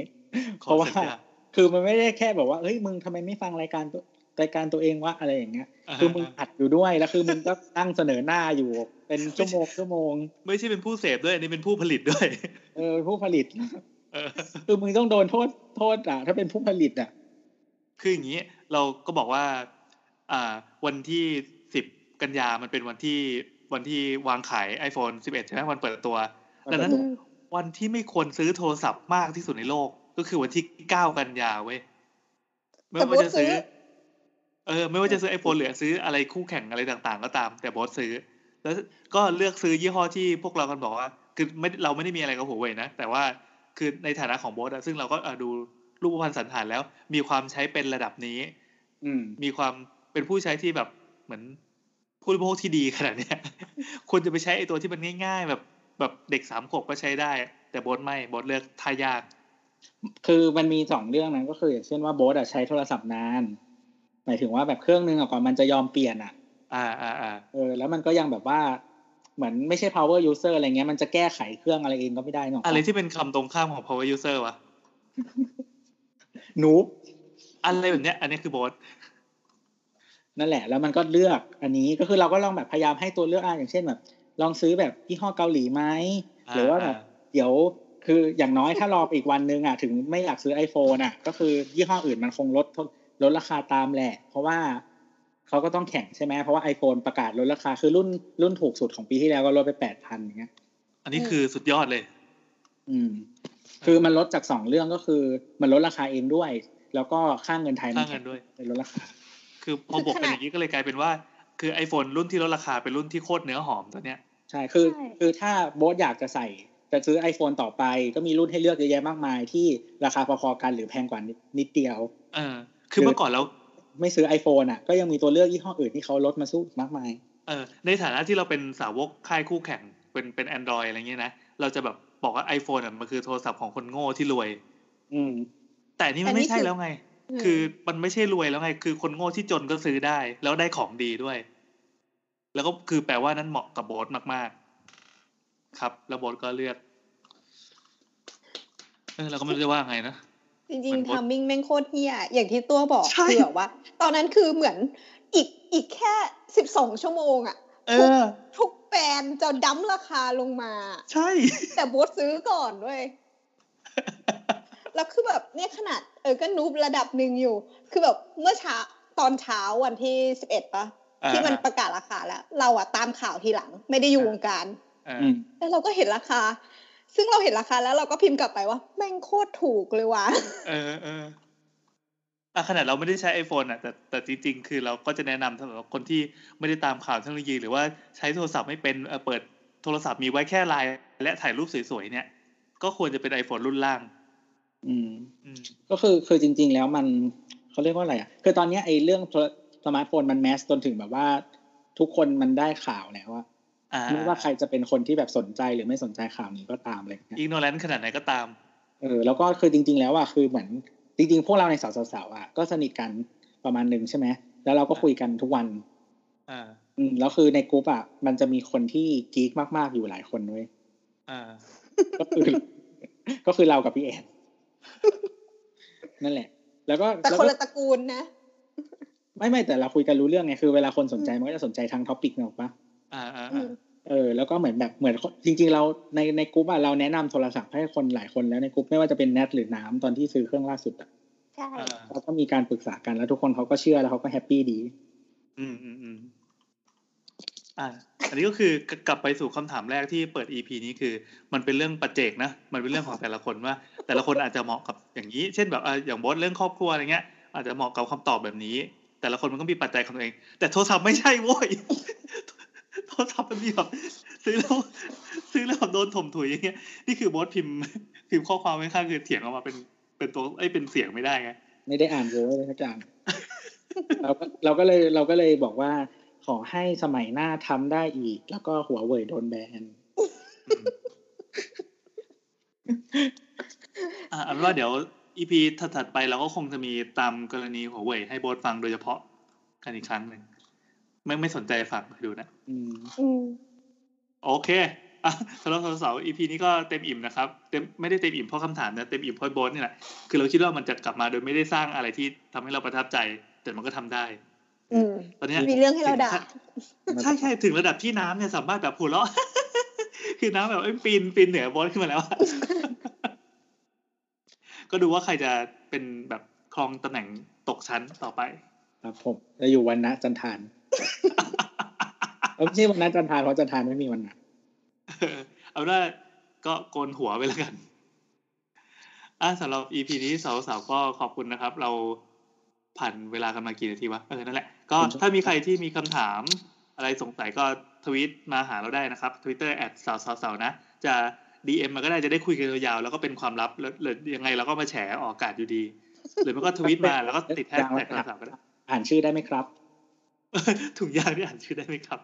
S2: ข
S4: เพ
S2: อ
S4: ราะว่า
S2: สัญญา
S4: คือมันไม่ได้แค่แบบว่าเฮ้ยมึงทำไมไม่ฟังรายการตัว รายการตัวเองวะอะไรอย่างเงี้ยา
S2: ฮะ
S4: คือมึงอัดอยู่ด้วยแล้วคือมึงก็นั่งเสนอหน้าอยู่ เป็นชั่วโมงชั่วโมง
S2: ไม่ใช่เป็นผู้เสพด้วยอันนี่เป็นผู้ผลิตด้วย
S4: เออผู้ผลิต
S2: เออ
S4: คือมึงต้องโดนโทษโทษอะ ถ้าเป็นผู้ผลิตอะ
S2: คืออย่างนี้เราก็บอกว่า อ่า วันที่สิบกันยามันเป็นวันที่วันที่วางขาย iPhone 11 ใช่ไหมวันเปิดตัวดังนั้นวันที่ไม่ควรซื้อโทรศัพท์มากที่สุดในโลก ก็คือวันที่เก้ากันยาเว้ยไม่ว่าจะซื้อ
S1: แต่โบ๊ทซื้อ
S2: เออไม่ว่าจะซื้อไอโฟนหรือซื้ออะไรคู่แข่งอะไรต่างๆ ก็ตาม แต่โบอสซื้อ แล้วก็เลือกซื้อยี่ห้อที่พวกเรากันบอกว่า คือไม่เราไม่ได้มีอะไรกับหัวเว่ยนะ แต่ว่าคือในฐานะของโบอสอะซึ่งเราก็เออดูรูปพรรณสันฐานแล้ว มีความใช้เป็นระดับนี้
S4: อืม
S2: มีความเป็นผู้ใช้ที่แบบเหมือนผู้บริโภคที่ดีขนาดเนี้ยควรจะไปใช้ไอตัวที่มันง่าย ๆ แบบแบบเด็กสามขวบก็ใช้ได้ แต่โบอสไม่โบอสเลือกทายาก
S4: คือมันมีสองเรื่องนั้นก็คือ อย่างเช่นว่าโบ๊ทอะใช้โทรศัพท์นาน หมายถึงว่าแบบเครื่องนึงอะก่อนมันจะยอมเปลี่ยนอะ
S2: อ่าอ่าอ่า
S4: เออ แล้วมันก็ยังแบบว่าเหมือนไม่ใช่ power user อะไรเงี้ยมันจะแก้ไขเครื่องอะไรเองก็ไม่ได้เนอะ
S2: อะไรที่เป็นคำตรงข้ามของ power user วะ
S4: นูบ
S2: อะไรแบบเนี้ย อันนี้คือโบส
S4: นั่นแหละ แล้วมันก็เลือกอันนี้ก็คือเราก็ลองแบบพยายามให้ตัวเลือกอะอย่างเช่นแบบ ลองซื้อแบบยี่ห้อเกาหลีไหมหรือว่าแบบเดี๋ยวคืออย่างน้อยถ้ารอไปอีกวันนึงอะถึงไม่อยากซื้อ iPhone อะ ก็คือยี่ห้ออื่นมันคงลด ลดราคาตามแหละ เพราะว่าเขาก็ต้องแข่งใช่ไหมเพราะว่า iPhone ประกาศลดราคาคือรุ่นรุ่นถูกสุดของปีที่แล้วก็ลดไปแปดพันอย่างเงี้ย
S2: อันนี้คือสุดยอดเลย
S4: อืม คือมันลดจากสองเรื่องก็คือ มันลดราคาเองด้วย แล้วก็ค่าเงินไทยมั
S2: ค่าเงินด้วย
S4: เป็นลดราคา
S2: คือพอบวกเป็นอย่างนี้ก็เลยกลายเป็นว่า คือ iPhone รุ่นที่ลดราคาเป็นรุ่นที่โคตรเนื้อหอมตัวเนี้ย
S4: ใช่คือ
S1: ใช่
S4: คือถ้าโบ๊ทอยากจะใส่จะซื้อ iPhone ต่อไปก็มีรุ่นให้เลือกเยอะแยะมากมายที่ราคาพอๆกันหรือแพงกว่านิดนิดเดียว
S2: เออ คือเมื่อก่อนเรา
S4: ไม่ซื้อ iPhone อะ ก็ยังมีตัวเลือกยี่ห้ออื่นที่เขาลดมาสู้มากมาย
S2: เออ ในฐานะที่เราเป็นสาวกค่ายคู่แข่งเป็นเป็น Android อะไรเงี้ยนะ เราจะแบบบอกว่า iPhone อะมันคือโทรศัพท์ของคนโง่ที่รวย
S4: อืม
S2: แต่อันนี่มัน
S1: แต่นี่
S2: ไม่ใช่
S1: คือ
S2: แล้วไง
S1: อืม
S2: คือมันไม่ใช่รวยแล้วไง คือคนโง่ที่จนก็ซื้อได้ แล้วได้ของดีด้วย แล้วก็คือแปลว่านั้นเหมาะกับโบสมาก ๆ ครับ แล้วโบสก็เลือก เออเราก็ไม่รู้จะว่าไงนะ
S1: จริง
S2: เหมือน
S1: ๆ
S2: โบ๊ท
S1: ทามมิ่งแม่งโคตรเฮียอย่างที่ตัวบอก
S2: ใช่
S1: คือแบบว่า ตอนนั้นคือเหมือนอีกอีกแค่สิบสองชั่วโมงอะ
S2: เออ
S1: ทุกแบรนด์จะดั้มราคาลงมา
S2: ใช่
S1: แต่โบสซื้อก่อนด้วยแล้วคือแบบเนี่ยขนาดเออก็นูบระดับหนึ่งอยู่ คือแบบเมื่อเช้าตอนเช้าวันที่สิบเอ็ดปะ
S2: อ่า
S1: ที่มันประกาศราคาแล้ว เราอะตามข่าวทีหลัง ไม่ได้อยู่วงการ
S2: เออ
S4: อืม
S1: แล้วเราก็เห็นราคา ซึ่งเราเห็นราคาแล้วเราก็พิมพ์กลับไปว่า แม่งโคตรถูกเลยว่ะ
S2: เออเอออะขนาดเราไม่ได้ใช้ iPhone อะแต่แต่จริงๆ คือเราก็จะแนะนำสำหรับคนที่ไม่ได้ตามข่าวเทคโนโลยี หรือว่าใช้โทรศัพท์ไม่เป็นเออเปิดโทรศัพท์มีไว้แค่ไลน์และถ่ายรูปสวยๆเนี่ย ก็ควรจะเป็น iPhone รุ่นล่าง
S4: อืม
S2: อืม
S4: ก็คือคือจริง ๆ แล้วมันเขาเรียกว่าอะไรอะคือตอนเนี้ยไอ้เรื่องโทรสมาร์ทโฟนมัน mass จนถึงแบบว่า ทุกคนมันได้ข่าวแล้วว่า
S2: อ่า
S4: ไม่ว่าใครจะเป็นคนที่แบบสนใจหรือไม่สนใจข่าวนี้ก็ตามอะไรอย่างเงี้ย
S2: ignorant ขนาดไหนก็ตาม
S4: เออ แล้วก็คือจริง ๆ แล้วอะคือเหมือนจริง ๆ พวกเราในเสาๆอะก็สนิทกันประมาณหนึ่งใช่ไหมแล้วเราก็คุยกันทุกวัน
S2: อ่า
S4: อืมแล้วคือในกลุ่มอะมันจะมีคนที่ geek มาก ๆ อยู่หลายคนเว้ย
S2: อ่า
S4: ก็คือ ก็คือเรากับพี่แอนนั่นแหละ แล้วก็
S1: แต่
S4: แล้ว
S1: คน
S4: ก็
S1: ละตระกูลนะ
S4: ไม่ไม่แต่เราคุยกันรู้เรื่องไงคือเวลาคนสนใจมันก็จะสนใจทาง topic เนี้ยปะ
S2: อ่าอ่า
S1: อื
S2: อ่าม
S4: เออแล้วก็เหมือนแบบเหมือนจริง ๆ เราในในกลุ่มอะเราแนะนำโทรศัพท์ให้คนหลายคนแล้วในกลุ่มไม่ว่าจะเป็นแนทหรือน้ำตอนที่ซื้อเครื่องล่าสุดอะ
S1: ใช่
S2: อ่า
S4: เราก็มีการปรึกษากันแล้วทุกคนเขาก็เชื่อแล้วเขาก็แฮปปี้ดี
S2: อืมอืมอืมอ่าอันนี้ก็คือกลับไปสู่คำถามแรกที่เปิด EP นี้คือ มันเป็นเรื่องปัจเจกนะ มันเป็นเรื่องของแต่ละคนว่า แต่ละคนอาจจะเหมาะกับอย่างนี้ เช่นแบบอะอย่างบอสเรื่องครอบครัวอะไรเงี้ย อาจจะเหมาะกับคำตอบแบบนี้ แต่ละคนมันก็มีปัจจัยของตัวเอง แต่โทรศัพท์ไม่ใช่โว้ยโท รศัพท์มันมีแบบซื้อแล้วซื้อแล้วแบบโดนถมถุยอย่างเงี้ยนี่คือบอสพิมพ์พิมพ์ข้อความไว้ข้างคือเถียงออกมาเป็นเป็นตัวไอ้ยเป็นเสียงไม่ได้ไง
S4: ไม่ได้อ่านเลยเลยสักอย่างเราก็เราก็เลยเราก็เลยบอกว่าขอให้สมัยหน้าทำได้อีก แล้วก็หัวเว่ยโดนแบน
S2: อ่าอันว่าเดี๋ยวอีพีถัดๆไปเราก็คงจะมีตามกรณีหัวเว่ยให้โบสฟังโดยเฉพาะกันอีกครั้งหนึ่ง ไม่ไม่สนใจฟังไปดูนะ
S4: อืม
S1: อืม
S2: โอเคอะสำหรับสาวๆ EP นี้ก็เต็มอิ่มนะครับ เต็มไม่ได้เต็มอิ่มเพราะคำถามนะเต็มอิ่มเพราะโบสนี่แหละ คือเราคิดว่ามันจะกลับมาโดยไม่ได้สร้างอะไรที่ทำให้เราประทับใจ แต่มันก็ทำได้
S1: อืม
S2: ตอนเนี้ย
S1: มีเรื่องให้เราด่า
S2: ใช่ใช่ถึงระดับที่น้ำเนี่ยสามารถแบบหัวเราะคือน้ำแบบเอ้ยปีนปีนเหนือบอสขึ้นมาแล้วอะก็ดูว่าใครจะเป็นแบบครองตำแหน่งตกชั้นต่อไป
S4: ครับผมจะอยู่วันนะจันทานเออไม่ใช่วันนะจันทานเพราะจันทานไม่มีวันนะ
S2: เอาว่าก็โกนหัวไปแล้วกันอะสำหรับ EP นี้สาวๆก็ขอบคุณนะครับ เราผ่านเวลากันมากี่นาทีวะเออนั่นแหละ ก็ถ้ามีใครที่มีคำถามอะไรสงสัยก็ทวีตมาหาเราได้นะครับ Twitter แอดสาวสาวๆๆนะ จะ DM มาก็ได้จะได้คุยกันยาวๆแล้วก็เป็นความลับแล้วหรือยังไงเราก็มาแฉออกอากาศอยู่ดี หรือมันก็ทวีตมาแล้วก็ติดแฮชแท็กสาวๆก็ได้
S4: อ่านชื่อได้ไหมครับ
S2: ถุงยางนี่อ่านชื่อได้ไหมครับ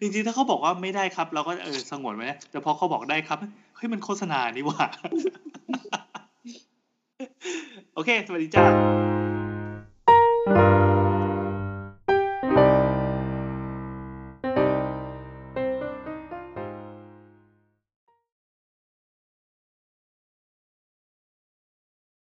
S2: จริงๆ ถ้าเขาบอกว่าไม่ได้ครับ เราก็เออสงวนไว้นะแต่พอเขาบอกได้ครับเฮ้ยมันโฆษณานี่หว่า โอเค สวัสดีจ้า